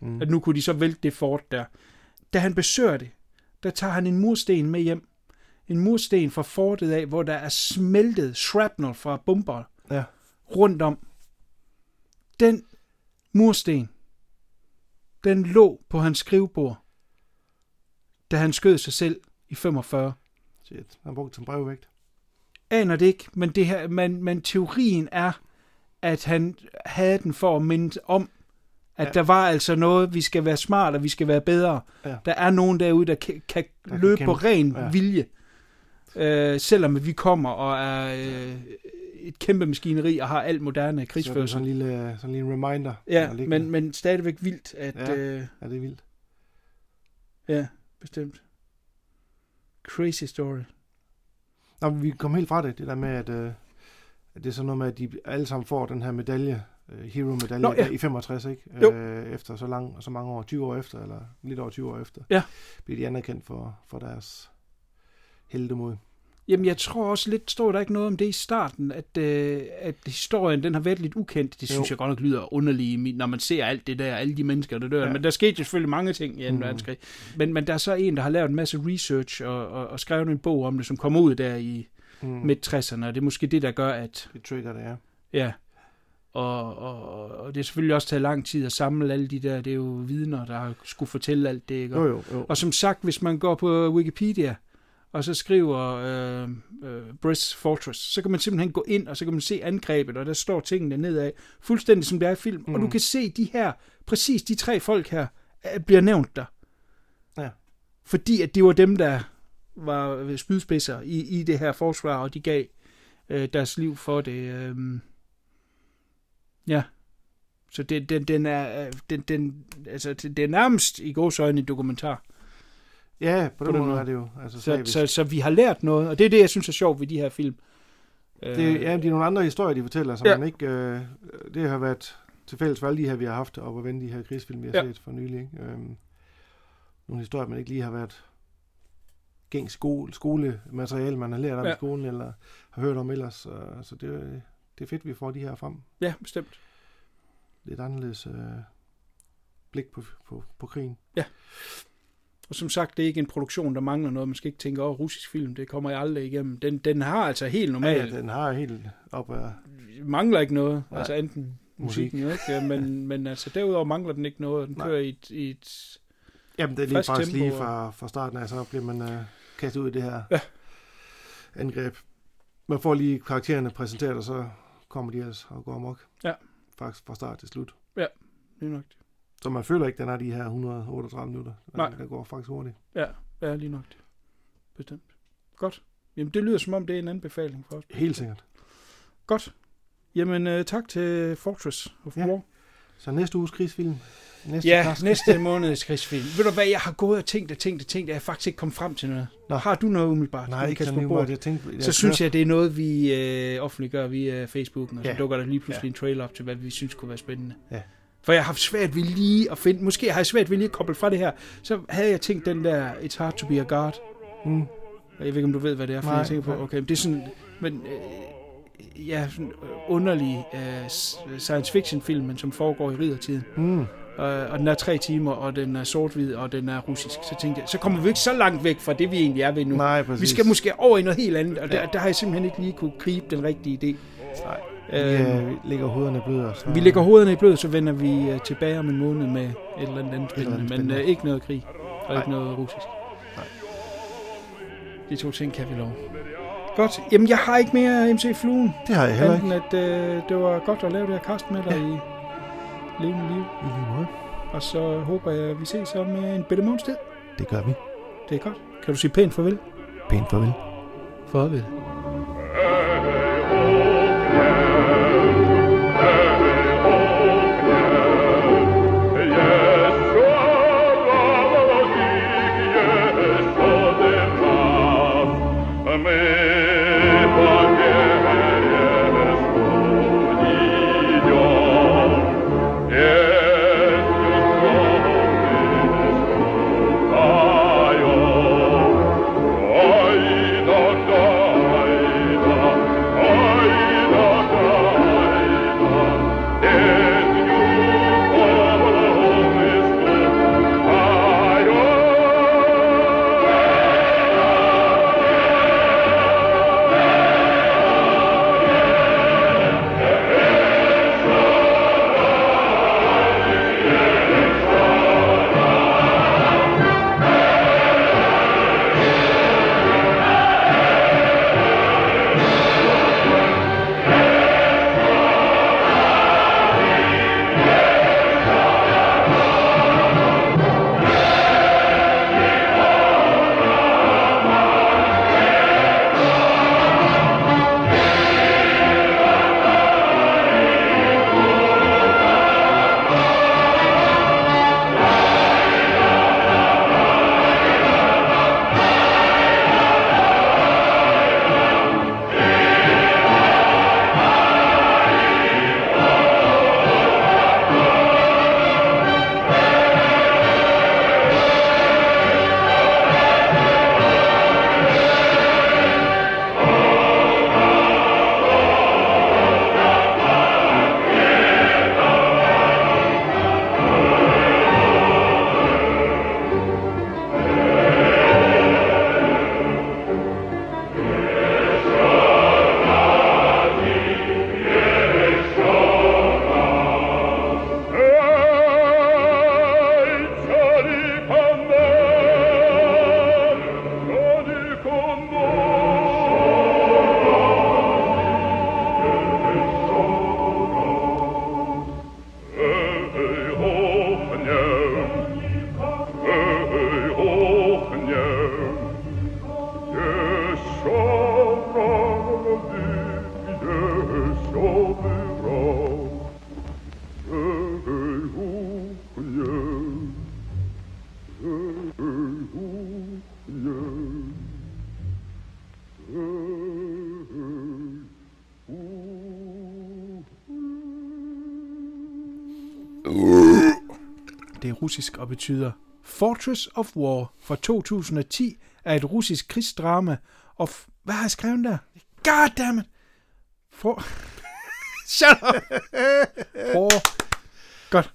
Mm. At nu kunne de så vælte det fort der. Da han besøger det, der tager han en mursten med hjem. En mursten fra fortet af, hvor der er smeltet shrapnel fra bomber Ja. rundt om. Den mursten, den lå på hans skrivebord, da han skød sig selv i 45 Shit, han brugte som brevvægt. aner det ikke, men, det her, men, men teorien er, at han havde den for at minde om, at Ja. der var altså noget, vi skal være smart, og vi skal være bedre. Ja. Der er nogen derude, der kan, kan Der kan løbe kæmpe. på ren Ja. vilje. Øh, selvom vi kommer og er øh, et kæmpe maskineri og har alt moderne Så er krigsførelse. sådan en lille, sådan en lille reminder. Ja, men, men stadigvæk vildt, at... Ja. Øh, Ja, det er vildt. ja bestemt. Crazy story. Nå, vi kom helt fra det, det der med, at, øh, Det er sådan noget med, at de alle sammen får den her medalje, hero-medalje, Nå, ja. i 65, ikke? Jo. Øh, efter så, lang, så mange år, 20 år efter, eller lidt over 20 år efter, Ja. bliver de anerkendt for, for deres heldemod. Jamen, jeg tror også lidt, står der ikke noget om det i starten, at, øh, at historien, den har været lidt ukendt. Det synes Jo. jeg godt nok lyder underligt, når man ser alt det der, alle de mennesker, der dør. Ja. Men der skete jo selvfølgelig mange ting i 2. Mhm. Mm. verdenskrig. Men, men der er så en, der har lavet en masse research og, og, og skrevet en bog om det, som kommer ud der i Mm. midt 60'erne, og det er måske det, der gør, at Det trigger det, ja. Ja. Og, og, og det er selvfølgelig også taget lang tid at samle alle de der, det er jo vidner, der skulle fortælle alt det, ikke? Jo, jo, jo. Og som sagt, hvis man går på Wikipedia, og så skriver øh, øh, Briss Fortress, så kan man simpelthen gå ind, og så kan man se angrebet, og der står tingene nedad, fuldstændig som det er i film. Mm. Og du Mm. kan se de her, præcis de tre folk her, bliver nævnt der. Ja. Fordi at det var dem, der var spydspidser i, i det her forsvar, og de gav øh, deres liv for det. Øh, ja. Så det, den, den er, øh, den, den, altså, det det er nærmest i gåsøjne en dokumentar. Ja, på den, den måde måde. er det jo. Altså, Så, slavisk. så, så vi har lært noget, og det er det, jeg synes er sjovt ved de her film. Øh, Det, ja, det er nogle andre historier, de fortæller, som Ja. man ikke... Øh, det har været til fælles for alle de her, vi har haft op og vende de her krigsfilm, vi har Ja. set for nylig. Ikke? Øhm, nogle historier, man ikke lige har været gængs skole, skolemateriale, man har lært om Ja. i skolen, eller har hørt om ellers. Så, så det, det er fedt, vi får de her frem. Ja, bestemt. Lidt anderledes øh, blik på, på, på krigen. Og som sagt, det er ikke en produktion, der mangler noget. Man skal ikke tænke, åh, russisk film, det kommer jeg aldrig igennem. Den, den har altså helt Ja, normalt. ja, den har helt op af... mangler ikke noget. Nej. Altså enten Musik. musikken jo ikke, men, men altså derudover mangler den ikke noget. Den Nej. kører i et, i et Jamen, det er lige faktisk tempo lige fra, fra starten af, så bliver man øh, kastet ud i det her Ja. angreb. Man får lige karaktererne præsenteret, og så kommer de ellers og går amok. Ja. Faktisk fra start til slut. lige nok. Så man føler ikke, den er de her 138 minutter. Nej. Den går faktisk hurtigt. Ja, lige nok. Bestemt. Godt. Jamen, det lyder som om, det er en anbefaling for os. Helt sikkert. Godt. Jamen, øh, tak til Fortress of Ja. War. Så næste uges krigsfilm. Næste Ja, cast. næste måneds krigsfilm. Ved du hvad, jeg har gået og tænkt og tænkt og tænkt, at jeg faktisk ikke kom frem til noget. Nå. Har du noget umiddelbart? Nej, ikke sådan hvor jeg tænkte... Jeg så synes jeg, det er noget, vi øh, offentliggør via Facebook, og så Ja. dukker der lige pludselig Ja. en trailer op til, hvad vi synes kunne være spændende. Ja. For jeg har haft svært ved lige at finde, måske har jeg svært ved lige at koble fra det her, så havde jeg tænkt den der, It's hard to be a god. Mm. Jeg ved ikke, om du ved, hvad det er, for Nej, jeg tænker på, okay, men det er sådan, men øh, ja, sådan øh, underlig øh, s- science fiction film, men som foregår i riddertiden. Mm. Øh, og den er tre timer, og den er sort-hvid, og den er russisk. Så tænkte jeg, så kommer vi ikke så langt væk fra det, vi egentlig er ved nu. Nej, præcis. Vi skal måske over i noget helt andet, og der, der har jeg simpelthen ikke lige kunne gribe den rigtige idé. Nej. Øh, Vi, øh, lægger hovederne bløde. Så... vi lægger hovederne i blød, så vender vi øh, tilbage om en måned med et eller andet andet spændende, men spændende. øh, ikke noget krig, og ikke Nej. noget russisk. Nej. De to ting kan vi love. Godt. Jamen, jeg har ikke mere MC Fluen, Det har jeg heller ikke. at øh, det var godt at lave det her kast med dig Ja. i levende liv. I lige måde. Og så håber jeg, at vi ses om øh, en bitte måneds tid. Det gør vi. Det er godt. Kan du sige pænt farvel? Pænt farvel. Farvel. Russisk og betyder Fortress of War fra 2010 er et russisk krigsdrama of... Hvad har jeg skrevet der? God damn it! For... Shut up! For... Godt.